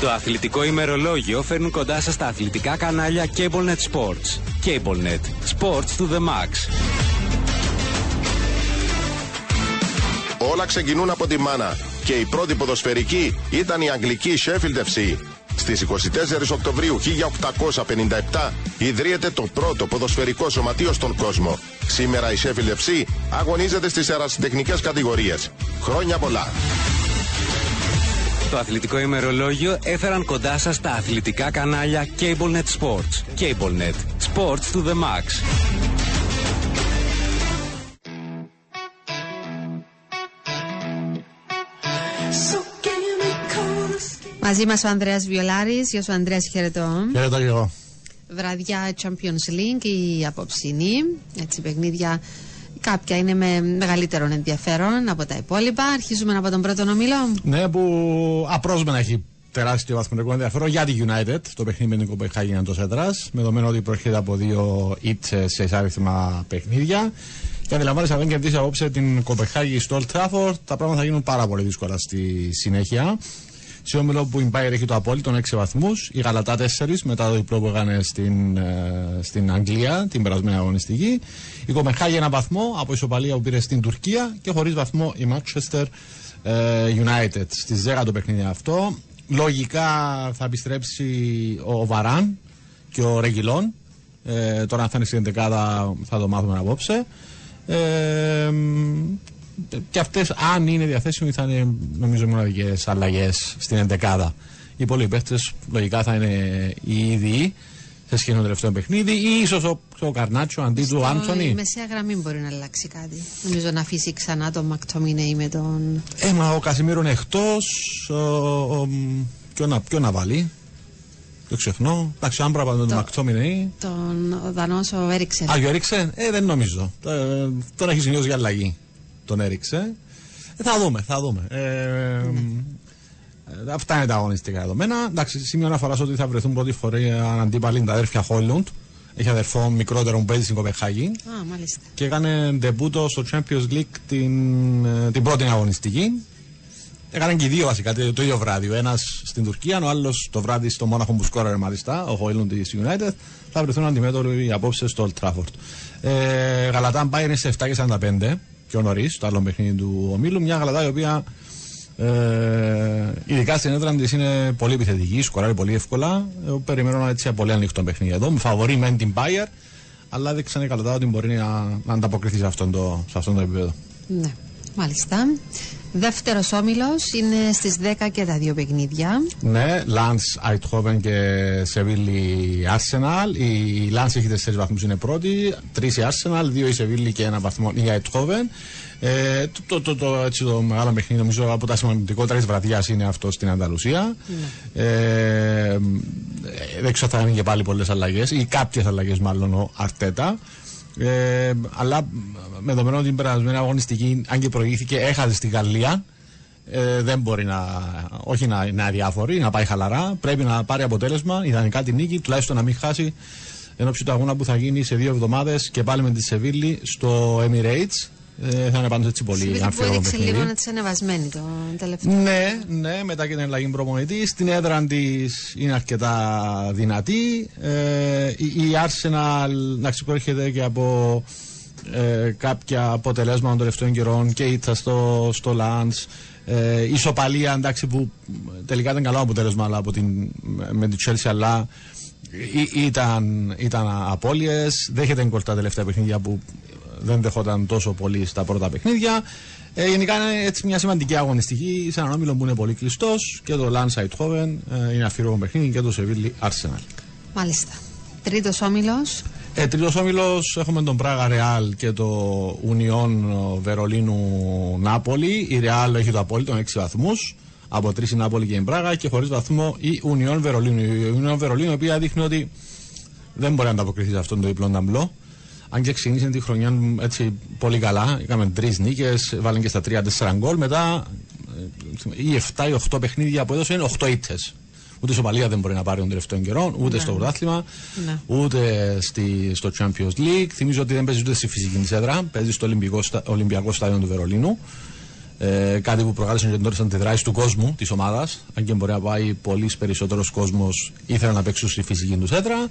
Speaker 2: Το αθλητικό ημερολόγιο φέρνουν κοντά σας τα αθλητικά κανάλια CableNet Sports. CableNet. Sports to the max.
Speaker 13: Όλα ξεκινούν από τη μάνα και η πρώτη ποδοσφαιρική ήταν η αγγλική Sheffield FC. Στις 24 Οκτωβρίου 1857 ιδρύεται το πρώτο ποδοσφαιρικό σωματείο στον κόσμο. Σήμερα η Sheffield FC αγωνίζεται στις ερασιτεχνικές κατηγορίες. Χρόνια πολλά!
Speaker 2: Το αθλητικό ημερολόγιο έφεραν κοντά σας τα αθλητικά κανάλια CableNet Sports. CableNet. Sports to the max.
Speaker 1: Μαζί μας ο Ανδρέας Βιολάρης. Γεια σου, Ανδρέας, χαιρετώ.
Speaker 14: Χαιρετώ και εγώ.
Speaker 1: Βραδιά Champions League, η απόψινή. Έτσι, παιχνίδια κάποια είναι με μεγαλύτερο ενδιαφέρον από τα υπόλοιπα. Αρχίζουμε από τον πρώτο ομίλο.
Speaker 14: Ναι, που απρόσμενα έχει τεράστιο βαθμικό ενδιαφέρον για τη United. Το παιχνίδι με την Κοπεχάγη είναι τόσο έδρας. Με δεδομένο ότι προέρχεται από δύο ήτσε σε εισάριθμα παιχνίδια. Και αντιλαμβάνεσαι, αν δεν κερδίσεις απόψε την Κοπεχάγη στο Old Trafford, τα πράγματα θα γίνουν πάρα πολύ δύσκολα στη συνέχεια. Σε όμιλο που η Μπάιερ έχει το απόλυτο 6 βαθμούς, η Γαλατά 4 μετά το διπλό που έκανε στην, ε, στην Αγγλία την περασμένη αγωνιστική. Η Κοπεχάγη ένα βαθμό από ισοπαλία που πήρε στην Τουρκία και χωρίς βαθμό η Manchester ε, United. Στη 10 το παιχνίδι αυτό. Λογικά θα επιστρέψει ο Βαράν και ο Ρεγγιλόν. Ε, τώρα αν θα είναι στην 11 θα το μάθουμε απόψε. Ε, και αυτές, αν είναι διαθέσιμοι, θα είναι νομίζω μοναδικές αλλαγές στην 11 Οι υπόλοιποι παίχτε λογικά θα είναι οι ίδιοι σε σχέση με το τελευταίο παιχνίδι ή ίσως ο, ο Καρνάτσο αντί του Άντσονι.
Speaker 1: Η μεσαία γραμμή μπορεί να αλλάξει κάτι. Νομίζω να αφήσει ξανά τον Μακτομίνεϊ με τον.
Speaker 14: Ε, μα ο Κασιμίρο είναι εκτό. Ποιο να βάλει; Το ξεχνώ. Εντάξει, αν πρέπει τον Μακτόμινεϊ.
Speaker 1: Τον Δανό ο Έριξεν.
Speaker 14: Α, ο Έριξεν, ε, δεν νομίζω. Ε, τον έχει σημειώσει για αλλαγή τον έριξε. Ε, θα δούμε, θα δούμε. Ε, ε, αυτά είναι τα αγωνιστικά δεδομένα. Εντάξει, σημείο αναφοράς ότι θα βρεθούν πρώτη φορά αντίπαλοι τα αδέρφια Χόλουντ. Έχει αδερφό μικρότερο που παίζει στην Κοπεχάγη.
Speaker 1: Α, μάλιστα.
Speaker 14: Και έκανε ντεμπούτο στο Champions League την, ε, την πρώτη αγωνιστική. Έκαναν και οι δύο βασικά το, το ίδιο βράδυ. Ο ένας στην Τουρκία, ο άλλος το βράδυ στο Μόναχο που σκόραρε μάλιστα, ο Χόιλουντ της United. Θα βρεθούν αντιμέτωποι απόψε στο Old Trafford. Ε, Γαλατάν πάει είναι σε 7 και 45 πιο νωρίς, το άλλο παιχνίδι του ομίλου. Μια γαλατά η οποία ε, ειδικά στην έδρα της είναι πολύ επιθετική, σκοράρει πολύ εύκολα. Εγώ περιμένω έτσι ένα πολύ ανοιχτό παιχνίδι εδώ. Με φαβορεί μεν την Bayer, αλλά δείξανε καλά ότι μπορεί να, να ανταποκριθεί σε αυτόν το, σε αυτόν το επίπεδο.
Speaker 1: Ναι, μάλιστα. Δεύτερος όμιλος είναι στις 10 και τα δύο παιχνίδια.
Speaker 14: Ναι, Lance, Eindhoven και Σεβίλη Arsenal. Η Lance έχει 4 βαθμούς, είναι πρώτη. Τρεις η Arsenal, δύο η Σεβίλη και ένα βαθμό η Eindhoven. Ε, το, το, το, το, έτσι, το μεγάλο παιχνίδι νομίζω από τα σημαντικότερα της βραδιάς είναι αυτό στην Ανταλουσία. Ναι. Ε, δεν ξέρω θα είναι και πάλι πολλές αλλαγές ή κάποιες αλλαγές μάλλον ο Αρτέτα. Ε, αλλά με δεδομένο ότι την περασμένη αγωνιστική, αν και προηγήθηκε, έχασε στη Γαλλία. Ε, δεν μπορεί να, όχι να είναι αδιάφορη, να πάει χαλαρά. Πρέπει να πάρει αποτέλεσμα, ιδανικά την νίκη, τουλάχιστον να μην χάσει ενώ του αγώνα που θα γίνει σε δύο εβδομάδες και πάλι με τη Σεβίλη στο Emirates ε, θα είναι πάντως έτσι πολύ αμφιβολό
Speaker 1: παιχνίδι. λίγο να της ανεβασμένη το τελευταίο.
Speaker 14: Ναι, ναι, μετά και την αλλαγή προπονητή. Στην έδρα της είναι αρκετά δυνατή. Ε, η, Arsenal να ξεπροέρχεται και από ε, κάποια αποτελέσματα των τελευταίων καιρών και ήττα στο, στο Lance. Ε, η Σοπαλία, εντάξει, που τελικά ήταν καλό αποτέλεσμα αλλά από την, με την Chelsea, αλλά ήταν, ήταν απώλειες. Δέχεται γκολ τα τελευταία παιχνίδια που δεν δεχόταν τόσο πολύ στα πρώτα παιχνίδια. Ε, γενικά είναι έτσι μια σημαντική αγωνιστική σε έναν όμιλο που είναι πολύ κλειστός και το Lance Eindhoven ε, είναι αφήρωμα παιχνίδι και το Seville Arsenal.
Speaker 1: Μάλιστα. Τρίτος όμιλος.
Speaker 14: Ε, Τρίτος όμιλος έχουμε τον Πράγα Ρεάλ και το Union Βερολίνου Νάπολη. Η Ρεάλ έχει το απόλυτο 6 βαθμούς. Από τρεις η Νάπολη και η Μπράγα και χωρίς βαθμό η Union Βερολίνου. Η Union Βερολίνου η οποία δείχνει ότι δεν μπορεί να ανταποκριθεί σε αυτόν τον διπλό ταμπλό αν και ξεκίνησε τη χρονιά έτσι πολύ καλά, είχαμε τρεις νίκες, βάλαν και στα 3-4 γκολ. Μετά ε, οι 7 ή 8 παιχνίδια που έδωσε είναι 8 ήττες. Ούτε στο Παλία δεν μπορεί να πάρει τον τελευταίο καιρό, ούτε ναι. στο πρωτάθλημα, ναι. ούτε στη, στο Champions League. Θυμίζω ότι δεν παίζεις ούτε στη φυσική της έδρα, παίζεις στο Ολυμπιακό, Ολυμπιακό Στάδιο του Βερολίνου. Ε, κάτι που προκάλεσε και τώρα τη δράση του κόσμου της ομάδας. Αν και μπορεί να πάει πολύς περισσότερος κόσμος, ήθελε να παίξουν στη φυσική του έδρα.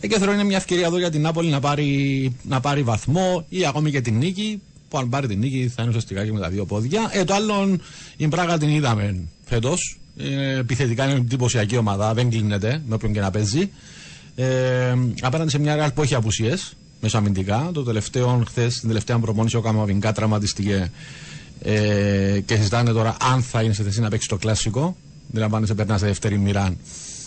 Speaker 14: Ε, και θεωρώ είναι μια ευκαιρία εδώ για την Νάπολη να πάρει, να πάρει βαθμό ή ακόμη και την νίκη. Που αν πάρει την νίκη θα είναι ουσιαστικά και με τα δύο πόδια. Ε, το άλλο, η Μπράγα την είδαμε φέτος Ε, επιθετικά είναι εντυπωσιακή ομάδα, δεν κλείνεται με όποιον και να παίζει. Ε, απέναντι σε μια Real που έχει απουσίες μεσοαμυντικά. Το τελευταίο, χθες, την τελευταία προπόνηση, ο Καμαβινκά τραυματίστηκε ε, και συζητάνε τώρα αν θα είναι σε θέση να παίξει το κλασικό. Δεν λαμβάνεσαι, περνάς σε δεύτερη μοίρα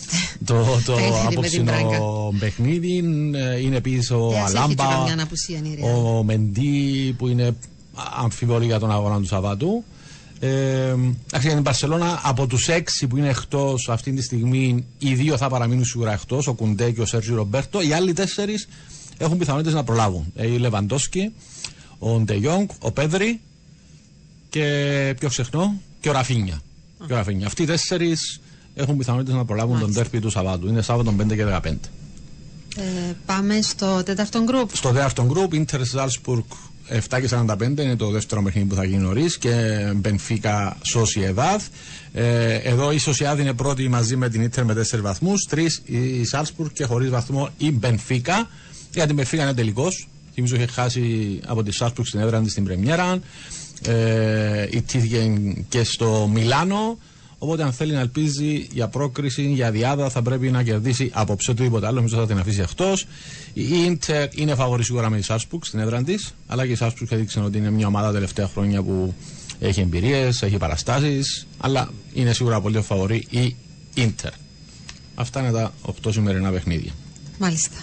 Speaker 14: το, το
Speaker 1: Παιχνίδι με την
Speaker 14: απόψινο
Speaker 1: Μπράγκα.
Speaker 14: παιχνίδι. Ε, Είναι επίση ο
Speaker 1: Ε, ας έχει
Speaker 14: Αλάμπα,
Speaker 1: και καμιά απουσία η Real.
Speaker 14: ο Μεντί που είναι αμφιβολή για τον αγώνα του Σαββάτου. Ε, εντάξει, για την Παρσελώνα από τους έξι που είναι εκτός αυτή τη στιγμή, οι δύο θα παραμείνουν σίγουρα εκτός, ο Κουντέ και ο Σέρτζι Ρομπέρτο. Οι άλλοι τέσσερις έχουν πιθανότητες να προλάβουν. Ε, η Λεβαντόσκι, ο Ντεγιόνγκ, ο Πέδρη και πιο ξεχνώ και ο Ραφίνια. Και ο Ραφίνια. Αυτοί οι τέσσερις έχουν πιθανότητες να προλάβουν τον τέρπι του Σαββάτου. Είναι Σάββατο 5 και 15.
Speaker 1: Ε, πάμε στο τέταρτο γκρουπ.
Speaker 14: Στο δεύτερο γκρουπ, Inter Salzburg 7 και 45 είναι το δεύτερο παιχνίδι που θα γίνει νωρίς και Benfica Sociedad. Ε, εδώ η Sociedad είναι πρώτη μαζί με την Inter με 4 βαθμούς. Τρεις η Salzburg και χωρίς βαθμό η Benfica. Για την Benfica είναι τελικός. Θυμίζω είχε χάσει από τη Salzburg στην έδρα της στην Πρεμιέρα. Ε, ιτήθηκε και στο Μιλάνο. Οπότε, αν θέλει να ελπίζει για πρόκριση, για διάδα, θα πρέπει να κερδίσει απόψε οτιδήποτε άλλο. Νομίζω θα την αφήσει εκτός. Η Ιντερ είναι φαβορή σίγουρα με τη Σάσπουκ στην έδρα της. Αλλά και η Σάσπουκ έδειξε ότι είναι μια ομάδα τα τελευταία χρόνια που έχει εμπειρίες, έχει παραστάσεις. Αλλά είναι σίγουρα πολύ φαβορή η Ιντερ. Αυτά είναι τα 8 σημερινά παιχνίδια.
Speaker 1: Μάλιστα.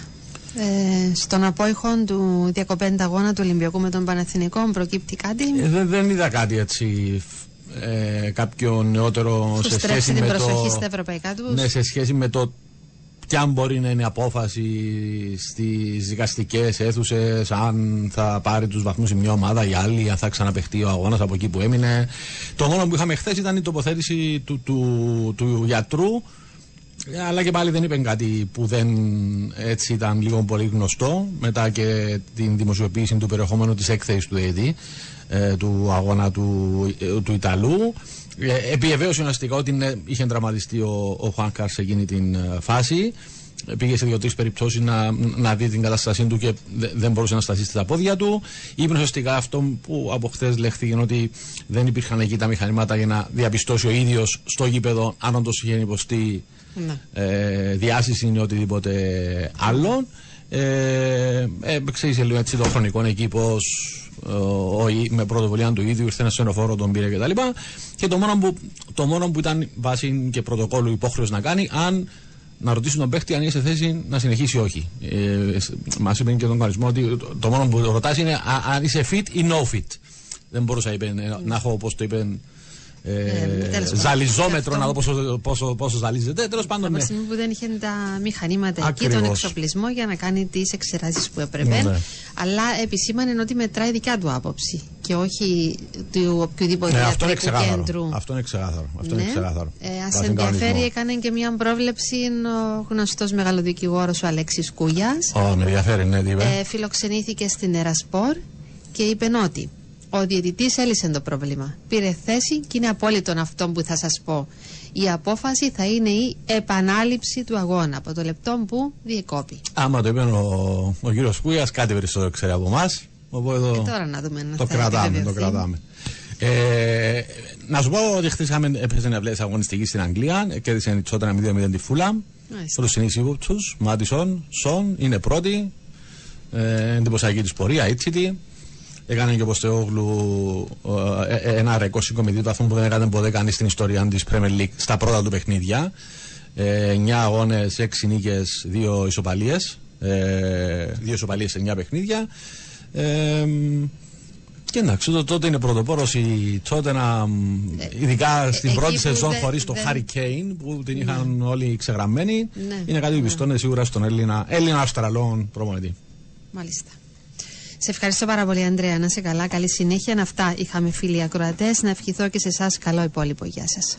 Speaker 1: Ε, στον απόϊχο του διακοπέντα αγώνα του Ολυμπιακού με τον Παναθηνικό προκύπτει κάτι;
Speaker 14: Ε, δεν, δεν είδα κάτι έτσι ε, κάποιο νεότερο
Speaker 1: Που
Speaker 14: σε
Speaker 1: στρέψει
Speaker 14: σχέση
Speaker 1: την
Speaker 14: με
Speaker 1: προσοχή
Speaker 14: το...
Speaker 1: στα ευρωπαϊκά τους;
Speaker 14: Ναι, σε σχέση με το ποια μπορεί να είναι η απόφαση στις δικαστικές αίθουσες, αν θα πάρει τους βαθμούς η μια ομάδα ή άλλη, αν θα ξαναπαιχτεί ο αγώνας από εκεί που έμεινε. Το μόνο που είχαμε χθες ήταν η τοποθέτηση του, του, του γιατρού αλλά και πάλι δεν είπε κάτι που δεν έτσι ήταν λίγο πολύ γνωστό μετά και την δημοσιοποίηση του περιεχομένου της έκθεσης του ΕΕΔ ε, του αγώνα του, ε, του Ιταλού ε, επιβεβαίωσε ουσιαστικά ότι ναι, είχε τραυματιστεί ο, ο Χουάνκαρ σε εκείνη την ε, φάση Ε, πήγε σε δύο-τρεις περιπτώσεις να, να δει την κατάστασή του και δε- δεν μπορούσε να σταθεί στα πόδια του. Είπε ουσιαστικά αυτό που από χθες λέχθηκε ότι δεν υπήρχαν εκεί τα μηχανήματα για να διαπιστώσει ο ίδιος στο γήπεδο αν όντως είχε υποστεί
Speaker 1: Ναι.
Speaker 14: Ε, διάσηση ή οτιδήποτε άλλο. Ε, ε, ξέρεις λίγο έτσι το χρονικό εκεί πως ε, ο, Ι- με πρωτοβουλία του ίδιου ήρθε ένα σενοφόρο, τον πήρε κτλ. Και, και το, μόνο που, το μόνο που ήταν βάση και πρωτοκόλλου υποχρέωση να κάνει, αν να ρωτήσουν τον παίχτη αν είναι σε θέση να συνεχίσει ή όχι. Ε, Μας είπε και τον κανονισμό ότι το, το μόνο που ρωτάς είναι α- αν είσαι fit ή no fit. Δεν μπορούσα είπε, ε, να έχω όπως το είπε. Ε,
Speaker 1: τέλος πάντων.
Speaker 14: ζαλιζόμετρο
Speaker 1: Αυτό-
Speaker 14: να δω πόσο, πόσο, πόσο ζαλίζεται. Τέλος πάντων,
Speaker 1: Από
Speaker 14: ναι.
Speaker 1: τη στιγμή που δεν είχε τα μηχανήματα εκεί,
Speaker 14: Ακριβώς.
Speaker 1: τον εξοπλισμό για να κάνει τις εξεράσει που έπρεπε.
Speaker 14: Ναι.
Speaker 1: Αλλά επισήμανε ότι μετράει δικιά του άποψη και όχι του οποιοδήποτε
Speaker 14: Ναι, αυτό είναι
Speaker 1: ιατρικού
Speaker 14: ξεκάθαρο.
Speaker 1: κέντρου.
Speaker 14: Αυτό είναι ξεκάθαρο. Αυτό
Speaker 1: Ναι.
Speaker 14: είναι ξεκάθαρο.
Speaker 1: Ε, Α
Speaker 14: Βάσει
Speaker 1: ενδιαφέρει,
Speaker 14: κανονισμό.
Speaker 1: έκανε και μια πρόβλεψη ο γνωστός μεγαλοδικηγόρος ο Αλέξης Κούγιας.
Speaker 14: Ω, με ενδιαφέρει, ναι, τι είπε.
Speaker 1: Ε, φιλοξενήθηκε στην Ερασπορ και είπε ότι ο διαιτητής έλυσε το πρόβλημα. Πήρε θέση και είναι απόλυτο αυτό που θα σας πω. Η απόφαση θα είναι η επανάληψη του αγώνα από το λεπτό που διεκόπη.
Speaker 14: Άμα το είπε ο, ο κύριος Κούγια, κάτι περισσότερο ξέρει από εμάς. Οπότε
Speaker 1: Και
Speaker 14: το,
Speaker 1: τώρα να δούμε αν
Speaker 14: το
Speaker 1: θα
Speaker 14: κρατάμε. Το
Speaker 1: επιβεβαιωθεί.
Speaker 14: κρατάμε. Ε, να σου πω ότι χθε είχαμε έπαιζε μια πλέον αγωνιστική στην Αγγλία. ε, Κέρδισε η Τσότανα 0-0 τη Φούλαμ.
Speaker 1: Μάλιστα.
Speaker 14: Του συνήθιου Μάτισον, Σον, είναι πρώτη. Ε, εντυπωσιακή τη πορεία, έτσι. Έκανε και ο Ποστεόγλου ε, ε, ένα ρεκόρ συγκομιδή βαθμού που δεν έκανε ποτέ κανείς στην ιστορία της Premier League στα πρώτα του παιχνίδια. Ε, 9 αγώνες, 6 νίκες, 2 ισοπαλίες. Ε, 2 ισοπαλίες σε 9 παιχνίδια. Ε, και εντάξει, το- τότε είναι πρωτοπόρος η Τσότενα, ειδικά στην
Speaker 1: Ε, εκεί
Speaker 14: πρώτη
Speaker 1: που
Speaker 14: σεζόν
Speaker 1: δεν-
Speaker 14: χωρίς το
Speaker 1: δεν-
Speaker 14: Harry Kane που την είχαν όλοι ξεγραμμένοι.
Speaker 1: Ναι.
Speaker 14: Είναι κάτι που πιστώνεται σίγουρα στον Έλληνα, Έλληνα Αυστραλών προπονητή.
Speaker 1: Μάλιστα. Σε ευχαριστώ πάρα πολύ, Ανδρέα. Να είσαι καλά. Καλή συνέχεια. Αυτά είχαμε φίλοι ακροατές. Να ευχηθώ και σε εσάς καλό υπόλοιπο. Γεια σας.